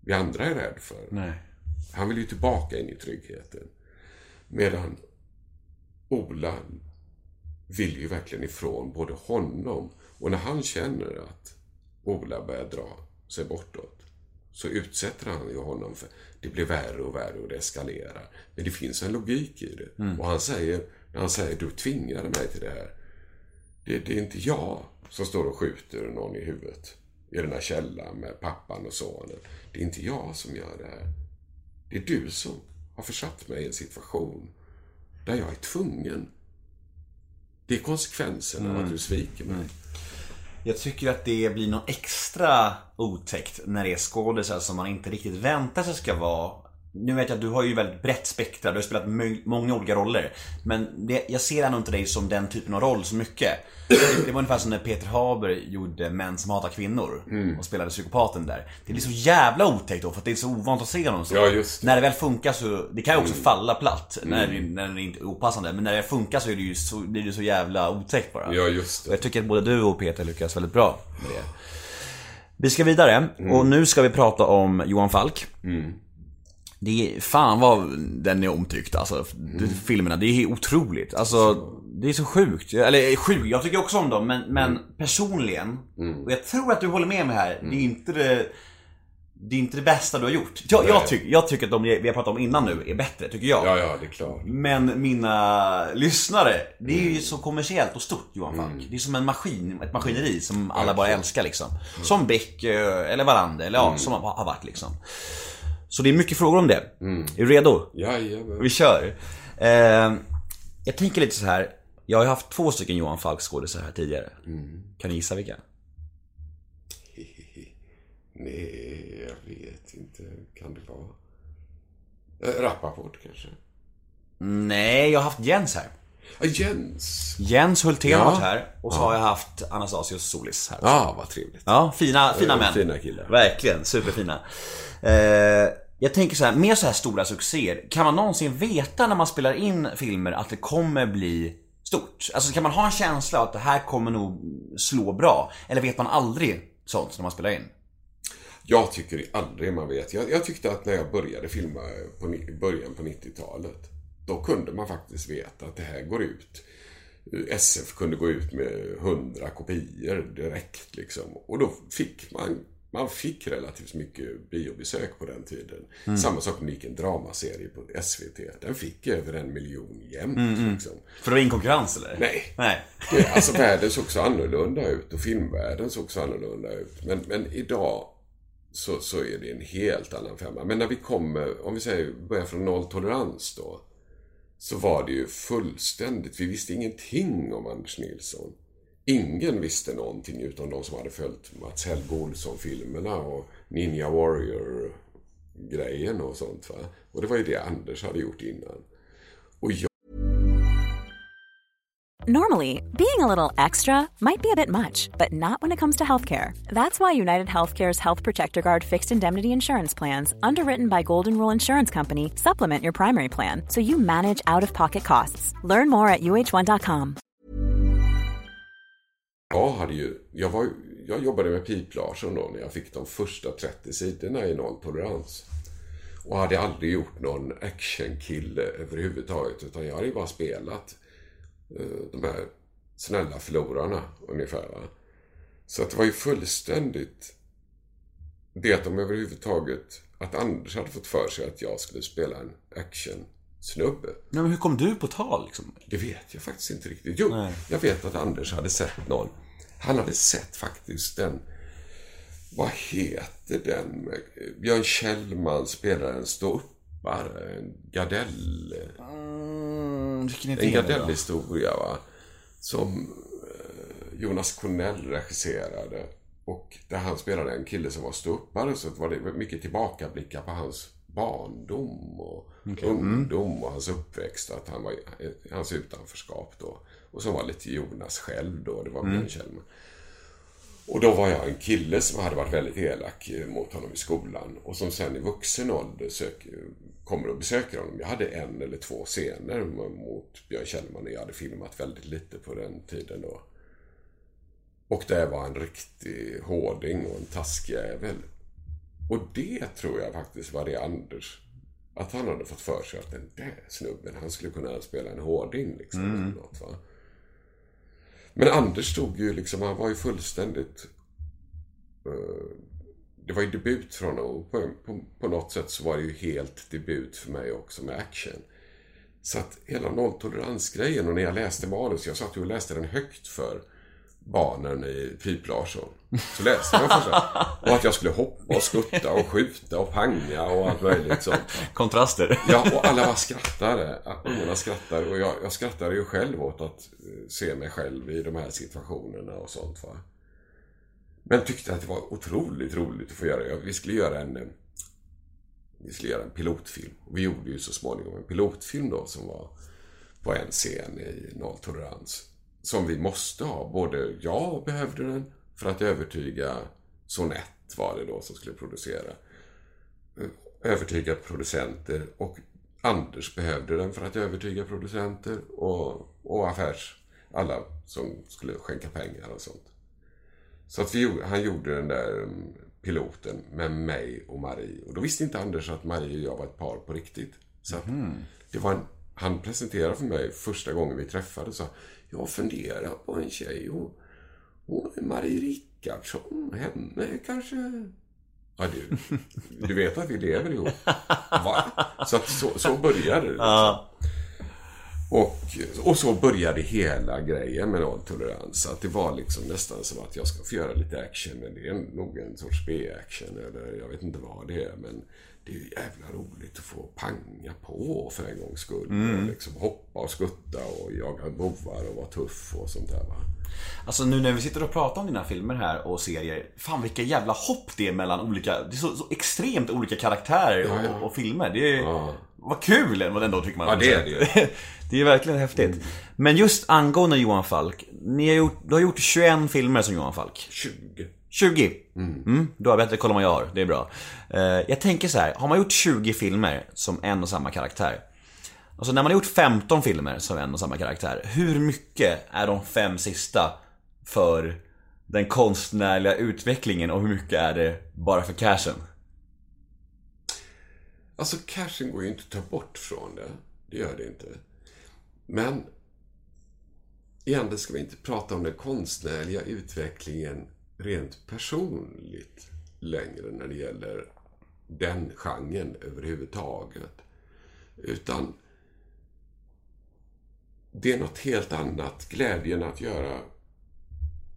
vi andra är rädd för. Nej. Han vill ju tillbaka in i tryggheten. Medan Ola vill ju verkligen ifrån både honom och när han känner att Ola börjar dra sig bortåt så utsätter han ju honom för det blir värre och värre och det eskalerar. Men det finns en logik i det. Och han säger, när han säger du tvingade mig till det här. Det, det är inte jag som står och skjuter någon i huvudet i den här källan med pappan och sonen. Det är inte jag som gör det här. Det är du som har försatt mig i en situation där jag är tvungen. Det är konsekvensen av att du sviker mig. Jag tycker att det blir något extra otäckt när det är skådisar som man inte riktigt väntar sig ska vara. Nu vet jag att du har ju väldigt brett spektra, du har spelat många olika roller. Men det, jag ser ändå inte dig som den typen av roll så mycket. Det, det var ungefär som när Peter Haber gjorde Män som hatar kvinnor och spelade psykopaten där. Det blir så jävla otäckt då för att det är så ovant att se honom så. Ja, just. När det väl funkar så, det kan ju också falla platt när, det, när det inte är opassande. Men när det funkar så, är det ju så blir det så jävla otäckt bara. Ja, just Och det. jag tycker att både du och Peter lyckas väldigt bra med det. Vi ska vidare och nu ska vi prata om Johan Falk. Det är, fan vad den är omtyckt alltså. De Filmerna, det är otroligt. Alltså, det är så sjukt. Eller sjukt, jag tycker också om dem men, men personligen, och jag tror att du håller med mig här, det är inte det det är inte det bästa du har gjort. Jag, jag, tycker, jag tycker att de vi har pratat om innan nu är bättre, tycker jag. Ja, ja, det är klart. Men mina lyssnare, det är ju så kommersiellt och stort Johan Falk. Det är som en maskin, ett maskineri som alla bara älskar liksom. Som Beck eh, eller Wallander, eller ja, som har har varit liksom. Så det är mycket frågor om det. Är du redo? Jajamän. Vi kör. Eh, jag tänker lite så här. Jag har haft två stycken Johan Falk skådisar här tidigare. Kan ni gissa vilka? Nej, jag vet inte. Kan det vara? Äh, Rappaport kanske? Nej, jag har haft Jens här. Ja, Jens. Jens Hultén Ja. varit här och så har jag haft Anastasios Solis här. Ja, vad trevligt. Ja, fina, fina Eh, män. fina killar. Verkligen, superfina. Eh, jag tänker så här, med så här stora succéer, kan man någonsin veta när man spelar in filmer att det kommer bli stort? Alltså kan man ha en känsla av att det här kommer nog slå bra? Eller vet man aldrig sånt när man spelar in? Jag tycker aldrig man vet. Jag, jag tyckte att när jag började filma på i början på 90-talet, då kunde man faktiskt veta att det här går ut. SF kunde gå ut med 100 kopior direkt liksom. Och då fick man, man fick relativt mycket biobesök på den tiden. Samma sak om det gick en dramaserie på SVT. Den fick över en miljon jämt liksom. För det var ingen konkurrens eller? Nej. Nej. Det, alltså världen såg så annorlunda ut och filmvärlden såg så annorlunda ut. Men, men idag så, så är det en helt annan femma. Men när vi kommer, om vi säger börjar från nolltolerans då. Så var det ju fullständigt, vi visste ingenting om Anders Nilsson. Ingen visste någonting utom de som hade följt Mats Helge Olsson-filmerna och Ninja Warrior-grejen och sånt va. Och det var ju det Anders hade gjort innan. Och jag Normally, being a little extra might be a bit much, but not when it comes to healthcare. That's why United Healthcare's Health Protector Guard fixed indemnity insurance plans, underwritten by Golden Rule Insurance Company, supplement your primary plan so you manage out of pocket costs. Learn more at uh1.com. Jag hade ju, jag, var, jag jobbade med Pip Larsson då när jag fick de första 30 sidorna i nolltolerans. Och hade aldrig gjort någon actionkille överhuvudtaget utan jag hade ju bara spelat eh, de här snälla förlorarna ungefär. Va? Så att det var ju fullständigt det att de överhuvudtaget, att Anders hade fått för sig att jag skulle spela en actionsnubbe. Nej, men hur kom du på tal liksom? Det vet jag faktiskt inte riktigt. Jo, jag vet att Anders hade sett någon. Han hade sett faktiskt den... Vad heter den? Björn Kjellman spelar en ståuppare. En gardell... Mm, En gardellhistoria, va? Som eh, Jonas Cornell regisserade. Och där han spelade en kille som var ståuppare. Så var det mycket tillbakablickar på hans barndom och ungdom och hans uppväxt. Att han var, hans utanförskap då. Och så var lite Jonas själv då. Det var Björn Kjellman. Och då var jag en kille som hade varit väldigt elak eh, mot honom i skolan. Och som sen i vuxen ålder sök, kommer och besöker honom. Jag hade en eller två scener mot Björn Kjellman. och Jag hade filmat väldigt lite på den tiden då. Och det var en riktig hårding och en taskjävel. Och det tror jag faktiskt var det Anders. Att han hade fått för sig att den där snubben, han skulle kunna spela en hårding liksom. eller Något, va? Men Anders stod ju liksom, han var ju fullständigt... Eh, det var ju debut från honom. På, på, på något sätt så var det ju helt debut för mig också med action. Så att hela nolltoleransgrejen och när jag läste manus, jag satt ju och läste den högt för barnen i Pip Larsson. Så läste jag första. Och att jag skulle hoppa och skutta och skjuta och panga och allt möjligt sånt. Kontraster. Ja, och alla bara skrattade. Ungarna skrattade och jag, jag skrattade ju själv åt att eh, se mig själv i de här situationerna och sånt. Va? Men tyckte att det var otroligt roligt att få göra det. Vi skulle göra en, eh, vi skulle göra en pilotfilm. Och vi gjorde ju så småningom en pilotfilm då som var på en scen i nolltolerans. Som vi måste ha. Både jag behövde den för att övertyga Sonett var det då som skulle producera övertyga producenter och Anders behövde den för att övertyga producenter och, och affärs... Alla som skulle skänka pengar och sånt. Så att vi, han gjorde den där mm, piloten med mig och Marie. Och då visste inte Anders att Marie och jag var ett par på riktigt. Så att det var en, han presenterade för mig första gången vi träffades. Så, jag funderar på en tjej. Och, och Marie Rickardsson, henne kanske... Ja, du, du vet att vi lever ihop? Va? Så, så, så började det. Liksom. Och, och så började hela grejen med nolltolerans. Att det var liksom nästan som att jag ska få göra lite action. Men det är nog en sorts B-action. Eller jag vet inte vad det är. Men det är ju jävla roligt att få panga på för en gångs skull. Och liksom hoppa och skutta och jaga bovar och vara tuff och sånt där va. Alltså nu när vi sitter och pratar om dina filmer här och serier. Fan vilka jävla hopp det är mellan olika, det är så, så extremt olika karaktärer och, Ja, ja. och filmer. Det är, Ja. vad kul ändå tycker man. Ja, det är det det är verkligen häftigt. Men just angående Johan Falk. Ni har gjort, du har gjort 21 filmer som Johan Falk. 20. 20? Mm. Du har bättre koll än vad jag har, det är bra. Eh, jag tänker så här, har man gjort 20 filmer som en och samma karaktär. Alltså när man har gjort 15 filmer som en och samma karaktär. Hur mycket är de fem sista för den konstnärliga utvecklingen och hur mycket är det bara för cashen? Alltså cashen går ju inte att ta bort från det. Det gör det inte. Men igen, det ska vi inte prata om den konstnärliga utvecklingen rent personligt längre när det gäller den genren överhuvudtaget. Utan det är något helt annat. Glädjen att göra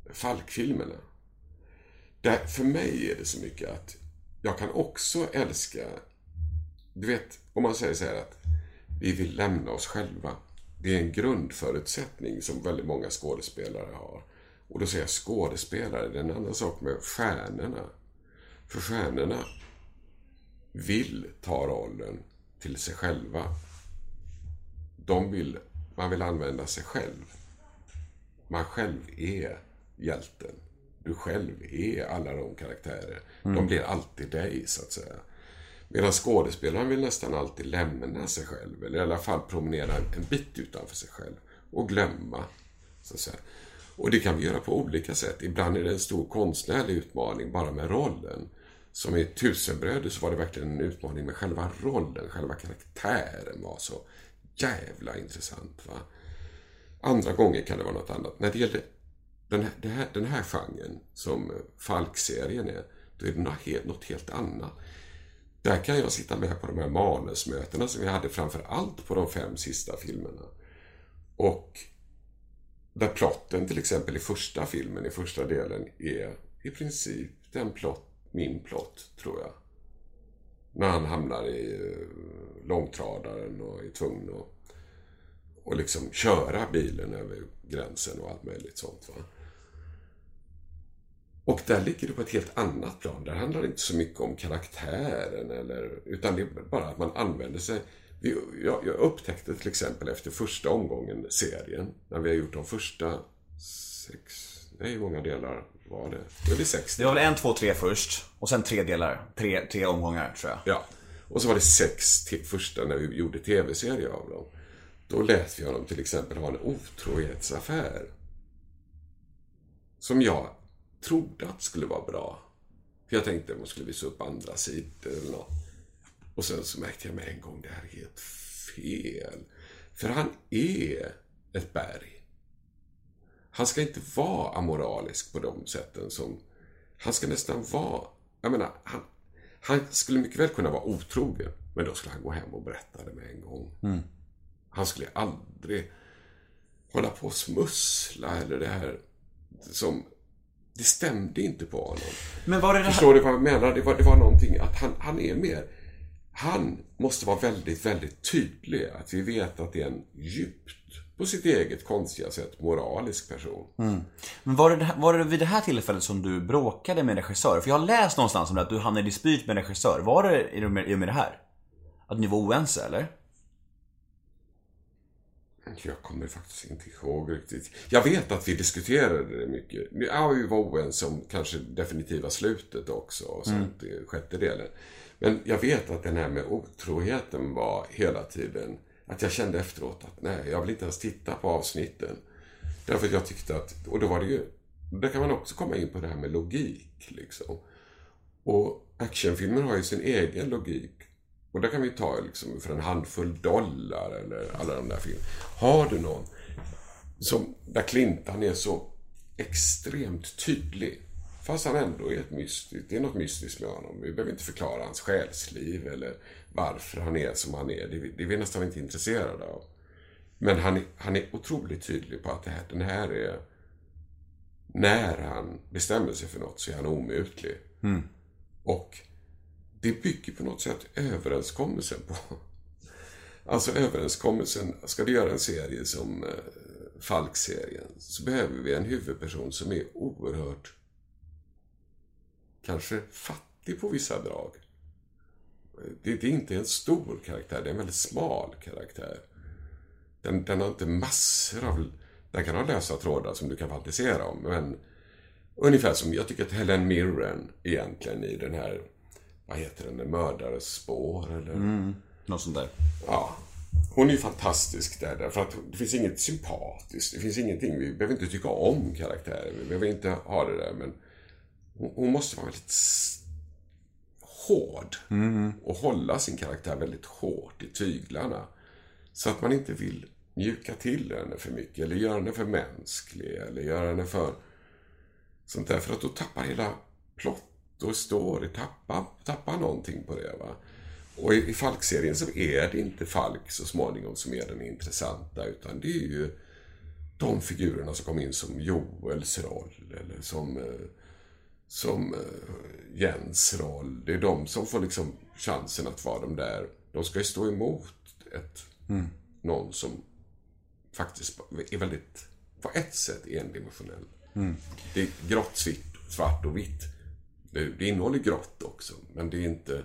Falkfilmerna. Där, för mig är det så mycket att jag kan också älska du vet, om man säger så här att vi vill lämna oss själva. Det är en grundförutsättning som väldigt många skådespelare har. Och då säger jag skådespelare, det är en annan sak med stjärnorna. För stjärnorna vill ta rollen till sig själva. De vill, man vill använda sig själv. Man själv är hjälten. Du själv är alla de karaktärer. De blir alltid dig, så att säga. Medan skådespelaren vill nästan alltid lämna sig själv, eller i alla fall promenera en bit utanför sig själv och glömma. Så att säga. Och det kan vi göra på olika sätt. Ibland är det en stor konstnärlig utmaning bara med rollen. Som i Tusenbröder så var det verkligen en utmaning med själva rollen, själva karaktären var så jävla intressant. Va? Andra gånger kan det vara något annat. När det gäller den här, den här, den här genren, som Falk-serien är, då är det något helt, något helt annat. Där kan jag sitta med på de här manusmötena som vi hade framför allt på de fem sista filmerna. Och där plotten till exempel i första filmen, i första delen, är i princip den plott, min plott, tror jag. När han hamnar i eh, långtradaren och är tvungen att och liksom köra bilen över gränsen och allt möjligt sånt. Va? Och där ligger det på ett helt annat plan. Där handlar det inte så mycket om karaktären eller, utan det är bara att man använder sig jag, jag upptäckte till exempel efter första omgången serien, när vi har gjort de första sex, nej hur många delar var det? Det var sex. Det var väl en, två, tre först och sen tre delar. Tre, tre omgångar tror jag. Ja. Och så var det sex första när vi gjorde tv-serie av dem. Då lät vi honom till exempel ha en otrohetsaffär. Som jag trodde att skulle vara bra. För jag tänkte att man skulle visa upp andra sidor eller något. Och sen så märkte jag med en gång, det här är helt fel. För han är ett berg. Han ska inte vara amoralisk på de sätten som... Han ska nästan vara... Jag menar, han, han skulle mycket väl kunna vara otrogen. Men då skulle han gå hem och berätta det med en gång. Mm. Han skulle aldrig hålla på och smussla eller det här som... Det stämde inte på honom. Men var det det här... Förstår du vad jag menar? Det var, det var någonting att han, han är mer... Han måste vara väldigt, väldigt tydlig. Att vi vet att det är en djupt, på sitt eget konstiga sätt, moralisk person. Mm. Men var det, var det vid det här tillfället som du bråkade med regissör? För jag har läst någonstans om det, att du hamnade i dispyt med regissör. Var det i och med, med det här? Att ni var oense, eller? Jag kommer faktiskt inte ihåg riktigt. Jag vet att vi diskuterade det mycket. Ja, vi var oense om kanske definitiva slutet också. Och sånt, mm. sjätte delen. Men jag vet att den här med otroheten var hela tiden att jag kände efteråt att nej, jag vill inte ens titta på avsnitten. Därför att jag tyckte att, och då var det ju, där kan man också komma in på det här med logik liksom. Och actionfilmer har ju sin egen logik. Och där kan vi ta liksom för en handfull dollar eller alla de där filmerna. Har du någon som, där Clintan är så extremt tydlig Fast han ändå är ett mystiskt, det är något mystiskt med honom. Vi behöver inte förklara hans själsliv eller varför han är som han är. Det, det är vi nästan inte intresserade av. Men han, han är otroligt tydlig på att det här, den här är... När han bestämmer sig för något så är han omutlig. Mm. Och det bygger på något sätt överenskommelsen på... Alltså överenskommelsen, ska du göra en serie som eh, Falk-serien så behöver vi en huvudperson som är oerhört kanske fattig på vissa drag. Det, det, är inte en stor karaktär, det är en väldigt smal karaktär. Den, den har inte massor av... Den kan ha lösa trådar som du kan fantisera om, men ungefär som jag tycker att Helen Mirren egentligen i den här, vad heter den, Mördares spår eller? Mm, något sånt där. Ja. Hon är ju fantastisk där, därför att det finns inget sympatiskt. Det finns ingenting, vi behöver inte tycka om karaktärer. Vi behöver inte ha det där, men hon måste vara väldigt hård mm. och hålla sin karaktär väldigt hårt i tyglarna. Så att man inte vill mjuka till henne för mycket eller göra henne för mänsklig eller göra henne för sånt där. För att då tappar hela plott och story, tappar, tappar någonting på det. va. Och i, i Falk-serien så är det inte Falk så småningom som är den intressanta utan det är ju de figurerna som kom in som Joels roll eller som eh, som eh, Jens roll. Det är de som får liksom chansen att vara de där. De ska ju stå emot ett, mm. någon som faktiskt är väldigt, på ett sätt, endimensionell. Mm. Det är grått, svart och vitt. Det, det innehåller grått också, men det är inte,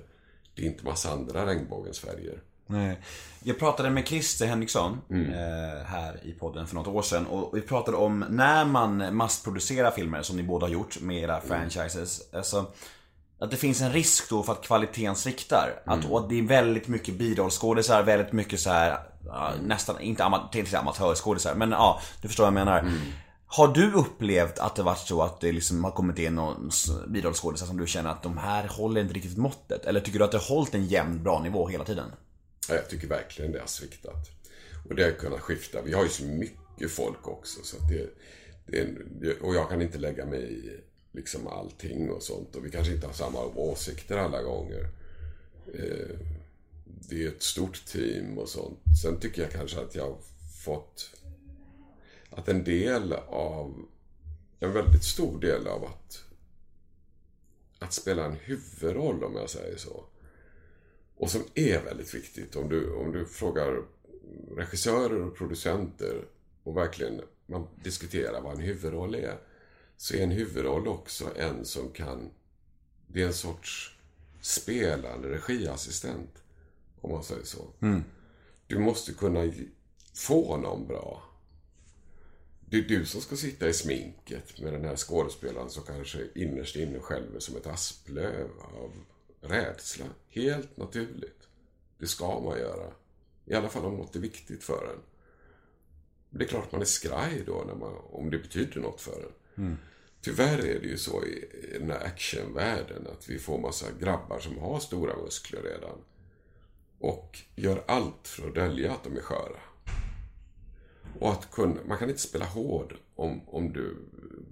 det är inte massa andra regnbågens färger. Nej. Jag pratade med Christer Henriksson mm. eh, här i podden för något år sedan och vi pratade om när man massproducerar filmer som ni båda har gjort med era mm. franchises. Alltså, att det finns en risk då för att kvaliteten sviktar. Mm. Att, och att det är väldigt mycket birollskådisar, väldigt mycket så här, nästan, inte amat amatörskådisar, men ja, du förstår vad jag menar. Mm. Har du upplevt att det varit så att det liksom har kommit in någon birollskådisar som du känner att de här håller inte riktigt måttet? Eller tycker du att det har hållit en jämn, bra nivå hela tiden? Ja, jag tycker verkligen det har sviktat. Och det har kunnat skifta. Vi har ju så mycket folk också. Så att det, det, och jag kan inte lägga mig i liksom allting och sånt. Och vi kanske inte har samma åsikter alla gånger. Eh, det är ett stort team och sånt. Sen tycker jag kanske att jag har fått... Att en del av... En väldigt stor del av att... Att spela en huvudroll, om jag säger så. Och som är väldigt viktigt. Om du, om du frågar regissörer och producenter och verkligen man diskuterar vad en huvudroll är. Så är en huvudroll också en som kan... Det är en sorts spelande regiassistent. Om man säger så. Du måste kunna få någon bra. Det är du som ska sitta i sminket med den här skådespelaren som kanske innerst inne själv är som ett asplöv av rädsla. Helt naturligt. Det ska man göra. I alla fall om något är viktigt för en. Det är klart man är skraj då när man, om det betyder något för en. Tyvärr är det ju så i i den här actionvärlden att vi får massa grabbar som har stora muskler redan. Och gör allt för att dölja att de är sköra. Och att kunna, man kan inte spela hård om, om du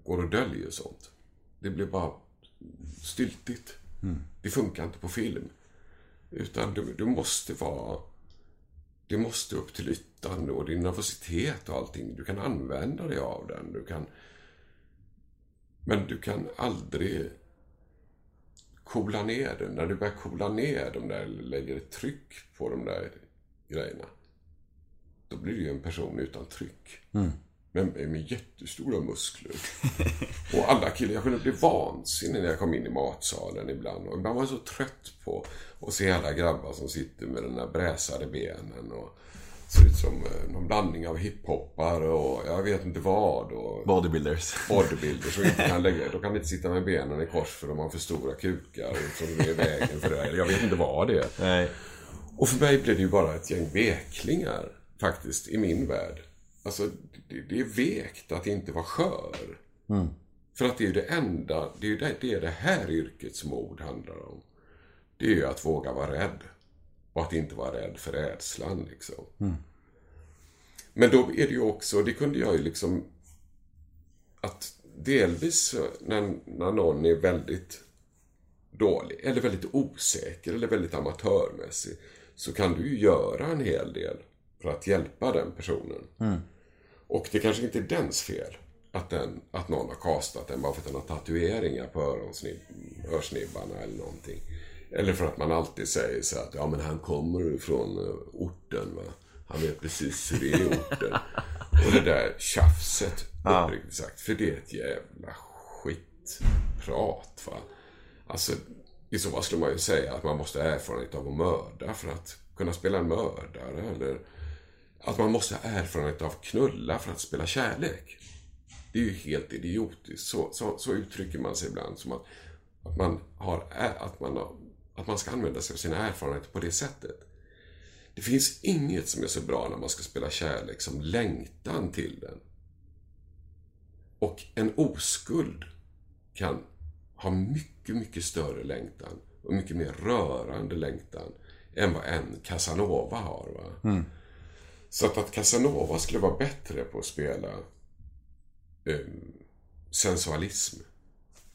går och döljer sånt. Det blir bara styltigt. Det funkar inte på film. Utan du, du måste vara... Du måste upp till ytan och din nervositet och allting. Du kan använda dig av den. Du kan... Men du kan aldrig coola ner den. När du börjar coola ner de där, eller lägger ett tryck på de där grejerna. Då blir du ju en person utan tryck. Mm. Men med jättestora muskler. Och alla killar, jag kunde bli vansinnig när jag kom in i matsalen ibland. Och ibland var så trött på att se alla grabbar som sitter med den där bräsade benen. Och ser ut som eh, någon blandning av hiphoppare och jag vet inte vad. Och Bodybuilders. bodybuilders som inte kan lägga, de kan inte sitta med benen i kors för de har för stora kukar som är i vägen för det. Eller jag vet inte vad det är. Nej. Och för mig blev det ju bara ett gäng veklingar, faktiskt, i min värld. Alltså, det, det är vekt att inte vara skör. För att det är det enda, det är det, det, är det här yrkets mod handlar om. Det är ju att våga vara rädd. Och att inte vara rädd för rädslan, liksom. Men då är det ju också, det kunde jag ju liksom... Att delvis när, när någon är väldigt dålig, eller väldigt osäker, eller väldigt amatörmässig, så kan du ju göra en hel del för att hjälpa den personen. Och det kanske inte är dens fel att, den, att någon har kastat den bara för att den har tatueringar på öronsnibb- örsnibbarna eller någonting. Eller för att man alltid säger så att ja men han kommer från eh, orten va. Han vet precis hur det är i orten. Och det där tjafset, uppriktigt sagt. För det är ett jävla skitprat va. Alltså, i så fall skulle man ju säga att man måste ha erfarenhet av att mörda för att kunna spela en mördare. Eller att man måste ha erfarenhet av knulla för att spela kärlek. Det är ju helt idiotiskt. Så, så, så uttrycker man sig ibland. Som att, att, man har, att, man har, att man ska använda sig av sina erfarenheter på det sättet. Det finns inget som är så bra när man ska spela kärlek som längtan till den. Och en oskuld kan ha mycket, mycket större längtan och mycket mer rörande längtan än vad en Casanova har. Va? Mm. Så att, att Casanova skulle vara bättre på att spela eh, sensualism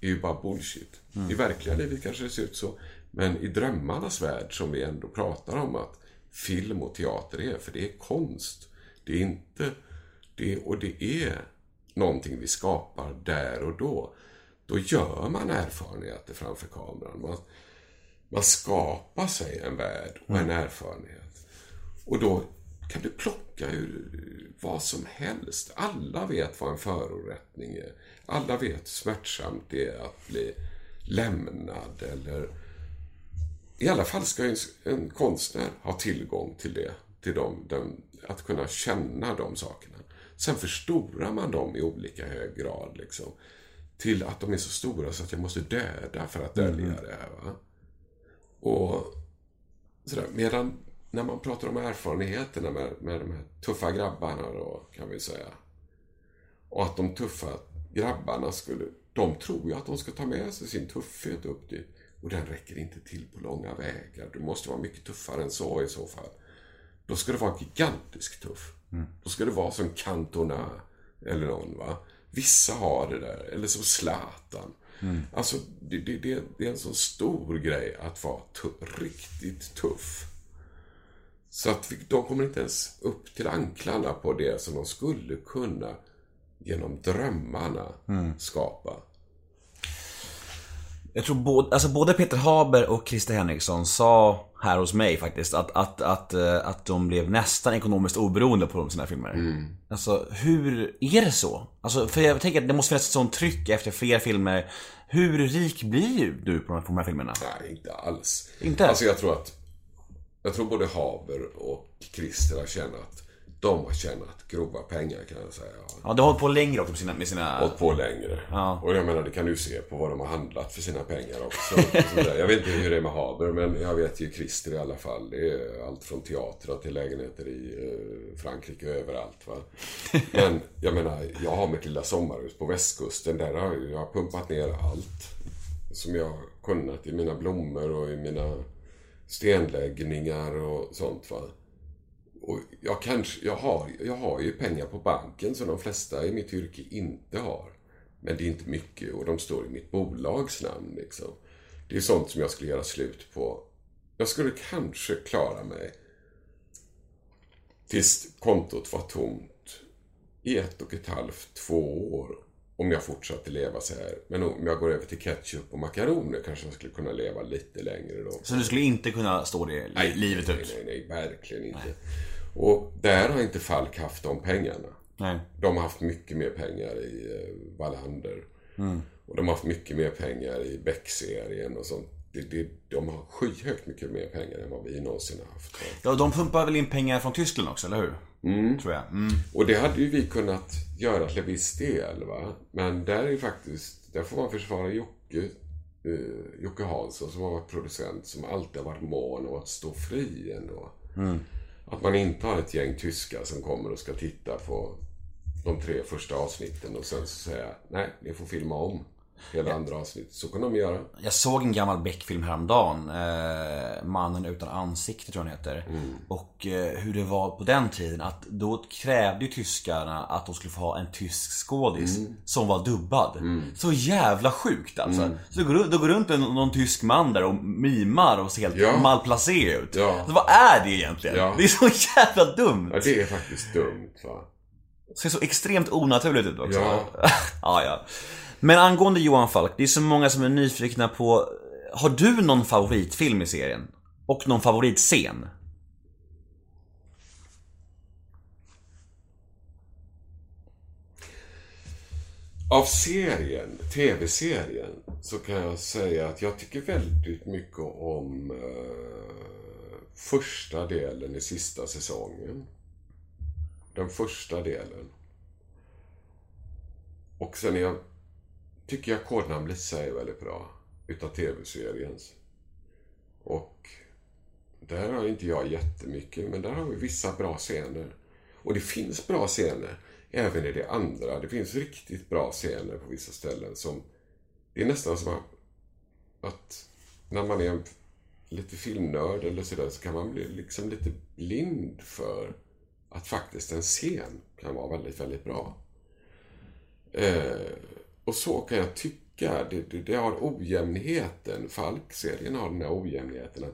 är ju bara bullshit. I verkliga livet kanske det ser ut så. Men i drömmarnas värld som vi ändå pratar om att film och teater är, för det är konst. Det är inte... Det, och det är någonting vi skapar där och då. Då gör man erfarenheter framför kameran. Man, man skapar sig en värld och en erfarenhet. Och då kan du plocka ur vad som helst. Alla vet vad en förorättning är. Alla vet hur smärtsamt det är att bli lämnad eller... I alla fall ska en, en konstnär ha tillgång till det. Till dem, dem, att kunna känna de sakerna. Sen förstorar man dem i olika hög grad. Liksom, till att de är så stora så att jag måste döda för att dölja det. Här, va? Och sådär. Medan när man pratar om erfarenheterna med, med de här tuffa grabbarna då, kan vi säga. Och att de tuffa grabbarna skulle... De tror ju att de ska ta med sig sin tuffhet upp dit. Och den räcker inte till på långa vägar. Du måste vara mycket tuffare än så i så fall. Då ska du vara gigantisk tuff. Då ska du vara som Cantona eller någon va. Vissa har det där. Eller som Zlatan. Alltså, det, det, det, det är en så stor grej att vara tu- riktigt tuff. Så att de kommer inte ens upp till anklarna på det som de skulle kunna genom drömmarna skapa. Jag tror både, alltså både Peter Haber och Christer Henriksson sa här hos mig faktiskt att, att, att, eh, att de blev nästan ekonomiskt oberoende på sina filmer. Alltså hur är det så? Alltså, för jag tänker att det måste finnas ett sånt tryck efter fler filmer. Hur rik blir du på de här filmerna? Nej, inte alls. Inte? Alltså jag tror att jag tror både Haber och Christer har tjänat de har tjänat grova pengar kan jag säga. Ja, de har hållit på längre också med sina... Med sina... hållit på längre. Ja. Och jag menar, det kan du se på vad de har handlat för sina pengar också. Jag vet inte hur det är med Haber, men jag vet ju Christer i alla fall. Det är allt från teatrar till lägenheter i eh, Frankrike och överallt. Va? Men jag menar, jag har mitt lilla sommarhus på västkusten. Där har jag, jag har pumpat ner allt som jag kunnat i mina blommor och i mina stenläggningar och sånt. Va? Och jag, kanske, jag, har, jag har ju pengar på banken som de flesta i mitt yrke inte har. Men det är inte mycket och de står i mitt bolags namn. Liksom. Det är sånt som jag skulle göra slut på. Jag skulle kanske klara mig tills kontot var tomt i ett och ett halvt, två år. Om jag fortsatte leva så här. Men om jag går över till ketchup och makaroner kanske jag skulle kunna leva lite längre då. Så du skulle inte kunna stå det li- livet nej, ut? Nej, nej, verkligen inte. Och där har inte Falk haft de pengarna. Nej. De har haft mycket mer pengar i eh, Wallander. Mm. Och de har haft mycket mer pengar i Beck-serien och sånt. Det, det, de har skyhögt mycket mer pengar än vad vi någonsin har haft. Ja, de pumpar väl in pengar från Tyskland också, eller hur? Mm. Tror jag. Mm. Och det hade ju vi kunnat göra till viss del. Va? Men där är faktiskt, där får man försvara Jocke, eh, Jocke Hansson som har varit producent som alltid har varit mån om att stå fri ändå. Att man inte har ett gäng tyskar som kommer och ska titta på de tre första avsnitten och sen så säga nej, ni får filma om hela andra avsnittet. Så kan de göra. Jag såg en gammal Beck-film häromdagen. Eh, Mannen utan ansikte tror jag den heter. Och eh, hur det var på den tiden. Att då krävde ju tyskarna att de skulle få ha en tysk skådis som var dubbad. Så jävla sjukt alltså. Så det går, det går runt en, någon tysk man där och mimar och ser helt Ja. malplacé ut. Ja. Alltså, vad är det egentligen? Ja. Det är så jävla dumt. Ja, det är faktiskt dumt. Va? Ser så extremt onaturligt ut också. Ja. ja, ja. Men angående Johan Falk, det är så många som är nyfikna på Har du någon favoritfilm i serien? Och någon favoritscen? Av serien, tv-serien, så kan jag säga att jag tycker väldigt mycket om eh, första delen i sista säsongen. Den första delen. Och sen är jag, tycker jag kodnamnet säger väldigt bra. Utav tv-seriens. Och där har inte jag jättemycket, men där har vi vissa bra scener. Och det finns bra scener även i det andra. Det finns riktigt bra scener på vissa ställen som... Det är nästan som att, att när man är en lite filmnörd eller sådär så kan man bli liksom lite blind för att faktiskt en scen kan vara väldigt, väldigt bra. Eh, och så kan jag tycka. Det, det, det har ojämnheten. Falk-serien har den här ojämnheten.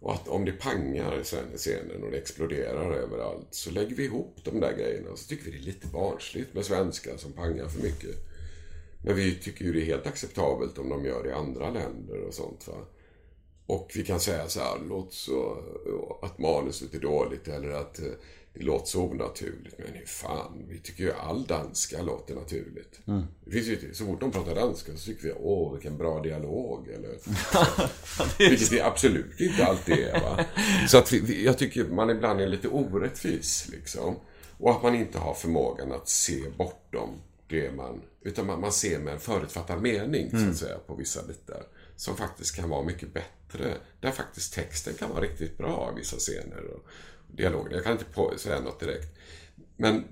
Och att om det pangar sen i scenen och det exploderar överallt så lägger vi ihop de där grejerna och så tycker vi det är lite barnsligt med svenskar som pangar för mycket. Men vi tycker ju det är helt acceptabelt om de gör det i andra länder och sånt. Va? Och vi kan säga så här, låt så, att manuset är dåligt eller att eh, det låter så onaturligt. Men hur fan, vi tycker ju all danska låter naturligt. Det finns ju, så fort de pratar danska så tycker vi, åh vilken bra dialog. Eller, vilket det absolut inte alltid är. Va? Så att vi, jag tycker man ibland är lite orättvis. Liksom. Och att man inte har förmågan att se bortom det man... Utan man, man ser med en förutfattad mening, så att säga, på vissa bitar. Som faktiskt kan vara mycket bättre. Där faktiskt texten kan vara riktigt bra i vissa scener. Och dialogen. Jag kan inte på, säga något direkt. Men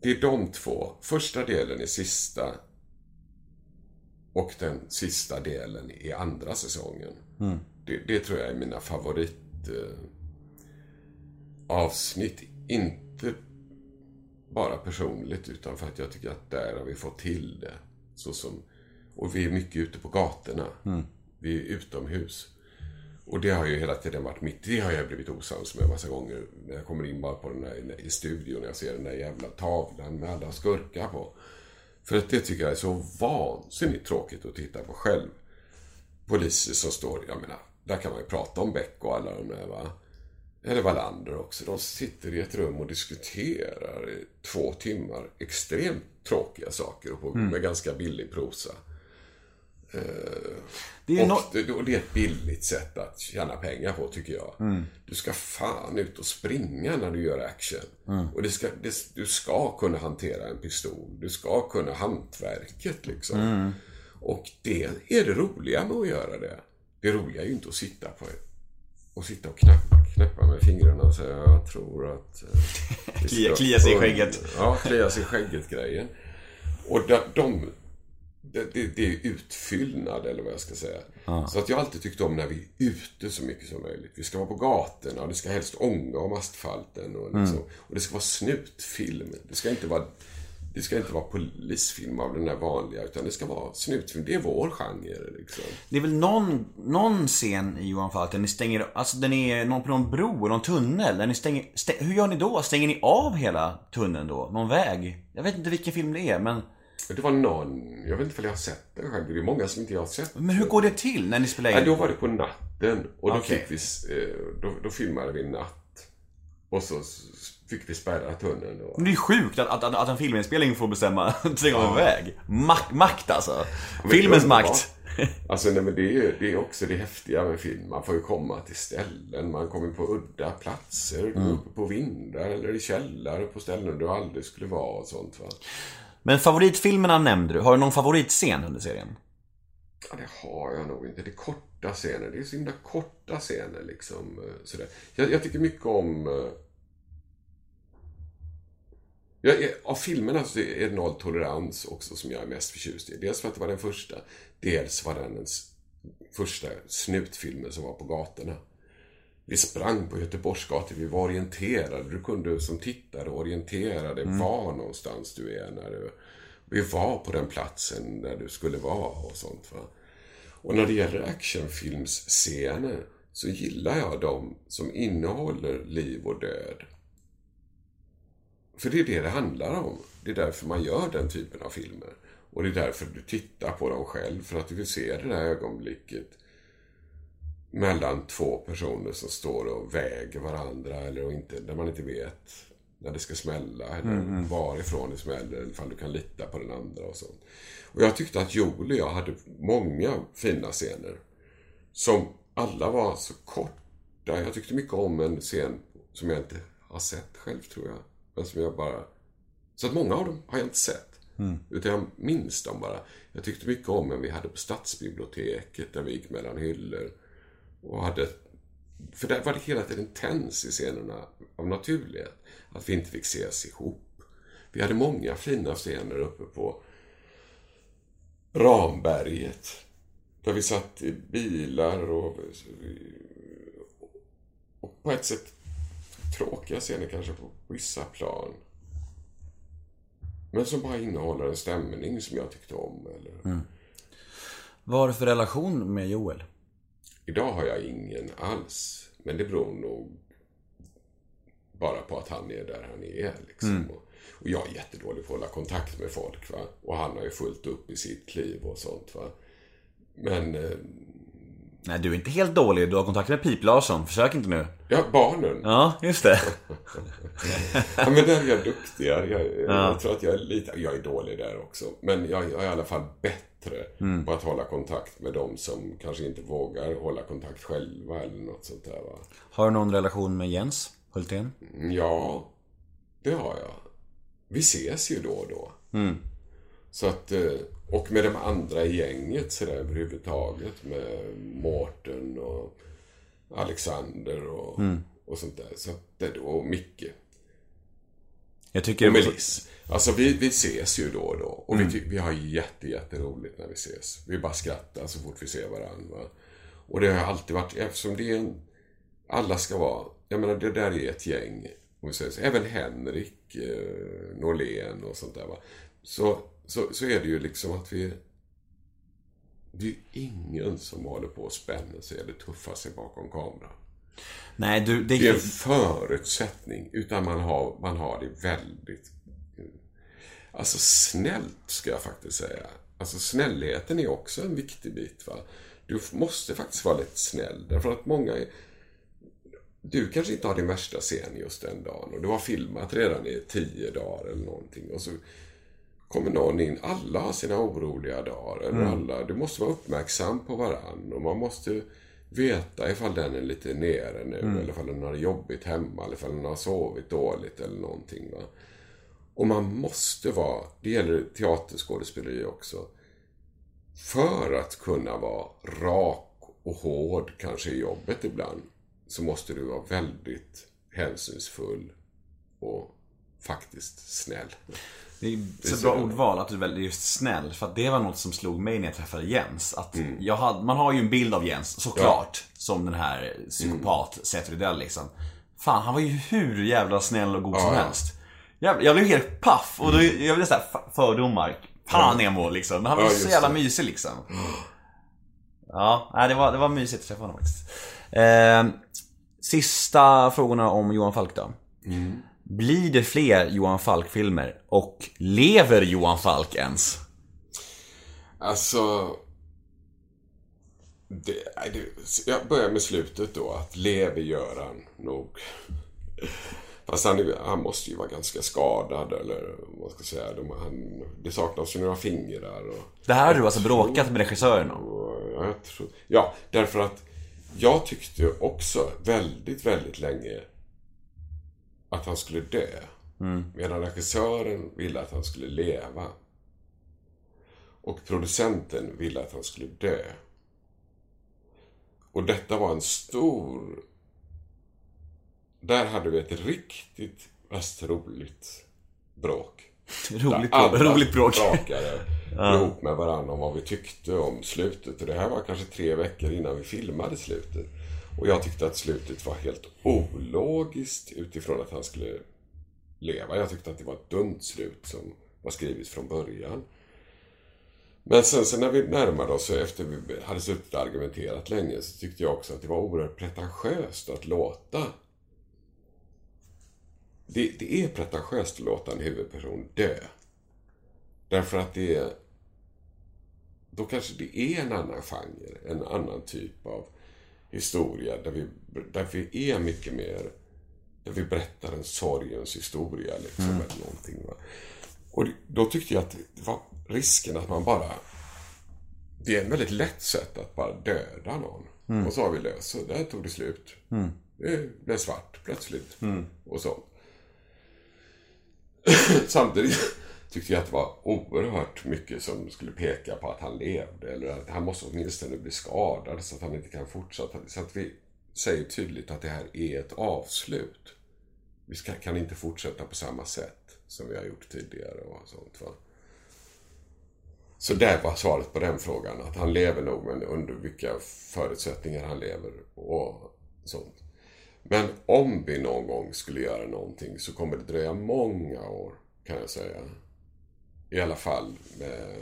det är de två. Första delen är sista. Och den sista delen i andra säsongen. Det, det tror jag är mina favorit eh. Inte bara personligt utan för att jag tycker att där har vi fått till det. Så som, Och vi är mycket ute på gatorna. Vi är utomhus. Och det har ju hela tiden varit mitt, det har jag blivit osams med massa gånger. När jag kommer in bara på den där, i studion och jag ser den där jävla tavlan med alla skurkar på. För att det tycker jag är så vansinnigt tråkigt att titta på själv. Poliser som står, jag menar, där kan man ju prata om Beck och alla de där va. Eller Wallander också. De sitter i ett rum och diskuterar i två timmar extremt tråkiga saker och på, med ganska billig prosa. Det är och, no- det, och det är ett billigt sätt att tjäna pengar på, tycker jag. Mm. Du ska fan ut och springa när du gör action. Mm. Och det ska, det, du ska kunna hantera en pistol. Du ska kunna hantverket, liksom. Mm. Och det är det roliga med att göra det. Det roliga är ju inte att sitta på och sitta och knäppa, knäppa med fingrarna och säga jag tror att... eh, Klia- klia sig i skägget. Ja, klia sig i skägget-grejen. Och de, de det, det, det är utfyllnad, eller vad jag ska säga. Så att jag har alltid tyckt om när vi är ute så mycket som möjligt. Vi ska vara på gatorna och det ska helst ånga om asfalten. Och, liksom, och det ska vara snutfilm. Det ska inte vara det ska inte vara polisfilm av den där vanliga, utan det ska vara snutfilm. Det är vår genre, liksom. Det är väl någon, någon scen i Johan Falk där ni stänger, alltså den är någon på någon bro eller någon tunnel. Där ni stänger, stä, hur gör ni då? Stänger ni av hela tunneln då? Någon väg? Jag vet inte vilken film det är men, Det var någon, jag vet inte om jag har sett den själv. Det är många som inte jag har sett. men hur går det till när ni spelar in? Nej, då var det på natten. Och då, Okej. fick vi, eh, då, då filmade vi natt. Och så fick vi spärra tunneln. Och, Men det är sjukt att, att, att, att en filminspelning får bestämma av en väg. Makt, makt alltså. Men Filmens makt. Alltså nej, men det är ju det är också det häftiga med film. Man får ju komma till ställen, man kommer på udda platser, Mm. uppe på vindar eller i källare på ställen du aldrig skulle vara och sånt va. Men favoritfilmerna nämnde du. Har du någon favoritscen under serien? Ja, det har jag nog inte. Det är korta scener. Det är så himla korta scener liksom. Eh, sådär. Jag, jag tycker mycket om... Eh, jag, är- av filmerna så är det noll tolerans också som jag är mest förtjust i. Dels för att det var den första. Dels var den den första snutfilmen som var på gatorna. Vi sprang på Göteborgsgator, vi var orienterade. Du kunde som tittare orientera dig var någonstans du är när du... Vi var på den platsen där du skulle vara och sånt va. Och när det gäller actionfilmsscener så gillar jag de som innehåller liv och död. För det är det det handlar om. Det är därför man gör den typen av filmer. Och det är därför du tittar på dem själv, för att du vill se det där ögonblicket mellan två personer som står och väger varandra eller inte, där man inte vet när det ska smälla eller varifrån det smäller eller ifall du kan lita på den andra och sånt. Och jag tyckte att Joel och jag hade många fina scener som alla var så korta. Jag tyckte mycket om en scen som jag inte har sett själv tror jag. Men som jag bara... Så att många av dem har jag inte sett. Utan jag minns dem bara. Jag tyckte mycket om en vi hade på stadsbiblioteket där vi gick mellan hyllor. Och hade... För där var det hela tiden tens i scenerna av naturlighet. Att vi inte fick ses ihop. Vi hade många fina scener uppe på Ramberget. Där vi satt i bilar och, och på ett sätt tråkiga scener kanske på vissa plan. Men som bara innehåller en stämning som jag tyckte om. Eller... Mm. Vad har du för relation med Joel? Idag har jag ingen alls. Men det beror nog bara på att han är där han är. Liksom. Och, och jag är jättedålig på att hålla kontakt med folk. Va? Och han har ju fullt upp i sitt liv och sånt. Va? Men, eh, Nej, du är inte helt dålig. Du har kontakt med Pip Larsson. Försök inte nu. ja, barnen. Ja, just det. Ja, men där är jag duktigare. Jag, jag tror att jag är lite... Jag är dålig där också. Men jag, jag är i alla fall bättre på att hålla kontakt med de som kanske inte vågar hålla kontakt själva eller något sånt där. Va? Har du någon relation med Jens Hultén? Ja, det har jag. Vi ses ju då och då. Så att, eh, och med de andra i gänget så där överhuvudtaget. Med Mårten och Alexander och, och sånt där. Så att, det- och Micke. Jag tycker... Och Melis. Alltså vi, vi ses ju då och då. Och vi, ty- vi har jätte, jätteroligt när vi ses. Vi bara skrattar så fort vi ser varandra. Och det har alltid varit, eftersom det är en... Alla ska vara... Jag menar, det där är ett gäng. Om vi säger så. Även Henrik eh, Norlén och sånt där va. Så, så, så är det ju liksom att vi... det är ju ingen som håller på och spänner sig eller tuffar sig bakom kameran. Nej, du, det, Det är en förutsättning. Utan man har, man har det väldigt... Alltså snällt, ska jag faktiskt säga. Alltså snällheten är också en viktig bit. Va? Du måste faktiskt vara lite snäll. Därför att många... Är, du kanske inte har din värsta scen just den dagen. Och du har filmat redan i tio dagar eller någonting. Och så kommer någon in. Alla har sina oroliga dagar. Eller alla, du måste vara uppmärksam på varann. Och man måste veta ifall den är lite nere nu. Eller ifall den har jobbigt hemma. Eller ifall den har sovit dåligt eller någonting. Va? Och man måste vara, det gäller teaterskådespeleri också. För att kunna vara rak och hård kanske i jobbet ibland. Så måste du vara väldigt hänsynsfull och faktiskt snäll. Det är så bra ordval att du väljer just snäll. För att det var något som slog mig när jag träffade Jens. Att Mm. jag hade, man har ju en bild av Jens, såklart. Som den här psykopat, Mm. Seth Rydell liksom. Fan, han var ju hur jävla snäll och god som Ja, ja. Helst. Jag, blev helt paff och då, jag blev såhär fördomar. Fan Nemo liksom. Men han var Ja, så jävla det. mysig liksom. Ja, nej, det var, det var mysigt att träffa honom faktiskt. Eh, sista frågorna om Johan Falk då. Mm. Blir det fler Johan Falk-filmer? Och lever Johan Falk ens? Alltså... Det, det, jag börjar med slutet då. Att lever gör han nog. Fast han, han måste ju vara ganska skadad eller vad ska jag säga. De, han, det saknas ju några fingrar. Och, Det här har du alltså bråkat med regissören om? ja, därför att jag tyckte också väldigt, väldigt länge att han skulle dö. Medan regissören ville att han skulle leva. Och producenten ville att han skulle dö. Och detta var en stor... Där hade vi ett riktigt roligt bråk. Roligt, bråk, roligt bråk. bråkade ihop med varandra om vad vi tyckte om slutet. Och det här var kanske tre veckor innan vi filmade slutet. Och jag tyckte att slutet var helt ologiskt utifrån att han skulle leva. Jag tyckte att det var ett dumt slut som var skrivet från början. Men sen så när vi närmade oss, efter vi hade suttit och argumenterat länge, så tyckte jag också att det var oerhört pretentiöst att låta det, det är pretentiöst att låta en huvudperson dö. Därför att det är... Då kanske det är en annan genre, en annan typ av historia där vi, där vi är mycket mer... Där vi berättar en sorgens historia liksom, eller någonting. Va? Och det- då tyckte jag att det var risken att man bara... Det är en väldigt lätt sätt att bara döda någon. Och så har vi löst så där tog det slut. Det blev svart plötsligt. Och sånt. Samtidigt tyckte jag att det var oerhört mycket som skulle peka på att han levde. Eller att han måste åtminstone bli skadad så att han inte kan fortsätta. Så att vi säger tydligt att det här är ett avslut. Vi ska, kan inte fortsätta på samma sätt som vi har gjort tidigare och sånt. Va? Så där var svaret på den frågan. Att han lever nog, men under vilka förutsättningar han lever och sånt. Men om vi någon gång skulle göra någonting så kommer det dröja många år, kan jag säga. I alla fall med,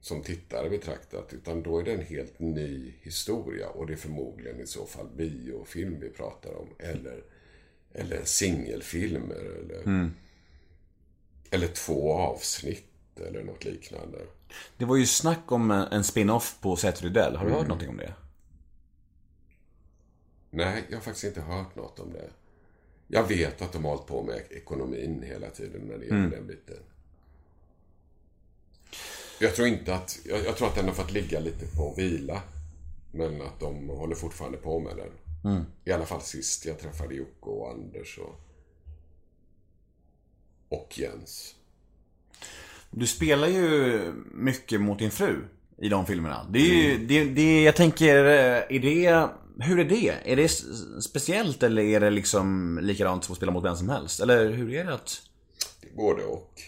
som tittare betraktat. Utan då är det en helt ny historia. Och det är förmodligen i så fall biofilm vi pratar om. Eller, eller singelfilmer. Eller, eller två avsnitt. Eller något liknande. Det var ju snack om en en spin-off på Seth Rydell. Har du Mm. hört någonting om det? Nej, jag har faktiskt inte hört något om det. Jag vet att de har hållit på med ekonomin hela tiden när det gäller den biten. Jag tror inte att... Jag, jag tror att den har fått ligga lite på vila. Men att de håller fortfarande på med den. I alla fall sist jag träffade Jocke och Anders och... Och Jens. Du spelar ju mycket mot din fru i de filmerna. Det är ju, det, det, jag tänker, eh, är det, hur är det? Är det speciellt eller är det liksom likadant som att spela mot vem som helst? Eller hur är det att... Det är både och.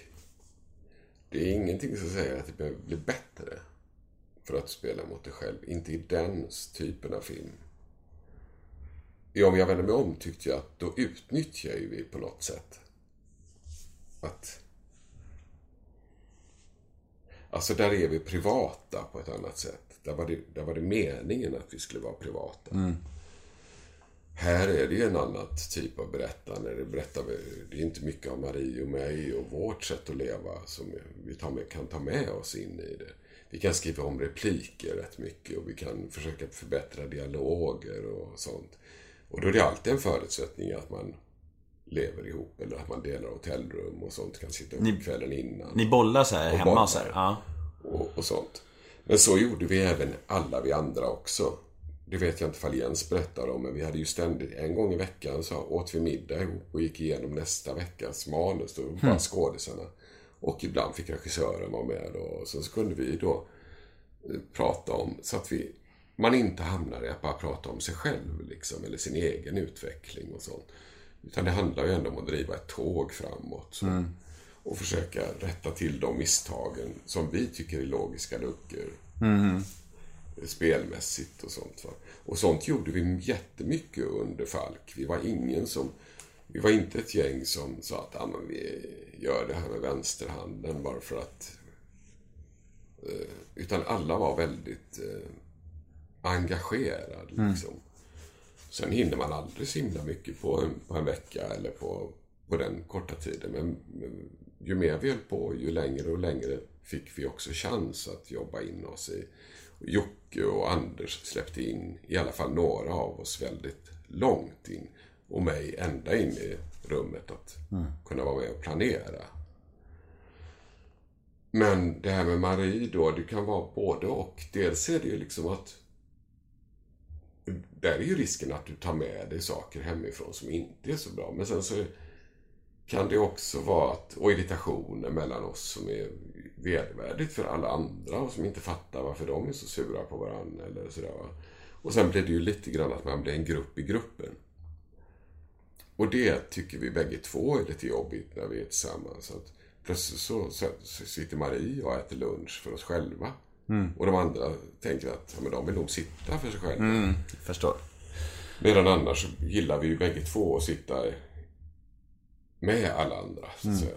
Det är ingenting som säger att det behöver bli bättre för att spela mot dig själv. Inte i den typen av film. I Om jag vänder mig om tyckte jag att då utnyttjar ju vi på något sätt att... Alltså där är vi privata på ett annat sätt. Där var det, där var det meningen att vi skulle vara privata. Här är det ju en annan typ av berättande. Det, berättar vi, det är inte mycket av Marie och mig och vårt sätt att leva som vi tar med, kan ta med oss in i det. Vi kan skriva om repliker rätt mycket och vi kan försöka förbättra dialoger och sånt. Och då är det alltid en förutsättning att man lever ihop eller att man delar hotellrum och sånt. Kan sitta upp Ni- kvällen innan Ni bollar så här Och hemma bollar. så här. Ja. och, och sånt. Men så gjorde vi även alla vi andra också. Det vet jag inte ifall Jens berättar om, men vi hade ju ständigt, en gång i veckan så åt vi middag ihop och gick igenom nästa veckas manus. Och bara skådisarna. Och ibland fick regissören vara med och så, så kunde vi då eh, prata om, så att vi, man inte hamnar i att bara prata om sig själv liksom, eller sin egen utveckling och sånt. Utan det handlar ju ändå om att driva ett tåg framåt. Så. Och försöka rätta till de misstagen som vi tycker är logiska luckor. Spelmässigt och sånt. Va? Och sånt gjorde vi jättemycket under Falk. Vi var ingen som... Vi var inte ett gäng som sa att ah, men vi gör det här med vänsterhanden bara för att... Eh, utan alla var väldigt eh, engagerade. Liksom. Sen hinner man aldrig så himla mycket på en, på en vecka eller på, på den korta tiden. Men, men ju mer vi höll på, ju längre och längre fick vi också chans att jobba in oss i. Jocke och Anders släppte in i alla fall några av oss väldigt långt in. Och mig ända in i rummet att kunna vara med och planera. Men det här med Marie då, det kan vara både och. Dels är det ju liksom att där är ju risken att du tar med dig saker hemifrån som inte är så bra. Men sen så kan det också vara att, och irritationer mellan oss som är vedervärdigt för alla andra och som inte fattar varför de är så sura på varandra eller sådär. Va? Och sen blir det ju lite grann att man blir en grupp i gruppen. Och det tycker vi bägge två är lite jobbigt när vi är tillsammans. Att plötsligt så, så, så sitter Marie och äter lunch för oss själva. Och de andra tänker att ja, men de vill nog sitta för sig själva. Förstår. Medan annars gillar vi ju bägge två att sitta med alla andra. Säga.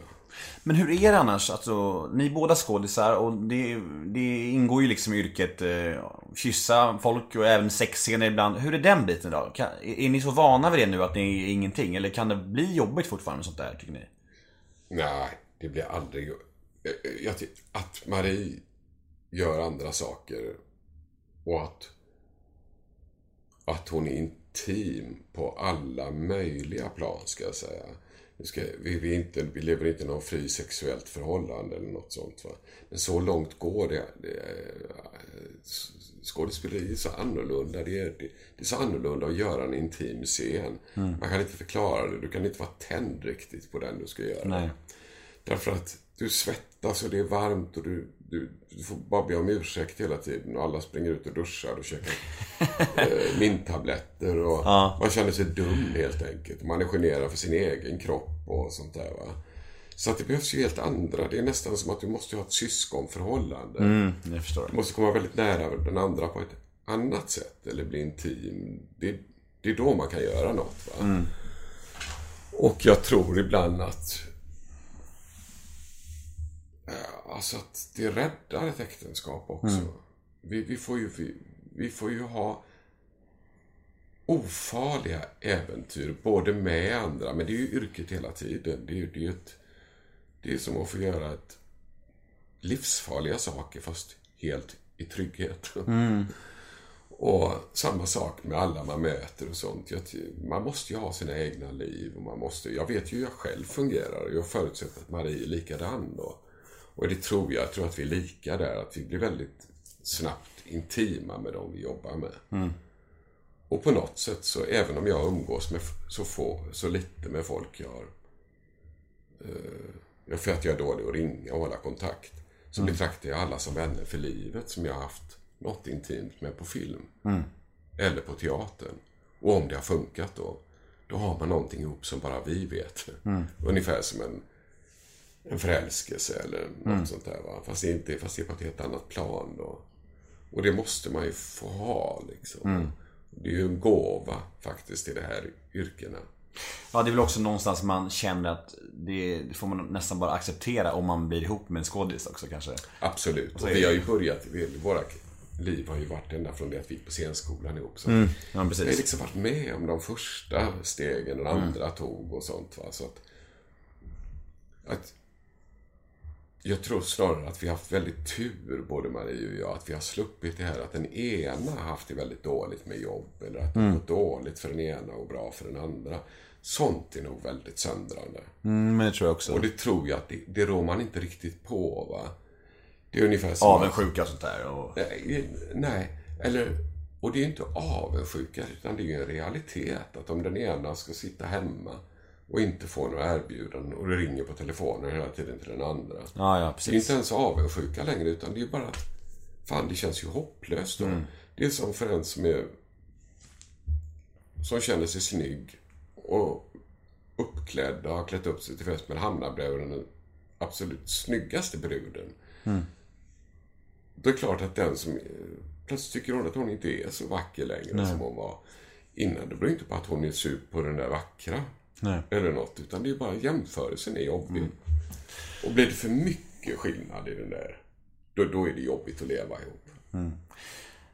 Men hur är det annars? Alltså, ni är båda skådisar och det, det ingår ju liksom i yrket eh, kyssa folk och även sexscener ibland. Hur är den biten då? Kan, är, är ni så vana vid det nu att ni är ingenting? Eller kan det bli jobbigt fortfarande med sånt där, tycker ni? Nej, det blir aldrig... Jag, jag, att Marie gör andra saker och att, att hon är intim på alla möjliga plan, ska jag säga. Vi, ska, vi, vi, inte, vi lever inte i någon fri sexuellt förhållande eller något sånt. Va? Men så långt går det. det är- skådespeleri är så annorlunda. Det är, det, det är så annorlunda att göra en intim scen. Man kan inte förklara det. Du kan inte vara tänd riktigt på den du ska göra. Nej. Därför att du svettas och det är varmt och du, du, du får bara be om ursäkt hela tiden och alla springer ut och duschar och käkar eh, mintabletter och man känner sig dum helt enkelt. Man är generad för sin egen kropp och sånt där va. Så att det behövs ju helt andra. Det är nästan som att du måste ha ett syskonförhållande. Mm, jag förstår. Du måste komma väldigt nära den andra på ett annat sätt eller bli intim. Det, det är då man kan göra något. Va? Och jag tror ibland att Alltså att det räddar ett äktenskap också. Vi, vi, får ju, vi, vi får ju ha ofarliga äventyr, både med andra, men det är ju yrket hela tiden. Det är ju det är ett, det är som att få göra ett livsfarliga saker fast helt i trygghet. Och samma sak med alla man möter och sånt. Jag, man måste ju ha sina egna liv. Och man måste, jag vet ju hur jag själv fungerar och jag förutsätter att Marie är likadan då. Och det tror jag. Jag tror att vi är lika där. Att vi blir väldigt snabbt intima med dem vi jobbar med. Och på något sätt så, även om jag umgås med så, få, så lite med folk jag har eh, för att jag är dålig att ringa och hålla kontakt. Så betraktar jag alla som vänner för livet som jag har haft något intimt med på film. Eller på teatern. Och om det har funkat då, då har man någonting ihop som bara vi vet. Ungefär som en, en förälskelse eller något sånt där. Va? Fast, det inte, fast det är på ett helt annat plan då. Och det måste man ju få ha liksom. Det är ju en gåva faktiskt i de här yrkena. Ja, det är väl också någonstans man känner att det, det får man nästan bara acceptera om man blir ihop med en skådis också kanske. Absolut. Och är vi har ju börjat, vi, våra liv har ju varit ända från det att vi gick på scenskolan ihop. Så Ja, Vi har precis. liksom varit med om de första stegen den andra tog och sånt. Va? Så att, att jag tror snarare att vi har haft väldigt tur, både Marie och jag, att vi har sluppit det här att den ena har haft det väldigt dåligt med jobb eller att det har gått dåligt för den ena och bra för den andra. Sånt är nog väldigt söndrande. Mm, men det tror jag också. Och det tror jag att det, det rår man inte riktigt på. va Det är ungefär som Avundsjuka och sånt där. Och... Nej, nej, eller... Och det är inte avundsjuka, utan det är ju en realitet. Att om den ena ska sitta hemma och inte få några erbjudanden och det ringer på telefonen hela tiden till den andra. Ja, ja, Det är inte ens avundsjuka längre, utan det är bara att fan, det känns ju hopplöst då. Det är som för en som är som känner sig snygg och uppklädd och har klätt upp sig till fest men hamnar bredvid den absolut snyggaste bruden. Då är det klart att den som plötsligt tycker hon att hon inte är så vacker längre som hon var innan. Det beror inte på att hon är sur på den där vackra. Nej. Eller något. Utan det är bara jämförelsen är jobbig. Och blir det för mycket skillnad i den där, då, då är det jobbigt att leva ihop.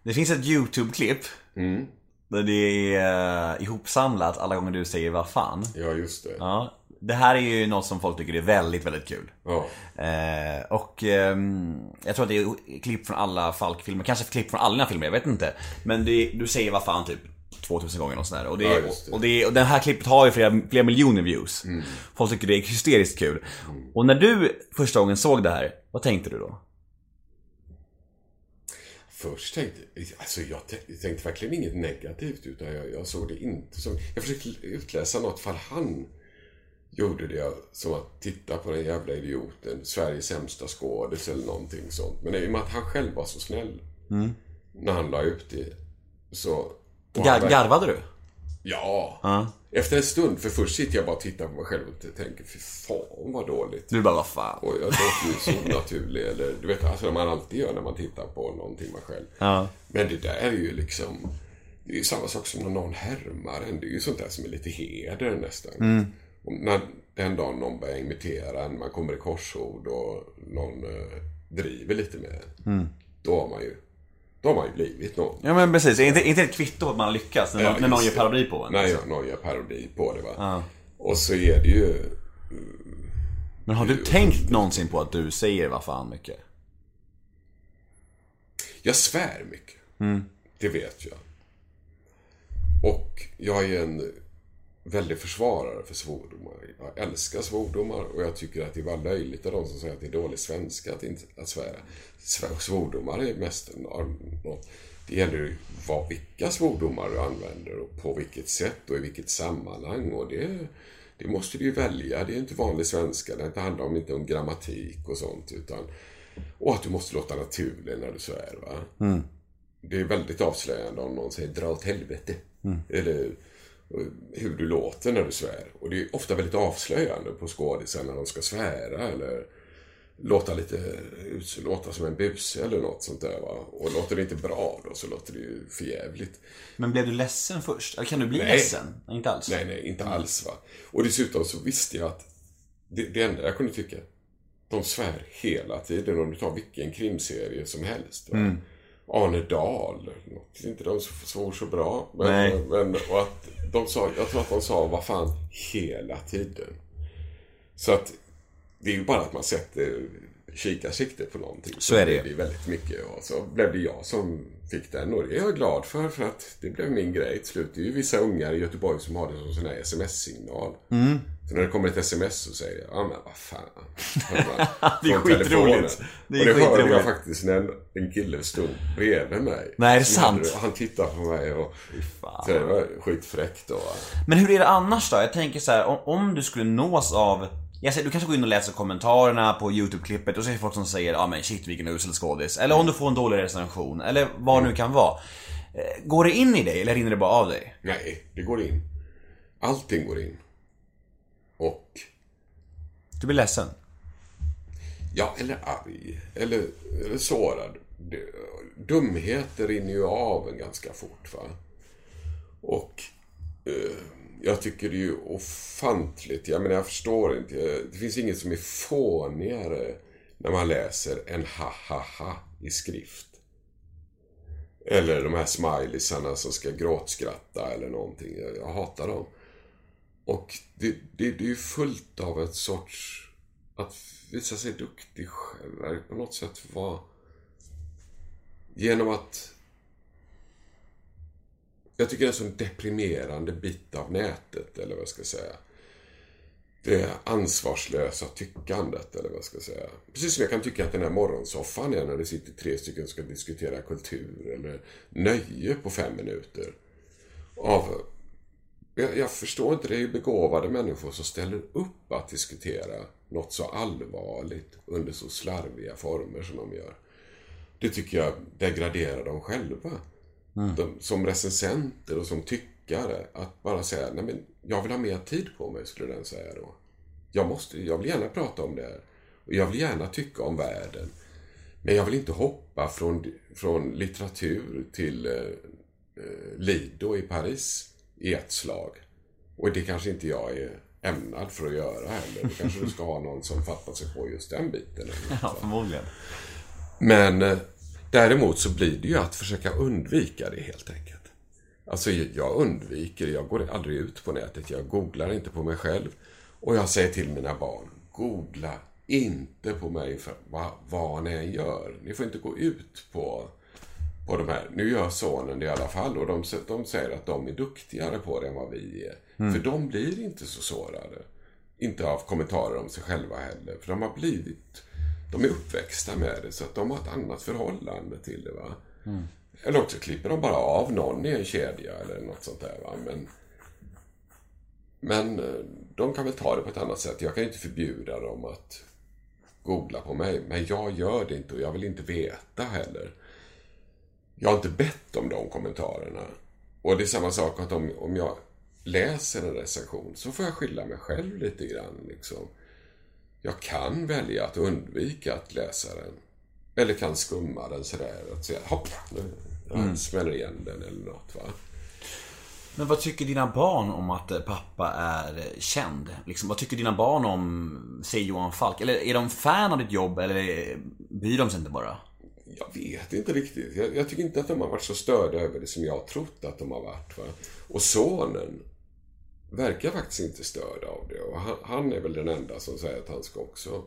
Det finns ett YouTube-klipp. Där det är uh, ihopsamlat alla gånger du säger vad fan. Ja, just det. Ja. Det här är ju något som folk tycker är väldigt, väldigt kul. Ja. Eh, och ehm, jag tror att det är klipp från alla Falk-filmer, kanske klipp från alla dina filmer, jag vet inte. Men det, du säger vad fan typ 2000 gånger och sådär. Och, det, Ja, det. och, det, och det här klippet har ju flera, flera miljoner views. Folk tycker det är hysteriskt kul. Och när du första gången såg det här, vad tänkte du då? Först tänkte alltså jag tä- jag tänkte verkligen inget negativt utan jag, jag såg det inte som... Jag försökte utläsa något fall han gjorde det som att titta på den jävla idioten, Sveriges sämsta skådis eller någonting sånt. Men i och med att han själv var så snäll när han la ut det så... Gar, garvade du? Ja. Ja. Efter en stund, för först sitter jag bara och tittar på mig själv och tänker fy fan vad dåligt. Du bara, vad fan? Och jag låter ju så onaturlig. Eller du vet, alltså man alltid gör när man tittar på någonting man själv. Ja. Men det där är ju liksom... Det är ju samma sak som när någon härmar en. Det är ju sånt där som är lite heder nästan. Mm. Och när den dagen någon börjar imitera en, man kommer i korsord och någon eh, driver lite med en. Mm. Då har man ju... Då har man ju blivit någon. Ja men precis, inte, inte ett kvitto på att man har lyckats när, Ja, någon- när någon gör parodi på en. Nej, liksom. någon gör parodi på det va. Ja. Och så är det ju... Men har du tänkt någonsin på att du säger vad fan mycket? Jag svär mycket. Mm. Det vet jag. Och jag är en väldig försvarare för svordomar. Jag älskar svordomar och jag tycker att det var löjligt av de som säger att det är dålig svenska att, inte, att svära. Svär- Svordomar är mest något. Det gäller ju vad, vilka svordomar du använder och på vilket sätt och i vilket sammanhang. Och det, det måste du ju välja. Det är inte vanlig svenska. Det handlar om, inte om grammatik och sånt. Utan, och att du måste låta naturlig när du svär. Va? Det är väldigt avslöjande om någon säger dra åt helvete. Eller eh, hur du låter när du svär. Och det är ofta väldigt avslöjande på skådisar när de ska svära eller låta lite låta som en buse eller något sånt där. Va? Och låter det inte bra då så låter det ju förjävligt. Men blev du ledsen först? Eller kan du bli Nej. ledsen? Nej, inte alls? Nej, nej, inte alls va. Och dessutom så visste jag att det, det enda jag kunde tycka, de svär hela tiden. Om du tar vilken krimserie som helst. Va? Arne Dahl, inte de svor så bra. Men, Nej. men och att de sa, jag tror att de sa vad fan hela tiden. Så att det är ju bara att man sätter kikarsikte på någonting. Så är det det väldigt mycket. Och så blev det jag som fick den och det är jag glad för för att det blev min grej till slut. Det är ju vissa ungar i Göteborg som har det som sån här sms-signal. Mm. Så när det kommer ett sms så säger jag, ja men vad fan. Det är skitroligt. Det är och det hörde jag faktiskt när en, en kille stod bredvid mig. Nej, är det hade sant? och Han tittade på mig och fan. så det var skitfräckt då. Men hur är det annars då? Jag tänker så här, om, om du skulle nås av jag säger, du kanske går in och läser kommentarerna på YouTube-klippet och så är det folk som säger ja ah, men shit vilken usel skådis. Eller om du får en dålig recension, eller vad det nu kan vara. Eh, Går det in i dig eller rinner det bara av dig? Nej, det går in. Allting går in. Och Du blir ledsen? Ja, eller arg. Eller, eller sårad. Dumheter rinner ju av en ganska fort. va. Och eh, jag tycker det är ju ofantligt. Jag menar, jag förstår inte. Det finns inget som är fånigare när man läser en ha-ha-ha i skrift. Eller de här smileysarna som ska gråtskratta eller någonting. Jag, hatar dem. Och det, det, det är ju fullt av ett sorts... Att visa sig duktig själv. På något sätt vara... Genom att... Jag tycker det är en sån deprimerande bit av nätet, eller vad jag ska säga. Det ansvarslösa tyckandet, eller vad jag ska säga. Precis som jag kan tycka att den här morgonsoffan är när det sitter tre stycken och ska diskutera kultur eller nöje på fem minuter. Av jag, jag, förstår inte, det är ju begåvade människor som ställer upp att diskutera något så allvarligt under så slarviga former som de gör. Det tycker jag degraderar dem själva. Mm. De, som recensenter och som tyckare. Att bara säga, nej men jag vill ha mer tid på mig, skulle den säga då. Jag, måste, jag vill gärna prata om det här. Och jag vill gärna tycka om världen. Men jag vill inte hoppa från, från litteratur till eh, eh Lido i Paris i ett slag. Och det kanske inte jag är ämnad för att göra heller. Då kanske du ska ha någon som fattar sig på just den biten. Ja, förmodligen. Men eh, däremot så blir det ju att försöka undvika det helt enkelt. Alltså jag undviker, jag går aldrig ut på nätet, jag googlar inte på mig själv. Och jag säger till mina barn, googla inte på mig för vad, vad ni än gör. Ni får inte gå ut på på de här. Nu gör sonen det i alla fall och de, de säger att de är duktigare på det än vad vi är. Mm. För de blir inte så sårade. Inte av kommentarer om sig själva heller. För de har blivit, de är uppväxta med det så att de har ett annat förhållande till det. va. Mm. Eller också klipper de bara av någon i en kedja eller något sånt där. Va? Men, men eh, de kan väl ta det på ett annat sätt. Jag kan inte förbjuda dem att googla på mig. Men jag gör det inte och jag vill inte veta heller. Jag har inte bett om de kommentarerna. Och det är samma sak att om, om jag läser en recension så får jag skylla mig själv lite grann. Liksom. Jag kan välja att undvika att läsa den. Eller kan skumma den sådär. Att säga hopp, nu mm. smäller igen den eller något. Va? Men vad tycker dina barn om att eh, pappa är eh, känd? Liksom, vad tycker dina barn om, säg Johan Falk? Eller är de fan av ditt jobb eller bryr de sig inte bara? Jag vet inte riktigt. Jag, jag, tycker inte att de har varit så störda över det som jag har trott att de har varit. Va? Och sonen verkar faktiskt inte störd av det. Och han, han, är väl den enda som säger att han ska också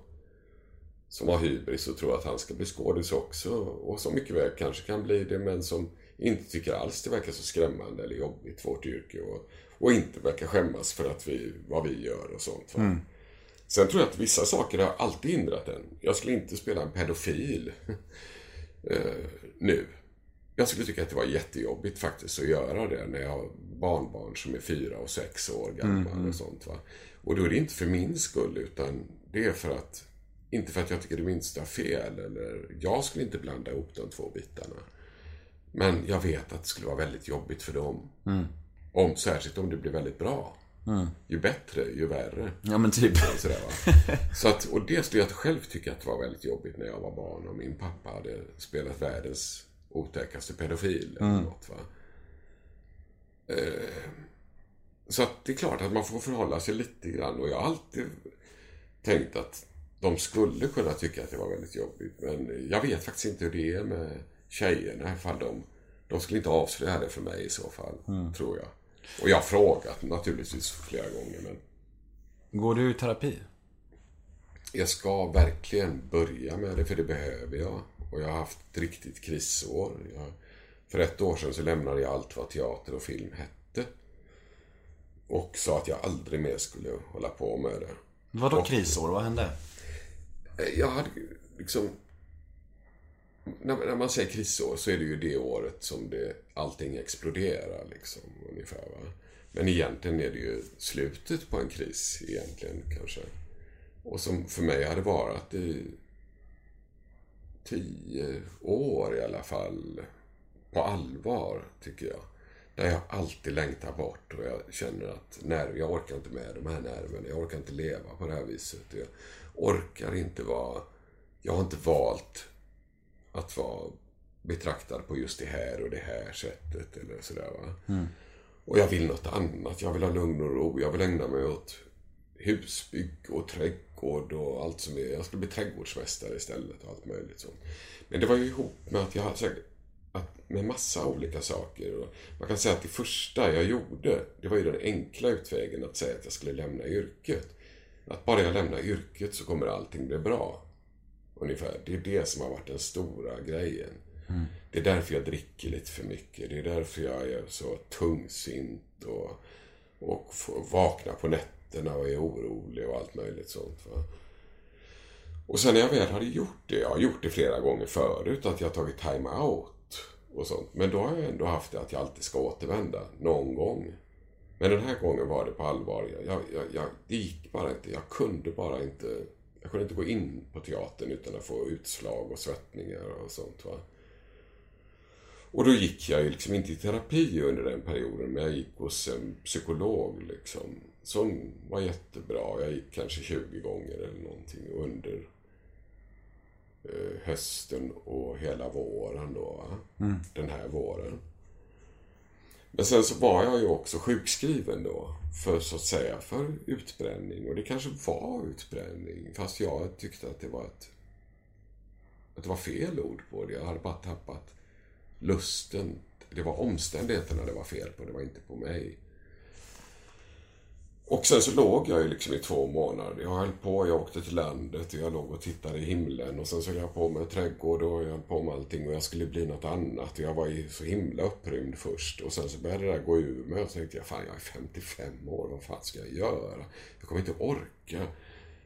som har hybris och tror att han ska bli skådis också. Och som mycket väl kanske kan bli det, men som inte tycker alls det verkar så skrämmande eller jobbigt, vårt yrke. Och, och inte verkar skämmas för att vi, vad vi gör och sånt. Mm. Sen tror jag att vissa saker har alltid hindrat en. Jag skulle inte spela en pedofil eh, nu. Jag skulle tycka att det var jättejobbigt faktiskt att göra det när jag har barnbarn som är fyra och sex år gamla mm. och sånt. Va? Och då är det inte för min skull utan det är för att inte för att jag tycker det minsta fel eller jag skulle inte blanda ihop de två bitarna. Men jag vet att det skulle vara väldigt jobbigt för dem. Mm. Om, särskilt om det blir väldigt bra. Mm. Ju bättre, ju värre. Ja, men typ. Sådär? Så att, och det skulle jag själv tycka att det var väldigt jobbigt när jag var barn och min pappa hade spelat världens otäckaste pedofil. Eller mm. något, va? Eh, så att det är klart att man får förhålla sig lite grann. Och jag har alltid tänkt att de skulle kunna tycka att det var väldigt jobbigt. Men jag vet faktiskt inte hur det är med tjejerna. Ifall de, de skulle inte avslöja det för mig i så fall, mm. tror jag. Och jag har frågat naturligtvis flera gånger. Men... Går du i terapi? Jag ska verkligen börja med det, för det behöver jag. Och jag har haft ett riktigt krisår. Jag... För ett år sedan så lämnade jag allt vad teater och film hette. Och sa att jag aldrig mer skulle hålla på med det. Vadå och... krisår? Vad hände? Jag hade liksom när, när, man säger krisår så är det ju det året som det, allting exploderar liksom, ungefär. Va? Men egentligen är det ju slutet på en kris egentligen kanske. Och som för mig hade varit i tio år i alla fall. På allvar, tycker jag. Där jag alltid längtar bort och jag känner att nerv, jag orkar inte med de här nerverna. Jag orkar inte leva på det här viset. Jag orkar inte vara... Jag har inte valt att vara betraktad på just det här och det här sättet eller sådär va. Mm. Och jag vill något annat. Jag vill ha lugn och ro. Jag vill ägna mig åt husbygge och trädgård och allt som är. Jag skulle bli trädgårdsmästare istället och allt möjligt sånt. Men det var ju ihop med att jag hade att med massa olika saker. Och man kan säga att det första jag gjorde, det var ju den enkla utvägen att säga att jag skulle lämna yrket. Att bara jag lämnar yrket så kommer allting bli bra. Ungefär. Det är det som har varit den stora grejen. Mm. Det är därför jag dricker lite för mycket. Det är därför jag är så tungsint och, och vaknar på nätterna och är orolig och allt möjligt sånt. Va? Och sen när jag väl hade gjort det, jag har gjort det flera gånger förut, att jag har tagit time-out och sånt. Men då har jag ändå haft det att jag alltid ska återvända, någon gång. Men den här gången var det på allvar. Jag, jag, jag, det gick bara inte. Jag kunde bara inte. Jag kunde inte gå in på teatern utan att få utslag och svettningar och sånt. Va? Och då gick jag ju liksom inte i terapi under den perioden, men jag gick hos en psykolog liksom. Som var jättebra. Jag gick kanske 20 gånger eller någonting under eh, hösten och hela våren då. Mm. Den här våren. Men sen så var jag ju också sjukskriven då. För så att säga, för utbränning. Och det kanske var utbränning. Fast jag tyckte att det var ett... Att det var fel ord på det. Jag hade bara tappat lusten. Det var omständigheterna det var fel på, det var inte på mig. Och sen så låg jag ju liksom i två månader. Jag höll på, jag åkte till landet och jag låg och tittade i himlen. Och sen så höll jag på med trädgård och jag höll på med allting och jag skulle bli något annat. Och jag var ju så himla upprymd först. Och sen så började det där gå ur mig och så tänkte jag, fan jag är 55 år, vad fan ska jag göra? Jag kommer inte orka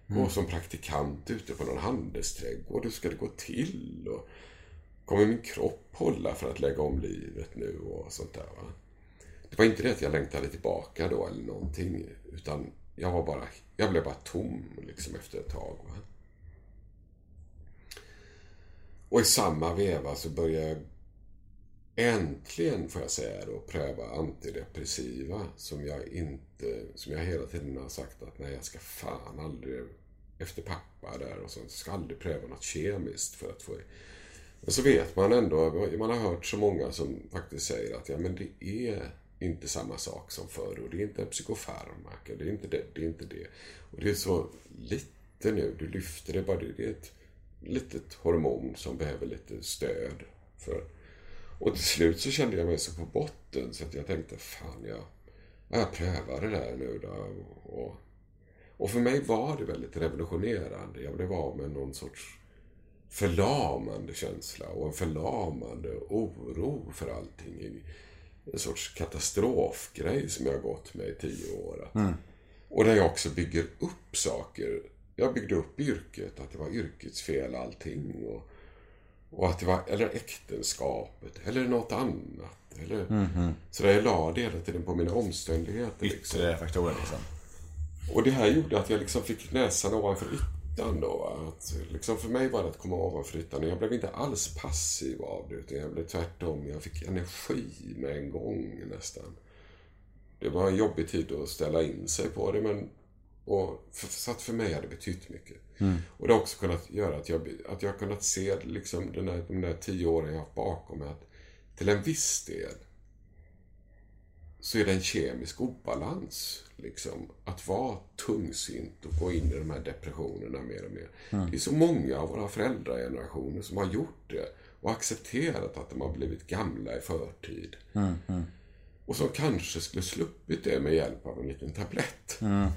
gå mm. som praktikant ute på någon handelsträdgård. Hur ska det gå till? Och kommer min kropp hålla för att lägga om livet nu och sånt där va? Det var inte det att jag längtade tillbaka då eller någonting. Utan jag var bara, jag blev bara tom liksom efter ett tag. Va? Och i samma veva så började jag äntligen, får jag säga då, pröva antidepressiva som jag inte, som jag hela tiden har sagt att nej, jag ska fan aldrig, efter pappa där och sånt, ska aldrig pröva något kemiskt för att få men så vet man ändå, man har hört så många som faktiskt säger att ja, men det är inte samma sak som förr och det är inte psykofarmaka, det är inte det, det är inte det. Och det är så lite nu, du lyfter det bara, det är ett litet hormon som behöver lite stöd. För. Och till slut så kände jag mig så på botten så att jag tänkte, fan jag, jag prövar det där nu då. Och, och för mig var det väldigt revolutionerande. Jag blev av med någon sorts förlamande känsla och en förlamande oro för allting. En sorts katastrofgrej som jag har gått med i tio år. Mm. Och där jag också bygger upp saker. Jag byggde upp yrket, att det var yrkets fel allting. Och, och att det var, eller äktenskapet, eller något annat. Eller, mm -hmm. Så där jag la det hela tiden på mina omständigheter. Liksom. Yttre faktorer liksom. Och det här gjorde att jag liksom fick näsan ovanför ytan då. Att liksom för mig var det att komma ovanför ytan. Jag blev inte alls passiv av det. Utan jag blev tvärtom. Jag fick energi med en gång nästan. Det var en jobbig tid att ställa in sig på det. Men, och för, så att för mig har det betytt mycket. Mm. Och det har också kunnat göra att jag, att jag har kunnat se liksom den där, de där tio åren jag har haft bakom mig. Att till en viss del så är det en kemisk obalans. Liksom, att vara tungsint och gå in i de här depressionerna mer och mer. Mm. Det är så många av våra föräldragenerationer som har gjort det och accepterat att de har blivit gamla i förtid. Mm, mm. Och som kanske skulle sluppit det med hjälp av en liten tablett. Mm.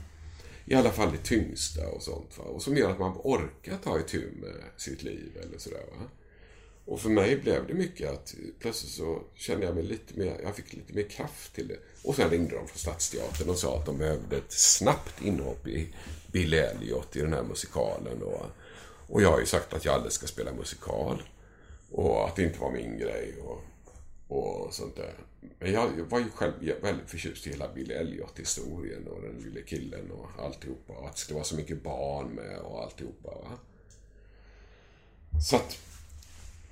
I alla fall det tyngsta och sånt. Va? Och som gör att man orkar ta itu med sitt liv eller sådär. Va? Och för mig blev det mycket att plötsligt så kände jag mig lite mer, jag fick lite mer kraft till det. Och sen ringde de från Stadsteatern och sa att de behövde ett snabbt inhopp i Bill Elliot i den här musikalen. Och, och jag har ju sagt att jag aldrig ska spela musikal. Och att det inte var min grej och, och sånt där. Men jag var ju själv väldigt förtjust i hela Bill Elliot-historien och den lille killen och alltihopa. Och att det skulle vara så mycket barn med och alltihopa. Va? Så att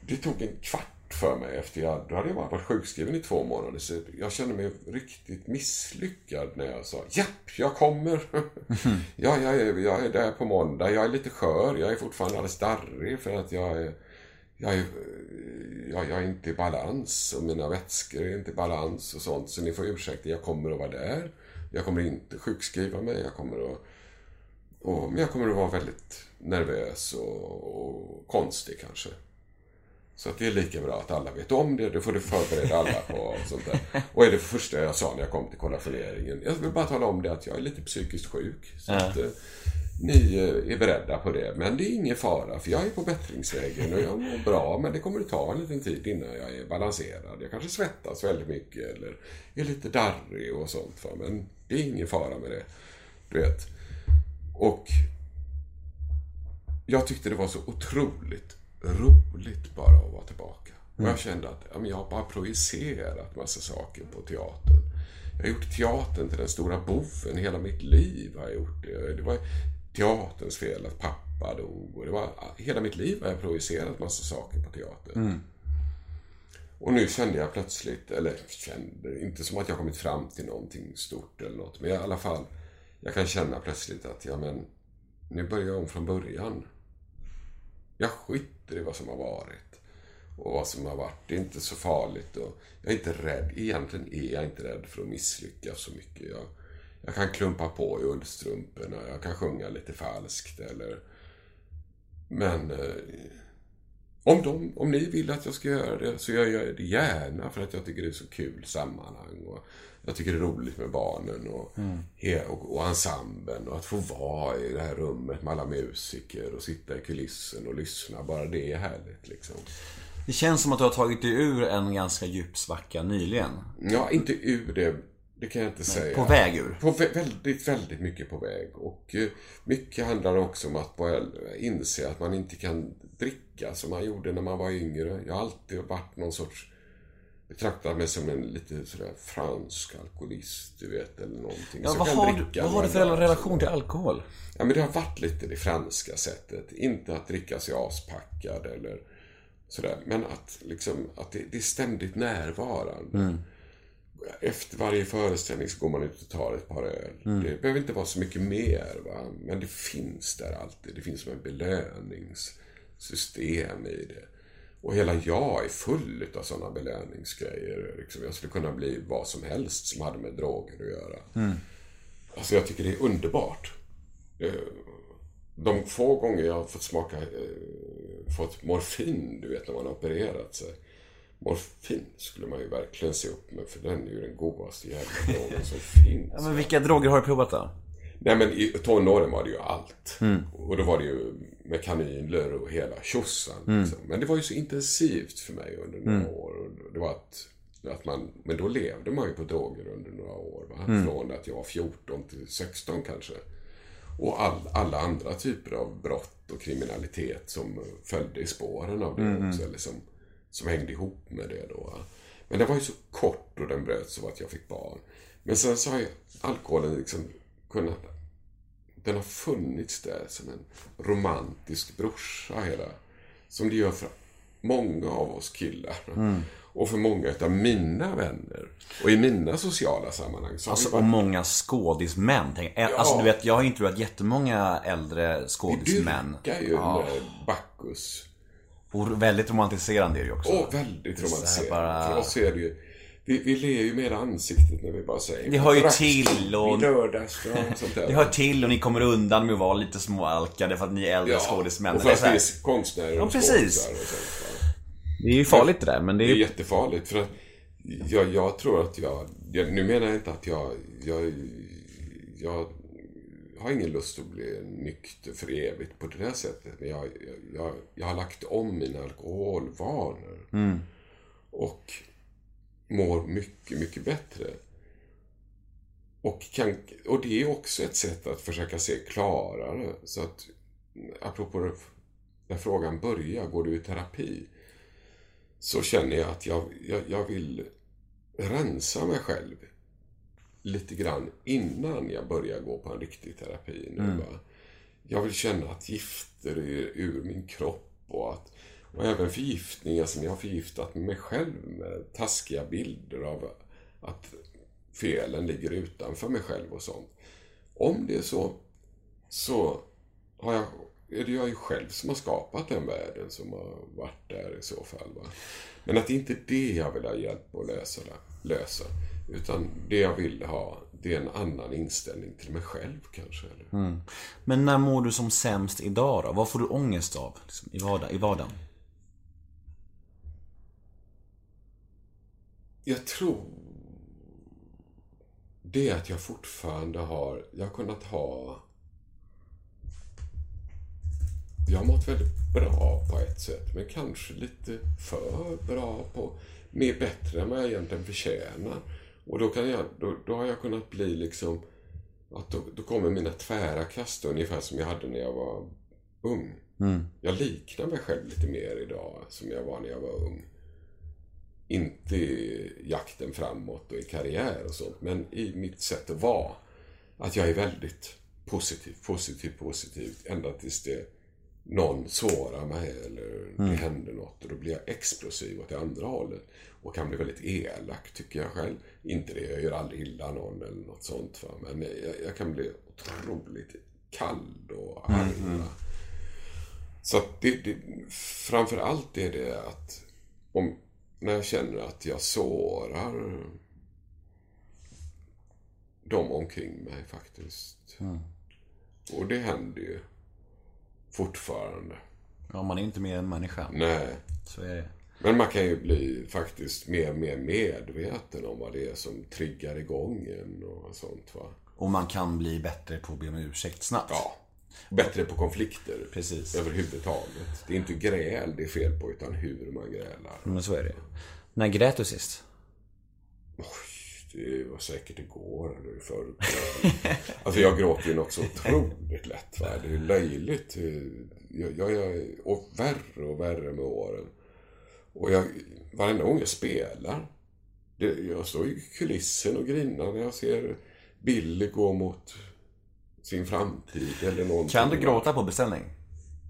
det tog en kvart för mig efter jag, då hade jag bara varit sjukskriven i två månader. Så jag kände mig riktigt misslyckad när jag sa japp, jag kommer. ja, jag är, jag är där på måndag. Jag är lite skör. Jag är fortfarande alldeles darrig för att jag är, jag är, jag, jag är inte i balans och mina vätskor är inte i balans och sånt. Så ni får ursäkta, jag kommer att vara där. Jag kommer inte sjukskriva mig. Jag kommer att, och, men jag kommer att vara väldigt nervös och, och konstig kanske. Så att det är lika bra att alla vet om det. Då får du förbereda alla på och sånt där. Och är det första jag sa när jag kom till kollationeringen. Jag vill bara tala om det att jag är lite psykiskt sjuk. Så att eh, ni eh, är beredda på det. Men det är ingen fara för jag är på bättringsvägen och jag mår bra. Men det kommer att ta en liten tid innan jag är balanserad. Jag kanske svettas väldigt mycket eller är lite darrig och sånt. va. Men det är ingen fara med det. Du vet. Och jag tyckte det var så otroligt roligt bara att vara tillbaka. Och jag kände att ja, men jag har bara projicerat massa saker på teatern. Jag har gjort teatern till den stora boven hela mitt liv. Har jag gjort det. det var teaterns fel att pappa dog. Och det var, hela mitt liv har jag projicerat massa saker på teatern. Och nu kände jag plötsligt, eller kände, inte som att jag kommit fram till någonting stort eller något. Men i alla fall, jag kan känna plötsligt att, ja men, nu börjar jag om från början. Jag skiter i vad som har varit. Och vad som har varit. Det är inte så farligt. Och jag är inte rädd. Egentligen är jag inte rädd för att misslyckas så mycket. Jag, jag kan klumpa på i ullstrumporna. Jag kan sjunga lite falskt eller... Men... Eh, om, de, om ni vill att jag ska göra det så gör jag det gärna för att jag tycker det är så kul sammanhang. Och jag tycker det är roligt med barnen och, he- och, och ensemblen och att få vara i det här rummet med alla musiker och sitta i kulissen och lyssna. Bara det är härligt liksom. Det känns som att du har tagit dig ur en ganska djup svacka nyligen. Ja, inte ur det. Det kan jag inte säga. På väg ur. På vä- väldigt, väldigt mycket på väg. Och eh, mycket handlar också om att inse att man inte kan dricka som man gjorde när man var yngre. Jag har alltid varit någon sorts betraktat mig som en lite sådär fransk alkoholist, du vet, eller någonting. Ja, vad kan har, du, dricka vad har du för relation till alkohol? Ja, men det har varit lite det franska sättet. Inte att dricka sig aspackad eller sådär. Men att, liksom, att det, det är ständigt närvarande. Efter varje föreställning så går man ut och tar ett par öl. Det behöver inte vara så mycket mer. Va? Men det finns där alltid. Det finns som en belöningssystem i det. Och hela jag är full av sådana belöningsgrejer. Liksom, jag skulle kunna bli vad som helst som hade med droger att göra. Alltså jag tycker det är underbart. Eh, De få gånger jag har fått smaka, eh, fått morfin, du vet när man har opererat sig. Morfin skulle man ju verkligen se upp med för den är ju den godaste jävla drogen som finns. Ja, men vilka droger har du provat då? Nej men i tonåren var det ju allt. Och då var det ju med kanyler och hela tjosan. Liksom. Men det var ju så intensivt för mig under några år. Och det var att, att man, men då levde man ju på droger under några år. Va? Från att jag var 14 till 16 kanske. Och all, alla andra typer av brott och kriminalitet som följde i spåren av det också. Eller som, som hängde ihop med det då. Men det var ju så kort och den bröts av att jag fick barn. Men sen så har ju alkoholen liksom kunnat... Den har funnits där som en romantisk brorsa hela... Som det gör för många av oss killar. Och för många av mina vänner. Och i mina sociala sammanhang så Alltså, vi och många skådismän. Tänk- Alltså, du vet, jag har intervjuat jättemånga äldre Vi skådismän. dyrkar ju med Bacchus. Och väldigt romantiserande är det ju också. Och väldigt romantiserat. bara- För oss är det ju... Vi, vi ler ju med ansiktet när vi bara säger Det hör ju "Drack till och- I lördags och sånt där. Det hör till och ni kommer undan med att vara lite småalkade för att ni är äldre skådismän. och Det är för att vi är konstnärer Ja, och precis. sånt. va. Det är ju farligt det där, men det Det är är ju... jättefarligt för att jag, jag tror att jag, jag... Nu menar jag inte att jag... Jag, jag har ingen lust att bli nykter för evigt på det där sättet. Men jag, jag, jag, har lagt om mina alkoholvanor. Och mår mycket, mycket bättre. Och, kan, och det är också ett sätt att försöka se klarare. Så att, apropå när frågan börjar, går du i terapi? Så känner jag att jag, jag, jag vill rensa mig själv lite grann innan jag börjar gå på en riktig terapi nu. Va? Jag vill känna att gifter är ur min kropp och att och även förgiftningar som jag har förgiftat mig själv med taskiga bilder av att felen ligger utanför mig själv och sånt. Om det är så, så har jag är det jag ju själv som har skapat den världen som har varit där i så fall. Va? Men att det inte är det jag vill ha hjälp att lösa, lösa. Utan det jag vill ha, det är en annan inställning till mig själv kanske. Eller? Men när mår du som sämst idag då? Vad får du ångest av liksom, i, vardag, i vardagen? Jag tror det är att jag fortfarande har, jag har kunnat ha jag har mått väldigt bra på ett sätt, men kanske lite för bra på, mer bättre än vad jag egentligen förtjänar. Och då, kan jag, då, då har jag kunnat bli liksom, att då, då kommer mina tvära kast ungefär som jag hade när jag var ung. Jag liknar mig själv lite mer idag som jag var när jag var ung. Inte i jakten framåt och i karriär och sånt, men i mitt sätt att vara. Att jag är väldigt positiv, positiv, positiv, ända tills det någon sårar mig eller det händer något och då blir jag explosiv åt det andra hållet. Och kan bli väldigt elak tycker jag själv. Inte det, jag gör aldrig illa någon eller något sånt. Va? Men jag, jag kan bli otroligt kall och arg. va. Så att det, det, framför allt är det att om, när jag känner att jag sårar de omkring mig faktiskt. Och det händer ju fortfarande. Ja, man är inte mer än människa. Nej. Så är det. Men man kan ju bli faktiskt mer och mer medveten om vad det är som triggar igång en och sånt va. Och man kan bli bättre på att be om ursäkt snabbt. Ja. Bättre på konflikter. Precis. Överhuvudtaget. Det är inte gräl det är fel på utan hur man grälar. Men så är det. När grät du sist? Oj, det var säkert igår eller i förrgår. Alltså jag gråter ju något så otroligt lätt. Va? Det är löjligt. Jag, jag, jag, och värre och värre med åren. Och jag, varenda gång jag spelar. Det, jag står i kulissen och grinar när jag ser Billy gå mot sin framtid eller någonting. Kan du gråta på beställning?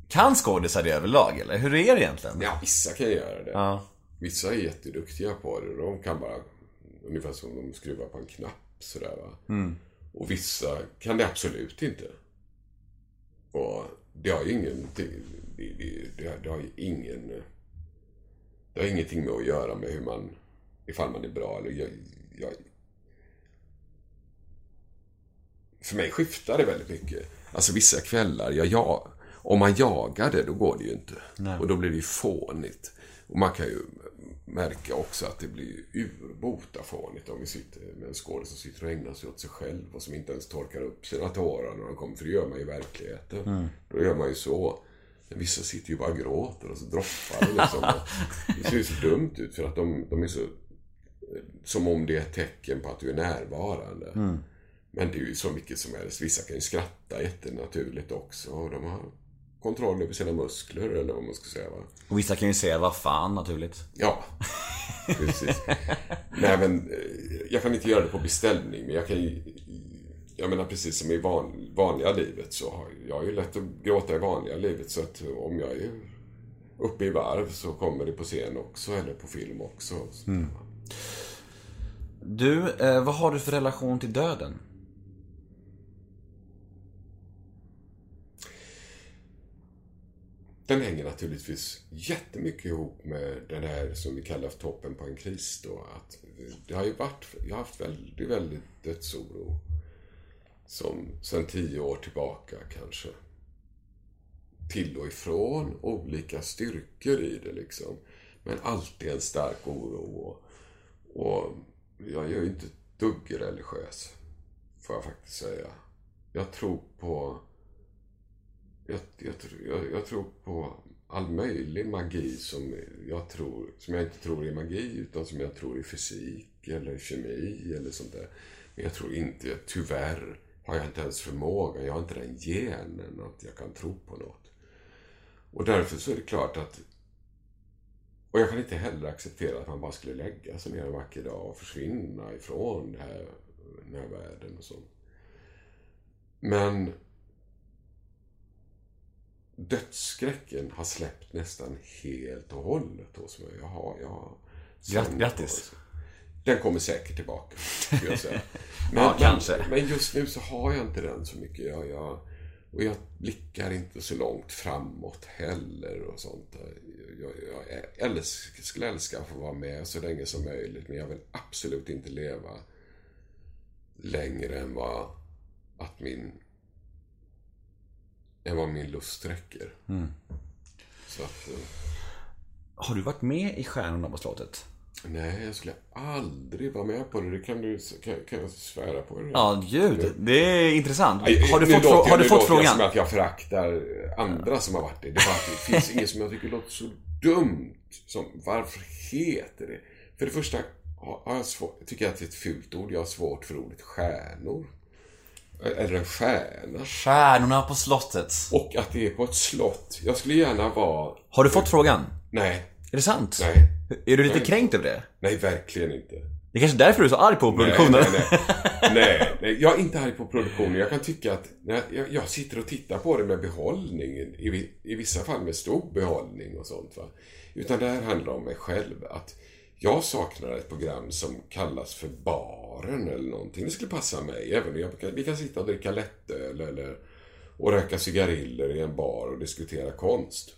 Kan skådisar det överlag eller? Hur är det egentligen? Ja, vissa kan göra det. Ja. Vissa är jätteduktiga på det. De kan bara, ungefär som de skruvar på en knapp sådär va. Och vissa kan det absolut inte. Och det har ju ingenting, det, det, det, det har ju ingen, det har ingenting med att göra med hur man, ifall man är bra eller jag, jag för mig skiftar det väldigt mycket. Alltså vissa kvällar, jag, jag, om man jagar det, då går det ju inte. Och då blir det ju fånigt. Och man kan ju märka också att det blir urbota fånigt om vi sitter med en skådis som sitter och ägnar sig åt sig själv och som inte ens torkar upp sina tårar när de kommer. För det gör man ju i verkligheten. Då gör man ju så. Men vissa sitter ju bara och gråter och så droppar det liksom. Det ser ju så dumt ut för att de, de är så... Som om det är ett tecken på att du är närvarande. Men det är ju så mycket som helst. Vissa kan ju skratta jättenaturligt också. Och de har kontroll över sina muskler eller vad man ska säga. Va? Och vissa kan ju säga vad fan naturligt. Ja, precis. Nej, men eh, jag kan inte göra det på beställning, men jag kan ju... Jag menar precis som i van, vanliga livet så har jag ju lätt att gråta i vanliga livet. Så att om jag är uppe i varv så kommer det på scen också, eller på film också. Du, eh, vad har du för relation till döden? Den hänger naturligtvis jättemycket ihop med den här som vi kallar för toppen på en kris då. Att det har ju varit, jag har haft väldigt, väldigt dödsoro. Som sen tio år tillbaka kanske. Till och ifrån, olika styrkor i det liksom. Men alltid en stark oro. Och, och jag är ju inte ett dugg religiös. Får jag faktiskt säga. Jag tror på jag, jag, tror- jag, jag tror på all möjlig magi som jag, tror, som jag inte tror är magi utan som jag tror är fysik eller kemi eller sånt där. Men jag tror inte, tyvärr har jag inte ens förmågan, jag har inte den genen att jag kan tro på något. Och därför så är det klart att och jag kan inte heller acceptera att man bara skulle lägga sig ner en vacker dag och försvinna ifrån det här, den här världen och sånt. Men dödsskräcken har släppt nästan helt och hållet hos mig. Jag har, jag har Gratt- grattis. Den kommer säkert tillbaka, skulle jag säga. Men, Ja, kanske. Men, just nu så har jag inte den så mycket. Jag, jag, Och jag blickar inte så långt framåt heller och sånt. Jag, jag älsk, skulle älska att få vara med så länge som möjligt men jag vill absolut inte leva längre än vad att min än vad min lust räcker. Så att, eh, Har du varit med i Stjärnorna på slottet? nej, jag skulle aldrig vara med på det. Det kan du kan, kan jag svära på. Det. Ja, gud. Det är intressant. Har du nu fått, låter frå- jag- har du nu fått låter jag frågan? som att jag föraktar andra som har varit det. Det, det finns ingen som jag tycker låter så dumt. Som, varför heter det? För det första har jag svårt, tycker jag att det är ett fult ord. Jag har svårt för ordet stjärnor. Eller en stjärna. Stjärnorna på slottet. Och att det är på ett slott. Jag skulle gärna vara... Har du fått frågan? Nej, Är det sant? nej, Är du lite Nej. kränkt över det? nej, verkligen inte. Det är kanske är därför du är så arg på produktionen? Nej, nej, nej. nej, nej. Jag är inte arg på produktionen. Jag kan tycka att jag, jag sitter och tittar på det med behållning, i, i vissa fall med stor behållning och sånt. Va? Utan det här handlar om mig själv. Att jag saknar ett program som kallas för Baren eller någonting. Det skulle passa mig. Även jag, vi kan sitta och dricka lättöl eller och röka cigariller i en bar och diskutera konst.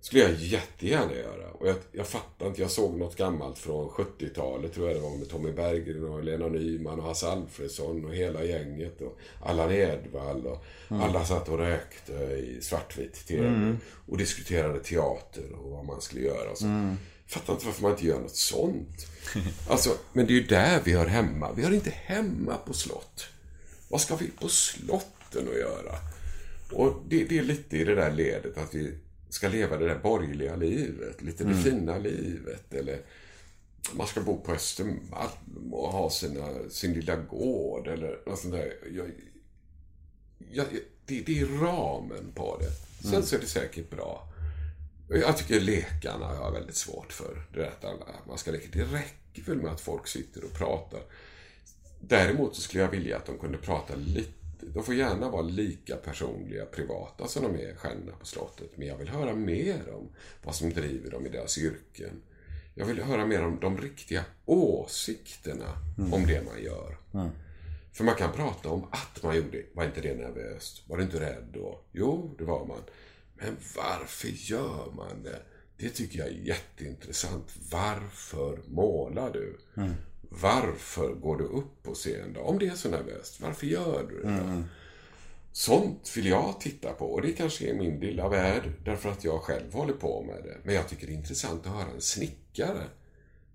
skulle jag jättegärna göra. Och jag, jag fattar inte, jag såg något gammalt från 70-talet tror jag det var med Tommy Berggren och Lena Nyman och Hasse Alfredson och hela gänget och Allan Edwall och alla satt och rökte i svartvit TV och diskuterade teater och vad man skulle göra. Och så. Fattar inte varför man inte gör något sånt. Alltså, men det är ju där vi hör hemma. Vi hör inte hemma på slott. Vad ska vi på slotten att göra? Och det, det är lite i det där ledet att vi ska leva det där borgerliga livet. Lite det fina livet. Eller man ska bo på Östermalm och ha sina, sin lilla gård eller något sånt där. Jag, jag, det, det är ramen på det. Sen så är det säkert bra. Jag tycker lekarna har jag väldigt svårt för. Det, där att man ska leka. det räcker väl med att folk sitter och pratar. Däremot så skulle jag vilja att de kunde prata lite. De får gärna vara lika personliga, privata som de är stjärnorna på slottet. Men jag vill höra mer om vad som driver dem i deras yrken. Jag vill höra mer om de riktiga åsikterna om det man gör. För man kan prata om att man gjorde, var inte det nervöst? Var du inte rädd då? Jo, det var man. Men varför gör man det? Det tycker jag är jätteintressant. Varför målar du? Varför går du upp på scen då? Om det är så nervöst, varför gör du det då? Sånt vill jag titta på och det kanske är min lilla värld därför att jag själv håller på med det. Men jag tycker det är intressant att höra en snickare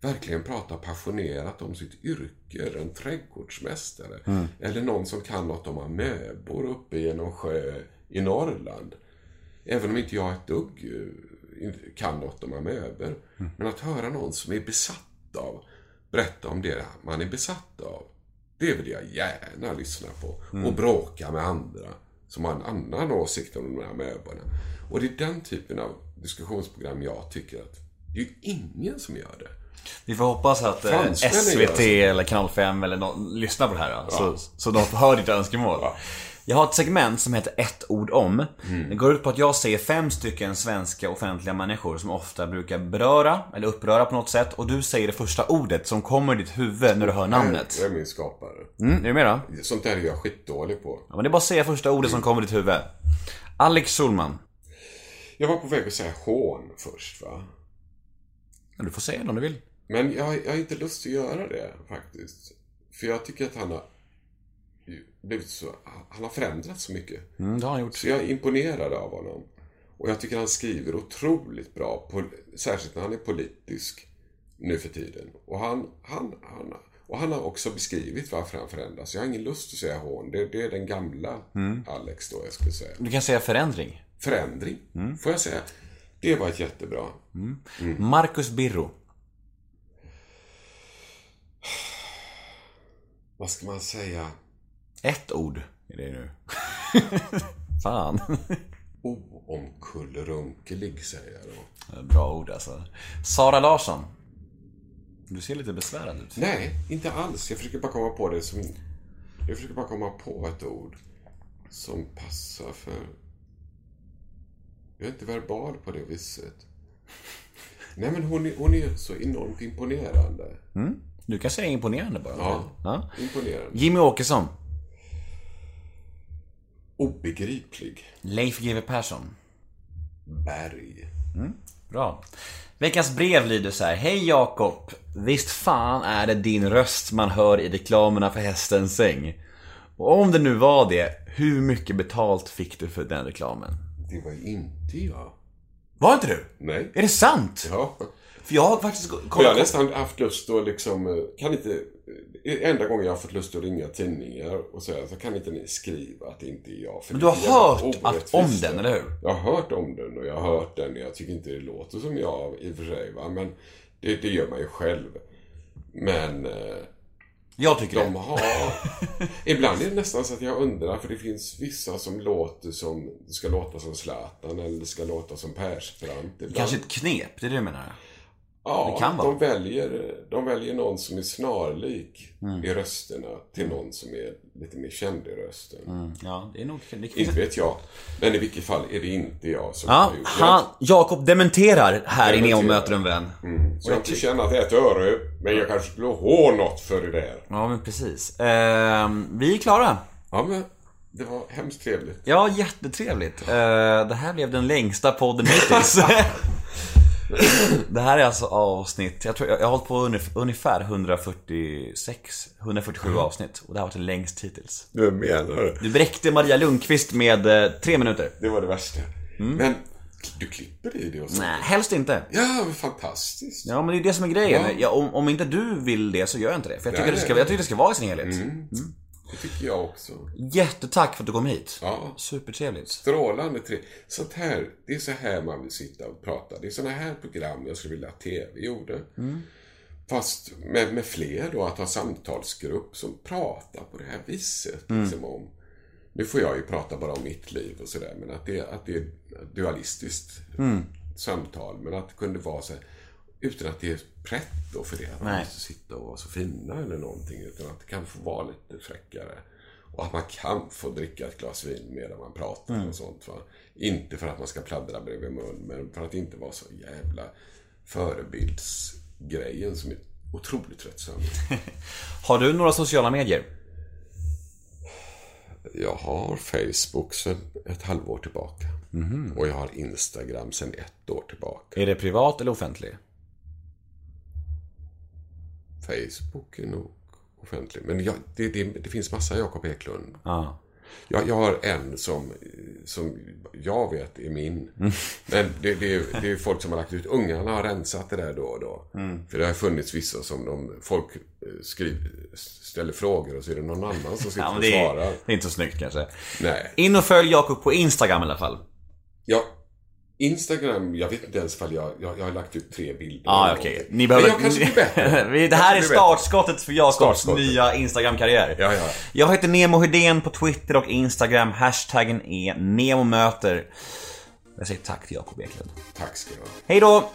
verkligen prata passionerat om sitt yrke, eller en trädgårdsmästare. Eller någon som kan något om amöbor uppe i någon sjö i Norrland. Även om inte jag ett dugg eh, kan något om amöbor. Men att höra någon som är besatt av, berätta om det man är besatt av. Det vill jag gärna lyssna på. Och bråka med andra som har en annan åsikt om de här möblerna. Och det är den typen av diskussionsprogram jag tycker att det är ju ingen som gör det. Vi får hoppas att eh, Fransmännen SVT eller Kanal 5 eller någon lyssnar på det här. då, Så, så de höra ditt önskemål. Jag har ett segment som heter ett ord om. Mm. Det går ut på att jag säger fem stycken svenska offentliga människor som ofta brukar beröra eller uppröra på något sätt. Och du säger det första ordet som kommer i ditt huvud när du hör namnet. Jag är min skapare. Mm, är du med då? Sånt där är jag skitdålig på. Ja, men det är bara att säga första ordet som kommer i ditt huvud. Alex Schulman. Jag var på väg att säga hån först va. Ja, Du får säga det om du vill. Men jag, jag har inte lust att göra det faktiskt. För jag tycker att han har blivit så, han har förändrats så mycket. Mm, det har han gjort. Så jag är imponerad av honom. Och jag tycker han skriver otroligt bra, särskilt när han är politisk nu för tiden. Och han, han, han, och han har också beskrivit varför han förändras. Jag har ingen lust att säga hån. Det, det är den gamla Alex då jag skulle säga. Du kan säga förändring. Förändring, får jag säga. Det var ett jättebra. Marcus Birro. Vad ska man säga? Ett ord är det nu. Fan. Oomkullrunkelig säger jag då. Bra ord alltså. Sara Larsson. Du ser lite besvärad ut. Nej, inte alls. Jag försöker bara komma på det som... Jag försöker bara komma på ett ord som passar för... Jag är inte verbal på det viset. Nej, men hon är, hon är så enormt imponerande. Du kan säga imponerande bara. Ja. ja. Imponerande. Jimmy Åkesson. Obegriplig. Leif GW Persson. Berg. Bra. Veckans brev lyder så här. Hej Jakob. Visst fan är det din röst man hör i reklamerna för hästens säng? Och om det nu var det, hur mycket betalt fick du för den reklamen? Det var inte jag. Var inte du? Nej. Är det sant? Ja. För jag har faktiskt Och jag har kollat nästan haft lust att liksom, eh, kan inte, enda gången jag har fått lust att ringa tidningar och säga så kan inte ni skriva att det inte är jag. För Men du har hört att, om den, eller hur? Jag har hört om den och jag har hört den. Jag tycker inte det låter som jag i och för sig. Va? Men det, det gör man ju själv. Men eh, Jag tycker de det. har... Ibland är det nästan så att jag undrar, för det finns vissa som låter som... Det ska låta som Zlatan eller det ska låta som Persbrandt. Ibland- Kanske ett knep, det är det du menar? Ja, Det kan vara. de väljer, de väljer någon som är snarlik Mm. i rösterna till någon som är lite mer känd i rösten. Ja, det är nog... Det Inte vet jag. Men i vilket fall är det inte jag som Ja, har gjort det. han, Jakob dementerar här i Dementerar. Nemo möter en vän. Så jag inte känner att det är ett öre, men jag kanske skulle ha något för det där. Ja, men precis. Ehm, vi är klara. Ja, men det var hemskt trevligt. Ja, jättetrevligt. Eh, det här blev den längsta podden hittills. det här är alltså avsnitt, jag tror jag, jag har hållit på ungef- ungefär 146, 147 avsnitt. Och det här har varit längst hittills. Du menar det? Du bräckte Maria Lundqvist med eh, tre minuter. Det var det värsta. Men du klipper i det och så. Nej, helst inte. Ja, men fantastiskt. Ja, men det är det som är grejen. Ja. Ja, om, om inte du vill det så gör jag inte det. För jag tycker, Nej, det, ska, jag tycker det ska vara i sin helhet. Det tycker jag också. Jättetack för att du kom hit. Ja. Supertrevligt. Strålande trevligt. Sånt här, det är så här man vill sitta och prata. Det är såna här program jag skulle vilja att TV gjorde. Fast med, med fler då, att ha samtalsgrupp som pratar på det här viset. Liksom om, nu får jag ju prata bara om mitt liv och sådär, men att det, att det är dualistiskt samtal. Men att det kunde vara så här, utan att det är pretto för det. Att man Nej. måste sitta och vara så fina eller någonting. Utan att det kan få vara lite fräckare. Och att man kan få dricka ett glas vin medan man pratar och sånt. Va? Inte för att man ska pladdra bredvid mun, men för att inte vara så jävla förebildsgrejen som är otroligt tröttsam. Har du några sociala medier? Jag har Facebook sedan ett halvår tillbaka. Och jag har Instagram sedan ett år tillbaka. Är det privat eller offentlig? Facebook är nog offentlig. Men jag, det, det, det finns massa Jakob Eklund. Ja. Jag, jag har en som, som jag vet är min. Men det, det, det är folk som har lagt ut. Ungarna har rensat det där då och då. För det har funnits vissa som de, folk eh, skriver, ställer frågor och så är det någon annan som sitter Ja, och är, svarar. det är inte så snyggt kanske. Nej. In och följ Jakob på Instagram i alla fall. Ja, Instagram, jag vet inte ens ifall jag, jag, jag har lagt ut tre bilder. Ja, eller okej. någonting. Ni behöver... Men jag kanske blir bättre. Det här är startskottet för Jakobs nya Instagram-karriär. Ja, ja. Jag heter Nemo Hedén på Twitter och Instagram. Hashtaggen är NEMOMÖTER. Jag säger tack till Jakob Eklund. Tack ska du ha. Hej då!